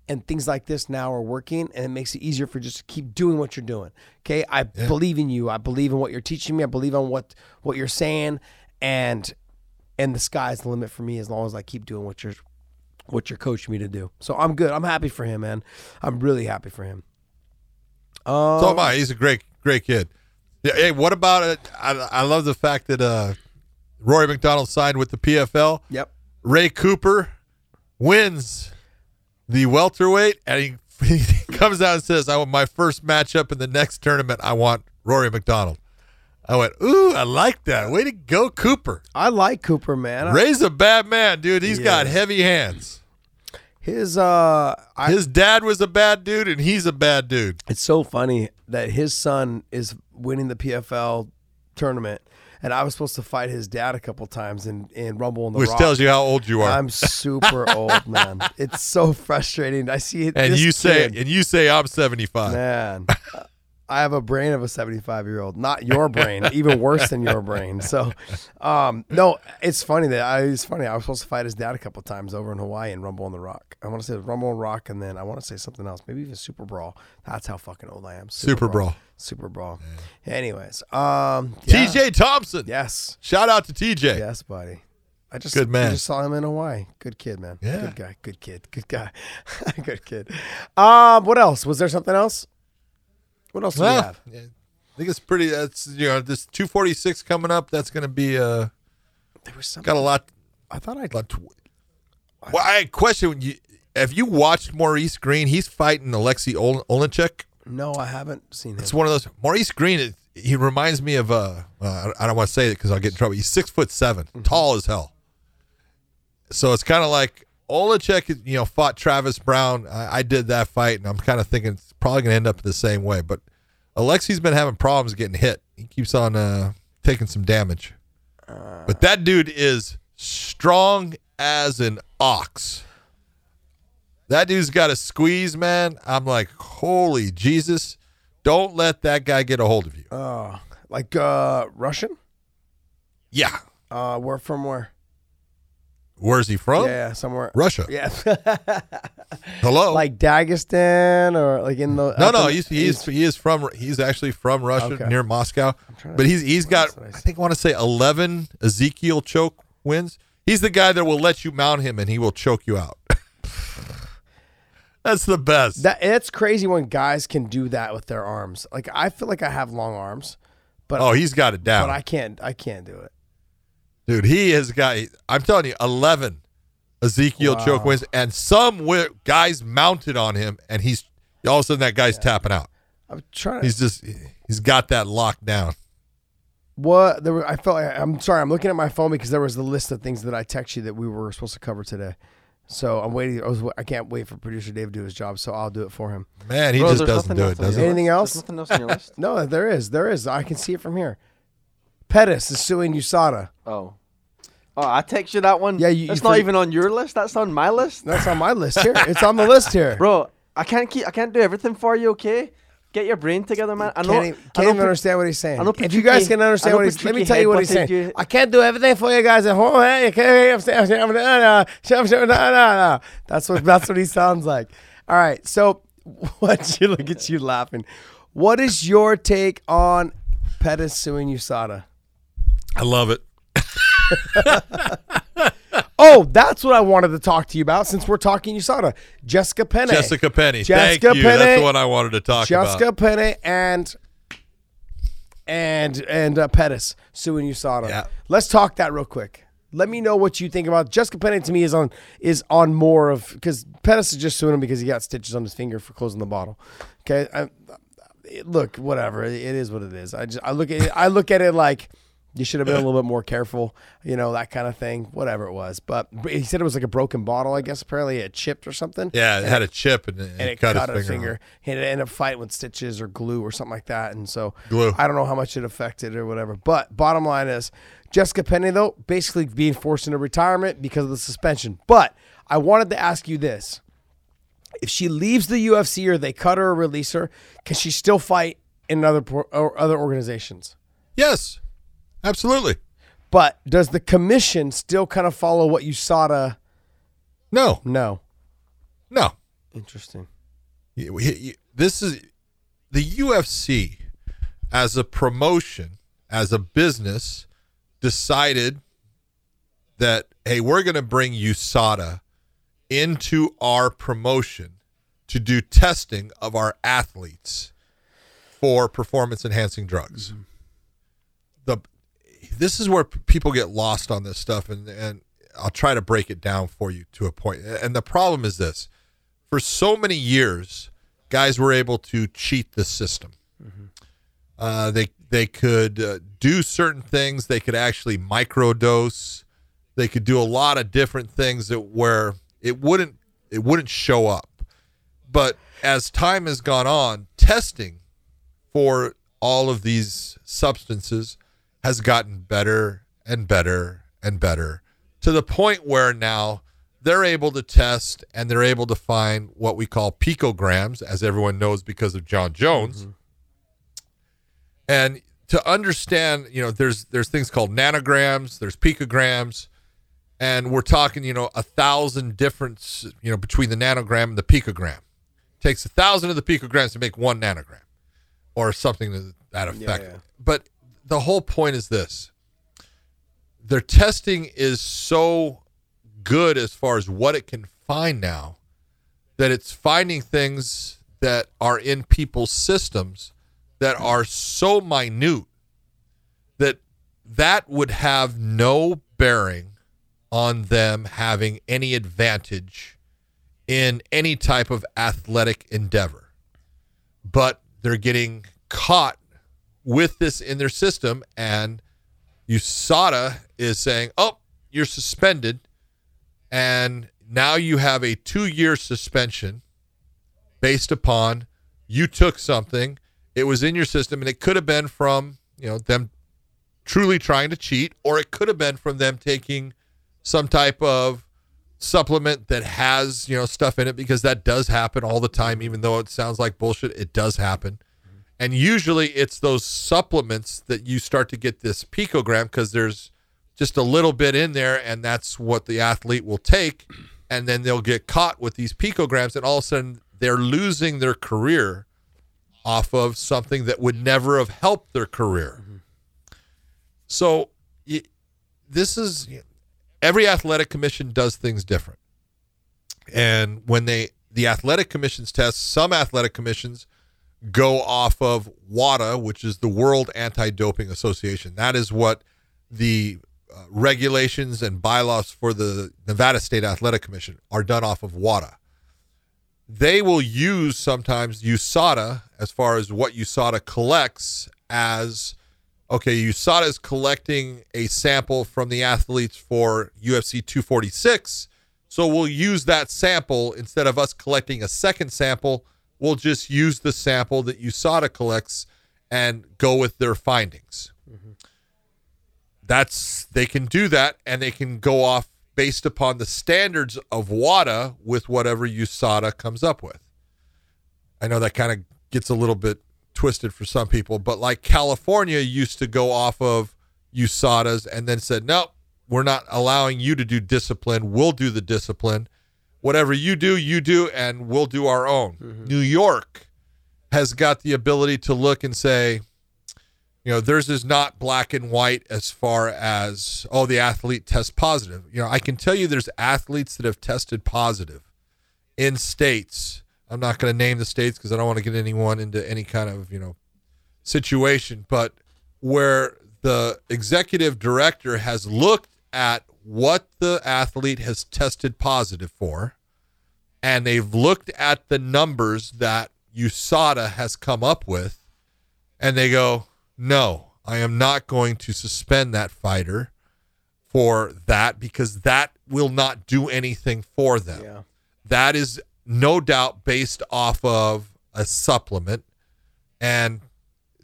and things like this now are working, and it makes it easier for just to keep doing what you're doing. Okay, I believe in you. I believe in what you're teaching me. I believe on what what you're saying, and and the sky's the limit for me as long as I keep doing what you're what you're coaching me to do. So I'm good. I'm happy for him, man. I'm really happy for him. Um, So am I. He's a great, great kid. Yeah. Hey, what about it? I, I love the fact that uh, Rory MacDonald signed with the PFL. Yep. Ray Cooper wins the welterweight, and he, he comes out and says, "I want my first matchup in the next tournament. I want Rory MacDonald." I went, "Ooh, I like that. Way to go, Cooper." I like Cooper, man. Ray's a bad man, dude. He's He got is. heavy hands. His uh, I, His dad was a bad dude, and he's a bad dude. it's so funny that his son is winning the PFL tournament, and I was supposed to fight his dad a couple times in in Rumble in the Rock, Which Rock. tells you how old you are. I'm super old, man. It's so frustrating. I see it. and you say kid, and you say I'm 75. man. I have a brain of a 75 year old, not your brain, even worse than your brain. So, um, no, it's funny that I, it's funny. I was supposed to fight his dad a couple times over in Hawaii and Rumble on the Rock. I want to say Rumble on Rock, and then I want to say something else, maybe even Super Brawl. That's how fucking old I am. Super Brawl. Super Brawl. Anyways, um, yeah. TJ Thomson. Yes, Shout out to TJ. yes, buddy. I just Good man. I just saw him in Hawaii. Good kid, man. Yeah. Good guy. Good kid. Good guy. good kid. Um, what else? Was there something else? What else do we have? yeah, I think it's pretty. That's you know this 246 coming up. That's going to be uh There was something. got a lot. I thought I'd lot to, well, I question you. Have you watched Maurice Greene? He's fighting Alexei Ol- Olechek. No, I haven't seen him. It's one of those. Maurice Greene. is- He reminds me of. Uh, uh, I don't want to say it because I'll get in trouble. He's six foot 7 Mm-hmm. tall as hell. So it's kind of like Olechek. You know, fought Travis Browne. I, I did that fight, and I'm kind of thinking it's probably going to end up the same way. But Alexei's been having problems getting hit. He keeps on uh, taking some damage. but that dude is strong as an ox. That dude's got a squeeze, man. I'm like, holy Jesus. Don't let that guy get a hold of you. Oh, like uh, Russian? Yeah. Uh, where from where? Where's he from? Yeah, somewhere. Russia. Yeah, Hello. like Dagestan or like in the. no, no, he's he's he is from he's actually from Russia Okay. near Moscow, but he's he's got I I think I want to say eleven Ezekiel choke wins. He's the guy that will let you mount him and he will choke you out. That's the best. That it's crazy when guys can do that with their arms. Like I feel like I have long arms, but oh, he's got it down, but I can't. I can't do it. Dude. He has got. I'm telling you, eleven Ezekiel Wow. choke wins, and some guys mounted on him, and he's all of a sudden that guy's tapping out. I'm trying to. He's just he's got that locked down. What there were, I felt like I'm sorry. I'm looking at my phone because there was the list of things that I text you that we were supposed to cover today. So I'm waiting. I, was, I can't wait for producer Dave to do his job. So I'll do it for him. Man, he Bro, just doesn't do it, does your he? Anything else? There's nothing else on your list. No, there is. There is. I can see it from here. Pettis is suing USADA. Oh. Oh, I text you that one. Yeah, you- That's you not forget- even on your list. That's on my list. That's on my list here. It's on the list here. Bro, I can't keep. I can't do everything for you. Okay, get your brain together, man. I know. Can't, even, I can't know even Pat- understand what he's saying. I know If you guys can I understand know what he's, let me tell you what he's saying. headbutted you. I can't do everything for you guys at home. Hey, okay, I'm saying I'm showing That's what that's what he sounds like. All right, so what you look at you laughing. What is your take on Pettis suing USADA? I love it. Oh, that's what I wanted to talk to you about since we're talking USADA. Jessica Penne. Jessica Penny. Jessica Thank you. Penne. That's what I wanted to talk about. Jessica about. Penne and and and uh, Pettis suing USADA. Yeah. Let's talk that real quick. Let me know what you think about Jessica Penne. To me, is on is on more of because Pettis is just suing him because he got stitches on his finger for closing the bottle. Okay, I, look, whatever it is, what it is. I just I look at it, I look at it like you should have been a little bit more careful, you know, that kind of thing. Whatever it was, but he said it was like a broken bottle. I guess apparently it chipped or something Yeah, it had a chip and, it, and it cut, cut, his his finger. He had to end up fighting with stitches or glue or something like that. And so Glue. I don't know how much it affected or whatever. But bottom line is Jessica Penne though basically being forced into retirement because of the suspension. But I wanted to ask you this: If she leaves the UFC or they cut her or release her, can she still fight in other or other organizations? Yes, absolutely. But does the commission still kind of follow what USADA? No, No. no. Interesting. This is the UFC as a promotion, as a business, decided that hey, we're going to bring USADA into our promotion to do testing of our athletes for performance enhancing drugs. Mm-hmm. The this is where people get lost on this stuff and and I'll try to break it down for you to a point. And the problem is this. For so many years, guys were able to cheat the system. Uh, they they could uh, do certain things. They could actually microdose. They could do a lot of different things that where it wouldn't it wouldn't show up. But as time has gone on, testing for all of these substances has gotten better and better and better to the point where now they're able to test and they're able to find what we call picograms, as everyone knows because of John Jones. Mm-hmm. And to understand, you know, there's there's things called nanograms, there's picograms, and we're talking, you know, a thousand difference, you know, between the nanogram and the picogram. takes a thousand of the picograms to make one nanogram, or something to that effect. yeah. But the whole point is this: their testing is so good as far as what it can find now that it's finding things that are in people's systems that are so minute that that would have no bearing on them having any advantage in any type of athletic endeavor. But they're getting caught with this in their system and USADA is saying, "Oh, you're suspended and now you have a 2-year suspension based upon you took something, it was in your system and it could have been from, you know, them truly trying to cheat or it could have been from them taking some type of supplement that has, you know, stuff in it because that does happen all the time even though it sounds like bullshit, it does happen. And usually it's those supplements that you start to get this picogram because there's just a little bit in there, and that's what the athlete will take. And then they'll get caught with these picograms, and all of a sudden they're losing their career off of something that would never have helped their career. Mm-hmm. So y- this is every athletic commission does things different. And when they the athletic commissions test, some athletic commissions go off of WADA, which is the World Anti-Doping Association. That is what the uh, regulations and bylaws for the Nevada State Athletic Commission are done off of WADA. They will use sometimes USADA as far as what USADA collects as okay, USADA is collecting a sample from the athletes for UFC 246. So we'll use that sample instead of us collecting a second sample. We'll just use the sample that USADA collects and go with their findings. That's they can do that and they can go off based upon the standards of WADA with whatever USADA comes up with. I know that kind of gets a little bit twisted for some people, but like California used to go off of USADAs and then said, nope, we're not allowing you to do discipline. We'll do the discipline. Whatever you do, you do, and we'll do our own. Mm-hmm. New York has got the ability to look and say, you know, theirs is not black and white as far as, oh, the athlete tests positive. You know, I can tell you there's athletes that have tested positive in states. I'm not going to name the states because I don't want to get anyone into any kind of, you know, situation, but where the executive director has looked at what the athlete has tested positive for, and they've looked at the numbers that USADA has come up with, and they go, no, I am not going to suspend that fighter for that because that will not do anything for them. Yeah. That is no doubt based off of a supplement. And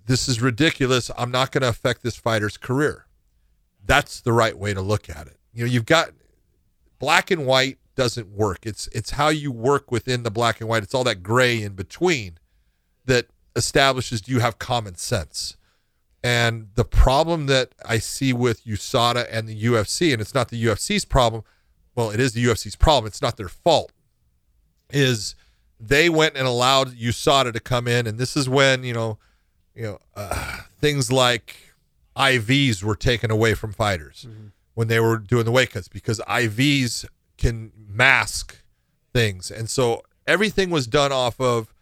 this is ridiculous. I'm not going to affect this fighter's career. That's the right way to look at it. You know, you've got black and white doesn't work. It's it's how you work within the black and white. It's all that gray in between that establishes do you have common sense. And the problem that I see with USADA and the UFC, and it's not the UFC's problem, well, it is the UFC's problem. It's not their fault. Is they went and allowed USADA to come in, and this is when you know, you know, uh, things like IVs were taken away from fighters when they were doing the weight cuts because IVs can mask things, and so everything was done off of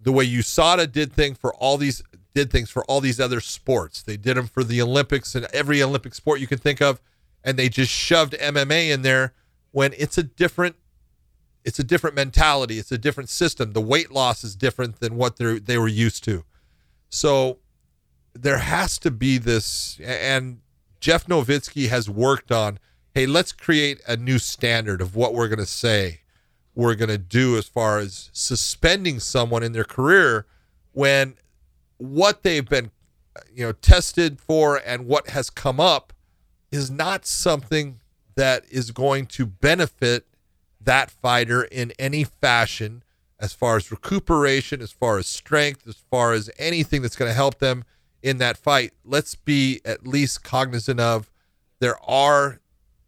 the way USADA did thing for all these did things for all these other sports. They did them for the Olympics and every Olympic sport you can think of, and they just shoved MMA in there when it's a different it's a different mentality. It's a different system. The weight loss is different than what they they were used to. So there has to be this, and Jeff Novitzky has worked on. Hey, let's create a new standard of what we're going to say we're going to do as far as suspending someone in their career when what they've been you know tested for and what has come up is not something that is going to benefit that fighter in any fashion as far as recuperation as far as strength as far as anything that's going to help them in that fight let's be at least cognizant of there are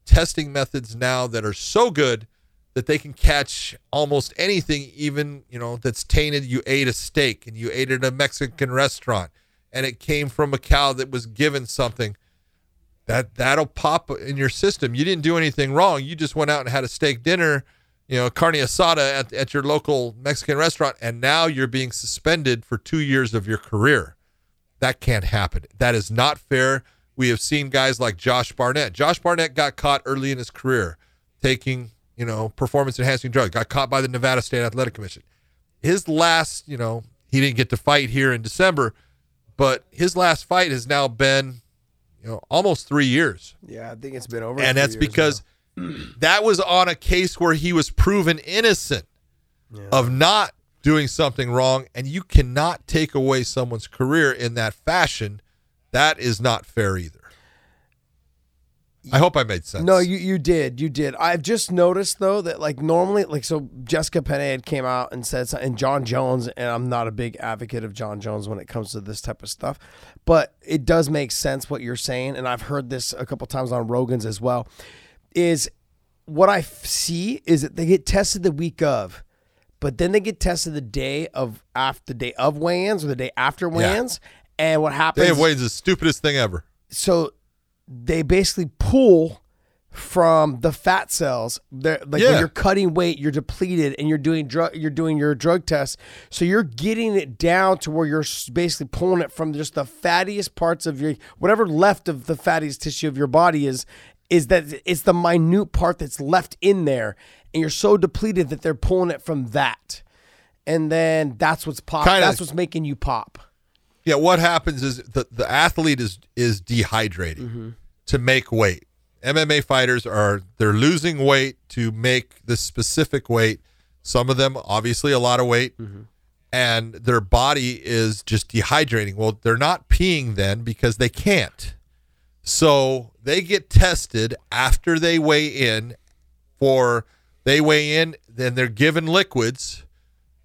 testing methods now that are so good that they can catch almost anything, even you know that's tainted. You ate a steak and you ate at a Mexican restaurant, and it came from a cow that was given something. That that'll pop in your system. You didn't do anything wrong. You just went out and had a steak dinner, you know, carne asada at, at your local Mexican restaurant, and now you're being suspended for two years of your career. That can't happen. That is not fair. We have seen guys like Josh Barnett. Josh Barnett got caught early in his career taking you know, performance enhancing drugs. Got caught by the Nevada State Athletic Commission. His last, you know, he didn't get to fight here in December, but his last fight has now been, you know, almost three years. Yeah, I think it's been over. and that's because that was on a case where he was proven innocent of not doing something wrong, and you cannot take away someone's career in that fashion. That is not fair either. I hope I made sense. No, you you did, you did. I've just noticed though that like normally, like so, Jessica Penne came out and said, something, and John Jones, and I'm not a big advocate of John Jones when it comes to this type of stuff, but it does make sense what you're saying, and I've heard this a couple times on Rogan's as well. Is what I see is that they get tested the week of, but then they get tested the day of after the day of weigh-ins or the day after weigh-ins, and what happens? Dave Wayne's the stupidest thing ever. so they basically pull from the fat cells. They're, like when you're cutting weight, you're depleted, and you're doing drug. You're doing your drug test, so you're getting it down to where you're basically pulling it from just the fattiest parts of your whatever left of the fattiest tissue of your body is. Is that it's the minute part that's left in there, and you're so depleted that they're pulling it from that, and then that's what's pop. Kinda- That's what's making you pop. Yeah, what happens is the, the athlete is is dehydrating mm-hmm. to make weight. MMA fighters are they're losing weight to make this specific weight. Some of them obviously a lot of weight. Mm-hmm. And their body is just dehydrating. Well, they're not peeing then because they can't. So they get tested after they weigh in for they weigh in, then they're given liquids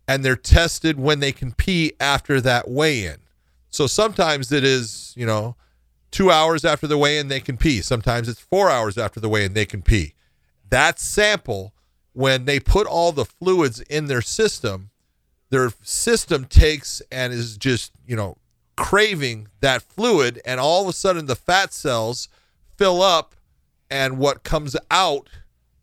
and they're tested when they can pee after that weigh in. So sometimes it is, you know, two hours after the weigh in, they can pee. Sometimes it's four hours after the weigh in, they can pee. That sample, when they put all the fluids in their system, their system takes and is just, you know, craving that fluid. And all of a sudden, the fat cells fill up, and what comes out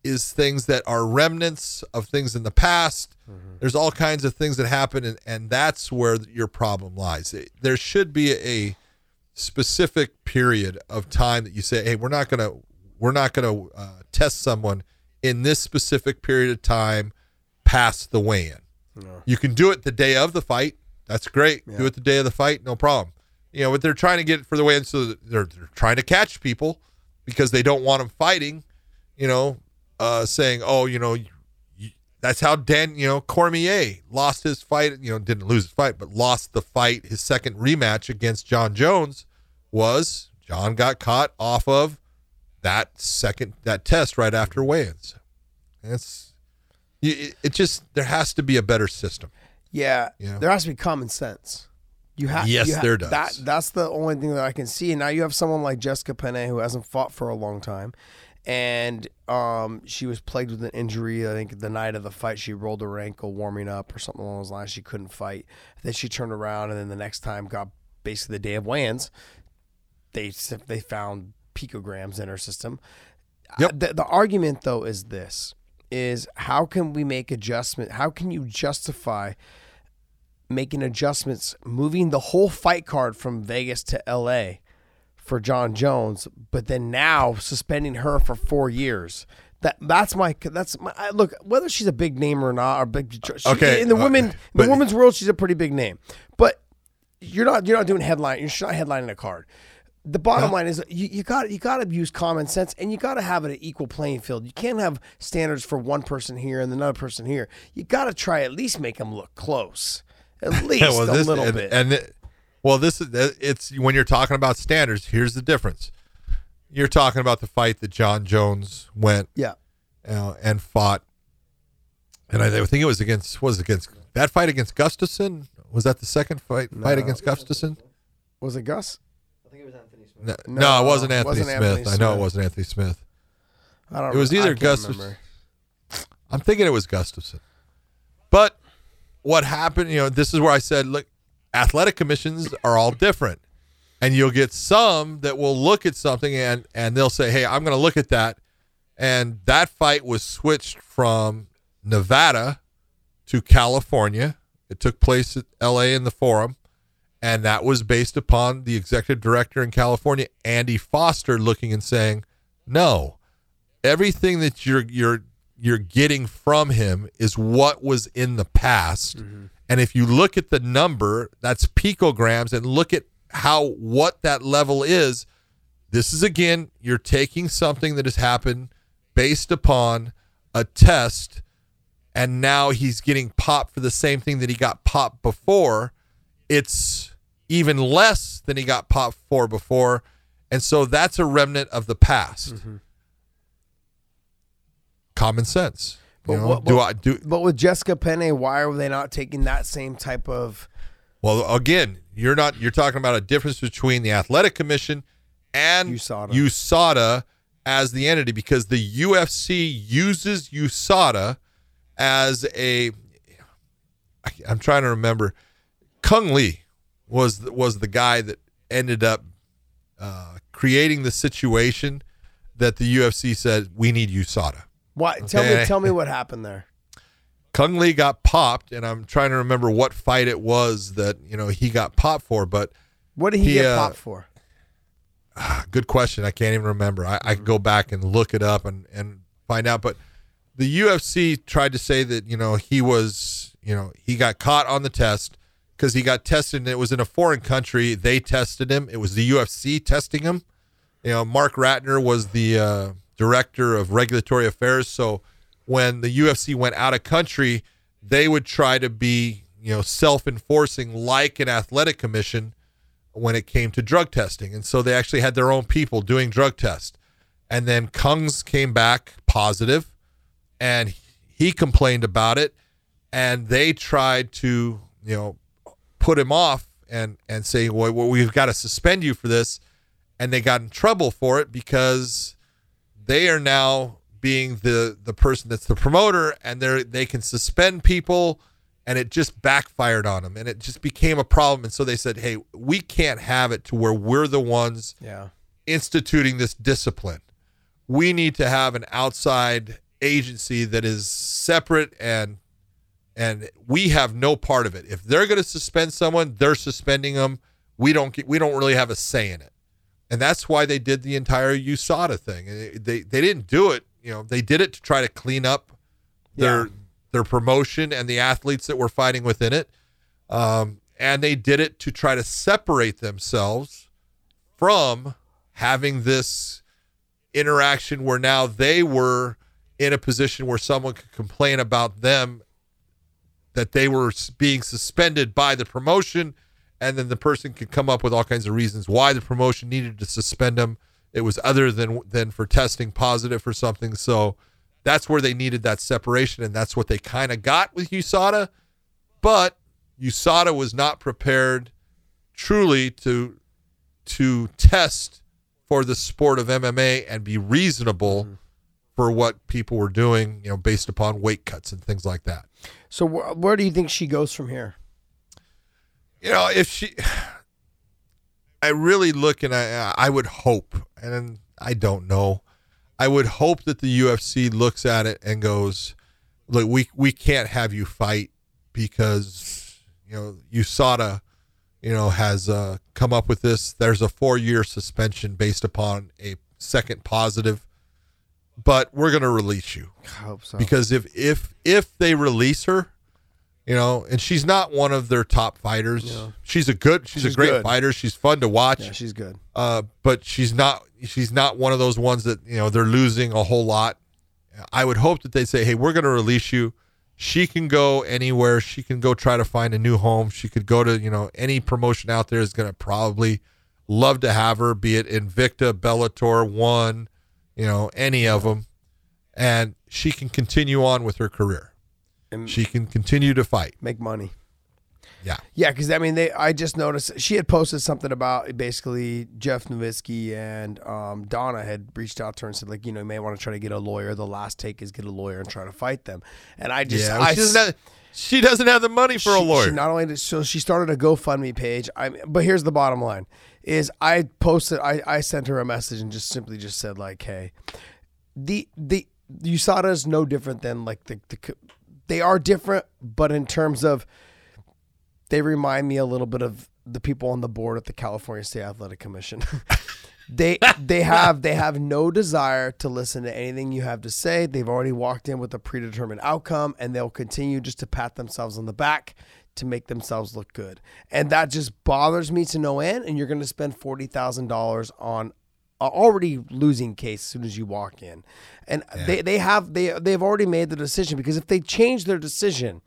is things that are remnants of things in the past. There's all kinds of things that happen, and, and that's where your problem lies. It- there should be a specific period of time that you say, "Hey, we're not gonna we're not gonna uh, test someone in this specific period of time past the weigh-in." You can do it the day of the fight. That's great. Do it the day of the fight, no problem. You know, but they're trying to get it for the weigh-in, so they're, they're trying to catch people because they don't want them fighting. You know, uh, saying, "Oh, you know, you, that's how Dan, you know, Cormier lost his fight. You know, didn't lose his fight, but lost the fight. His second rematch against Jon Jones was John got caught off of that second that test right after weigh-ins. It's it, it just there has to be a better system. Yeah, Yeah. there has to be common sense. You have Yes, you ha- there does. That that's the only thing that I can see. And now you have someone like Jessica Penne who hasn't fought for a long time, and um, she was plagued with an injury. I think the night of the fight, she rolled her ankle warming up or something along those lines. She couldn't fight. Then she turned around, and then the next time got basically the day of weigh-ins. They they found picograms in her system. Yep. Uh, the, the argument though is this: is how can we make adjustment? How can you justify? making adjustments, moving the whole fight card from Vegas to LA for Jon Jones, but then now suspending her for four years. That that's my that's my I, look whether she's a big name or not or big she, Okay, in the uh, women in but- the women's world she's a pretty big name. But you're not you're not doing headline you're not headlining a card. The bottom line is you, you got you got to use common sense and you got to have it an equal playing field. You can't have standards for one person here and another person here. You got to try at least make them look close at least well, a this- little and, bit. And well, this is it's when you're talking about standards. Here's the difference. You're talking about the fight that Jon Jones went yeah uh, and fought, and I think it was against was it against that fight against Gustafsson. Was that the second fight fight against Gustafsson? was it Gus I think it was Anthony Smith. No, no, it wasn't Anthony wasn't Smith. Anthony I know it wasn't Anthony Smith. I don't It was either can't Gustafsson- I'm thinking it was Gustafsson. But what happened, you know, this is where I said, look, athletic commissions are all different. And you'll get some that will look at something and and they'll say, "Hey, I'm going to look at that." And that fight was switched from Nevada to California. It took place at LA in the Forum, and that was based upon the executive director in California, Andy Foster, looking and saying, "No, everything that you're you're you're getting from him is what was in the past. Mm-hmm. And if you look at the number, that's picograms, and look at how what that level is. This is again, you're taking something that has happened based upon a test, and now he's getting popped for the same thing that he got popped before. It's even less than he got popped for before. And so that's a remnant of the past. Mm-hmm. Common sense. You But know, what- do I do But with Jessica Penne, why are they not taking that same type of? Well, again, you're not you're talking about a difference between the athletic commission and USADA. USADA as the entity because the UFC uses USADA as a I- I'm trying to remember Cung Le was was the guy that ended up uh, creating the situation that the UFC said we need USADA. Why? Tell me. Tell me what happened there. Cung Le got popped, and I'm trying to remember what fight it was that you know he got popped for. But What did he, He, get uh, popped for? good question. I can't even remember. I, I could go back and look it up and, and find out. But the UFC tried to say that, you know, he was, you know, he got caught on the test because he got tested and it was in a foreign country. They tested him. It was the UFC testing him. You know, Marc Ratner was the uh, director of regulatory affairs. So when the UFC went out of country, they would try to be, you know, self enforcing like an athletic commission when it came to drug testing. And so they actually had their own people doing drug tests. And then Cung's came back positive and he complained about it and they tried to, you know, put him off and and say, "Well, well we've got to suspend you for this." And they got in trouble for it because they are now being the the person that's the promoter and they they can suspend people and it just backfired on them and it just became a problem. And so they said hey we can't have it to where we're the ones Yeah. instituting this discipline. We need to have an outside agency that is separate and and we have no part of it. If they're going to suspend someone they're suspending them we don't get we don't really have a say in it and that's why they did the entire USADA thing. And They they didn't do it, you know, they did it to try to clean up their Yeah. their promotion and the athletes that were fighting within it. Um, and they did it to try to separate themselves from having this interaction where now they were in a position where someone could complain about them that they were being suspended by the promotion and then the person could come up with all kinds of reasons why the promotion needed to suspend them it was other than than for testing positive for something so that's where they needed that separation and that's what they kind of got with USADA but USADA was not prepared truly to to test for the sport of MMA and be reasonable mm-hmm. for what people were doing, you know, based upon weight cuts and things like that. So wh- where do you think she goes from here? You know, if she, I really look and I, I would hope, and I don't know, I would hope that the UFC looks at it and goes, look, we we can't have you fight because you know USADA, you know, has uh, come up with this. There's a four year suspension based upon a second positive, but we're going to release you I hope so. because if if if they release her, you know, and she's not one of their top fighters. She's a good, she's, She's a great good. fighter. She's fun to watch. yeah, she's good. uh, but she's not she's not one of those ones that you know they're losing a whole lot. I would hope that they say, "Hey, we're going to release you." She can go anywhere. She can go try to find a new home. She could go to you know any promotion out there is going to probably love to have her, be it Invicta, Bellator, One, you know any of them, and she can continue on with her career. And She can continue to fight. make money. Yeah. Yeah, because I mean, they. I just noticed she had posted something about basically Jeff Novitzky and um, Donna had reached out to her and said like, you know, you may want to try to get a lawyer. The last take is get a lawyer and try to fight them. And I just, Yeah, I she doesn't have, she doesn't have the money for a lawyer. She not only did so she started a GoFundMe page. I but here's the bottom line: is I posted I I sent her a message and just simply just said like, hey, the the USADA is no different than like the the they are different, but in terms of they remind me a little bit of the people on the board at the California State Athletic Commission. they they have they have no desire to listen to anything you have to say. They've already walked in with a predetermined outcome and they'll continue just to pat themselves on the back to make themselves look good. And that just bothers me to no end and you're going to spend $40,000 on already losing case as soon as you walk in. And they, they have they they've already made the decision because if they change their decision,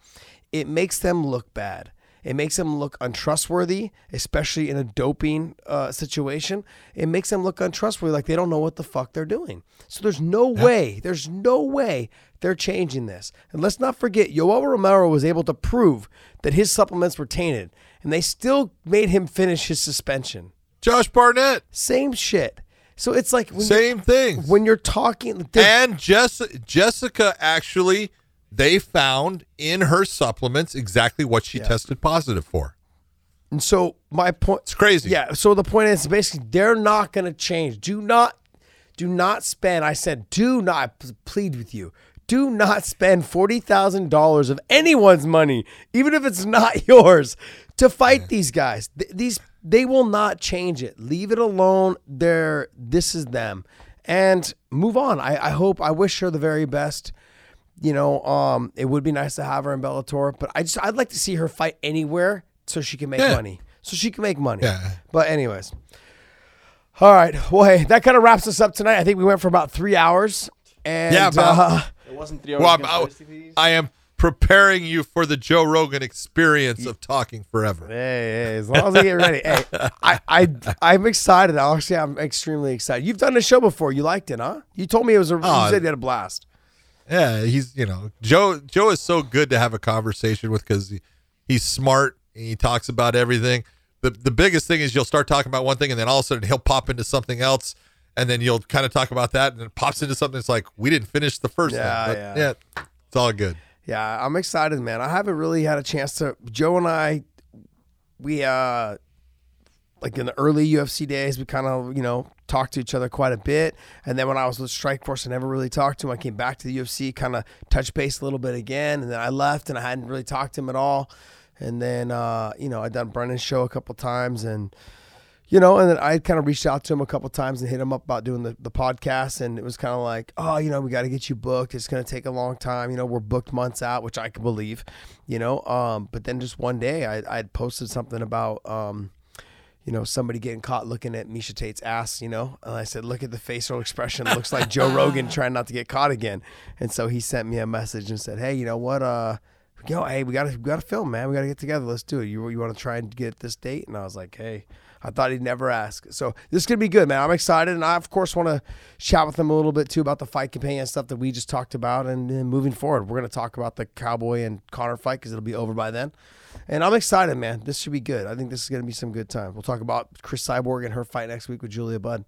it makes them look bad. It makes them look untrustworthy, especially in a doping uh, situation. It makes them look untrustworthy, like they don't know what the fuck they're doing. So there's no way, there's no way they're changing this. And let's not forget, Yoel Romero was able to prove that his supplements were tainted, and they still made him finish his suspension. Josh Barnett, Same shit. So it's like same thing. when you're talking, And Jess, Jessica actually, they found in her supplements exactly what she tested positive for. and so my point, It's crazy. Yeah. So the point is basically they're not going to change. Do not, do not spend. I said, do not plead with you. Do not spend forty thousand dollars of anyone's money, even if it's not yours, to fight these guys. Th- these they will not change it. Leave it alone. They're this is them, and move on. I, I hope. I wish her the very best. You know, um, it would be nice to have her in Bellator, but I just I'd like to see her fight anywhere so she can make Yeah. money. So she can make money. Yeah. But anyways. All right. Well, hey, that kind of wraps us up tonight. I think we went for about three hours. And Yeah, about- uh, It wasn't three hours. Well, against I, I am preparing you for the Joe Rogan experience of talking forever. hey, hey, as long as I get ready. hey, I, I, I'm excited. Actually, I'm extremely excited. You've done the show before. You liked it, huh? You told me it was a. Oh, you said you had a blast. Yeah, he's you know Joe. Joe is so good to have a conversation with because he, he's smart. And he talks about everything. the The biggest thing is you'll start talking about one thing, and then all of a sudden he'll pop into something else, and then you'll kind of talk about that, and it pops into something. It's like we didn't finish the first Yeah, thing. But yeah. yeah, it's all good. Yeah, I'm excited, man. I haven't really had a chance to. Joe and I, we uh, like in the early UFC days, we kind of you know talked to each other quite a bit, and then when I was with Strikeforce, I never really talked to him. I came back to the UFC, kind of touched base a little bit again, and then I left, and I hadn't really talked to him at all. And then uh, you know I done Brendan's show a couple times, and you know, and then I kind of reached out to him a couple times and hit him up about doing the, the podcast. And it was kind of like, oh, you know, we got to get you booked. It's going to take a long time. You know, we're booked months out, which I can believe, you know. Um, but then just one day I, I had posted something about, um, you know, somebody getting caught looking at Miesha Tate's ass, you know. And I said, look at the facial expression. It looks like Joe Rogan trying not to get caught again. And so he sent me a message and said, hey, you know what? Uh, yo, hey, we gotta we gotta film, man. We gotta get together. Let's do it. You you want to try and get this date? And I was like, hey, I thought he'd never ask. So this is gonna be good, man. I'm excited, and I of course want to chat with him a little bit too about the fight campaign and stuff that we just talked about, and, then moving forward, we're gonna talk about the Cowboy and Conor fight because it'll be over by then. And I'm excited, man. This should be good. I think this is gonna be some good time. We'll talk about Cris Cyborg and her fight next week with Julia Budd.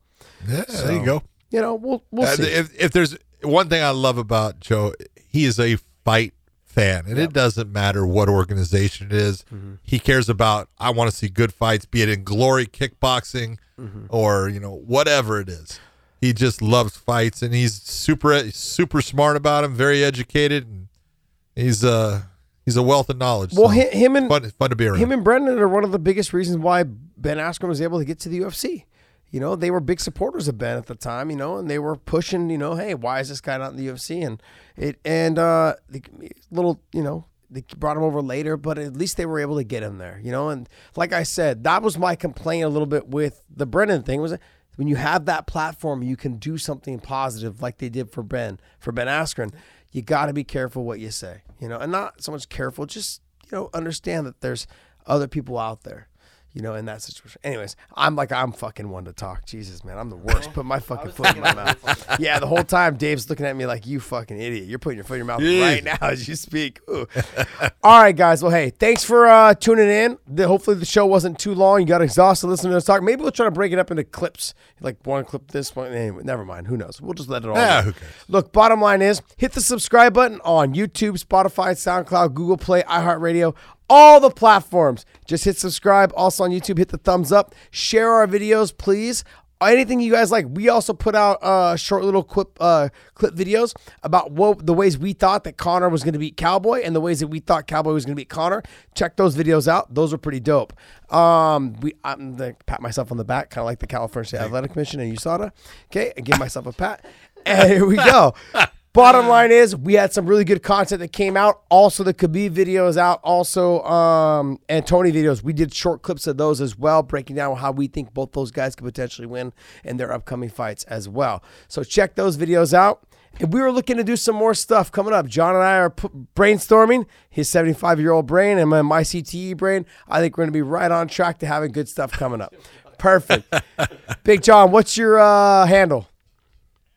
Yeah, there you go. You know, we'll we'll Uh, see. if, if there's one thing I love about Joe, he is a fight fan, and it doesn't matter what organization it is. Mm-hmm. He cares about. I want to see good fights, be it in Glory Kickboxing Mm-hmm. or you know whatever it is. He just loves fights, and he's super super smart about him. Very educated, and he's uh he's a wealth of knowledge. well, so hi- him and fun, fun to be around. him and Brendan are one of the biggest reasons why Ben Askren was able to get to the UFC. You know, they were big supporters of Ben at the time, you know, and they were pushing, you know, hey, why is this guy not in the UFC? And it and uh the little, you know, they brought him over later, but at least they were able to get him there, you know. And like I said, that was my complaint a little bit with the Brendan thing was when you have that platform, you can do something positive like they did for Ben, for Ben Askren. You got to be careful what you say, you know, and not so much careful, just you know, understand that there's other people out there, you know, in that situation. Anyways, I'm like, I'm fucking one to talk. Jesus, man, I'm the worst. Put my fucking foot in my mouth. Yeah, the whole time Dave's looking at me like, you fucking idiot. You're putting your foot in your mouth right now as you speak. All right, guys. Well, hey, thanks for uh, tuning in. The, hopefully the show wasn't too long. You got exhausted listening to us talk. Maybe we'll try to break it up into clips. Like one clip this one. Anyway, never mind. Who knows? We'll just let it all. Yeah, who cares? Look, bottom line is hit the subscribe button on YouTube, Spotify, SoundCloud, Google Play, iHeartRadio, all the platforms. Just hit subscribe. Also on YouTube, hit the thumbs up. Share our videos, please. Anything you guys like. We also put out uh, short little clip uh, clip videos about what the ways we thought that Conor was going to beat Cowboy and the ways that we thought Cowboy was going to beat Conor. Check those videos out. Those are pretty dope. Um, we I'm the pat myself on the back, kind of like the California Athletic Commission and USADA. Okay, I give myself a pat. And here we go. Bottom line is, we had some really good content that came out. Also, the Khabib videos out. Also, um, and Tony videos. We did short clips of those as well, breaking down how we think both those guys could potentially win in their upcoming fights as well. So check those videos out. And we were looking to do some more stuff coming up, John and I are p- brainstorming his 75 year old brain and my, my CTE brain. I think we're going to be right on track to having good stuff coming up. Perfect. Big John, what's your uh, handle?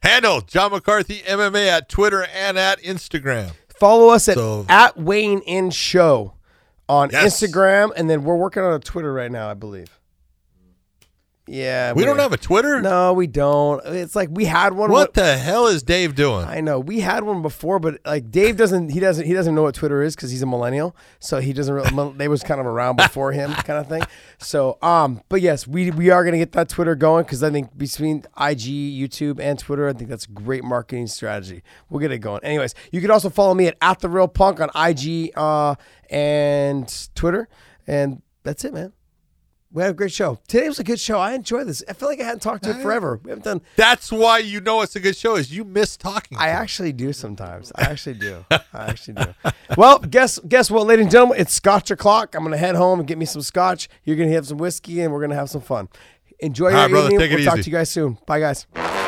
Handle John McCarthy MMA at Twitter and at Instagram. Follow us at, So- at Weighing In Show on Yes. Instagram, and then we're working on a Twitter right now, I believe. Yeah, We don't have a Twitter. No, we don't. It's like we had one. What the hell is Dave doing? I know we had one before, but like Dave doesn't. He doesn't. He doesn't know what Twitter is because he's a millennial. So he doesn't. Really, they was kind of around before him, kind of thing. So um, but yes, we we are gonna get that Twitter going because I think between IG, YouTube, and Twitter, I think that's a great marketing strategy. We'll get it going. Anyways, you can also follow me at at the real punk on IG uh and Twitter, and that's it, man. We had a great show. Today was a good show. I enjoyed this. I feel like I hadn't talked to it forever. We haven't done That's why you know it's a good show. Is you miss talking. I actually do sometimes. I actually do. I actually do. Well, guess guess what, ladies and gentlemen? It's Scotch o'clock. I'm gonna head home and get me some Scotch. You're gonna have some whiskey, and we're gonna have some fun. Enjoy your All right, brother, evening. take it we'll talk easy. to you guys soon. Bye, guys.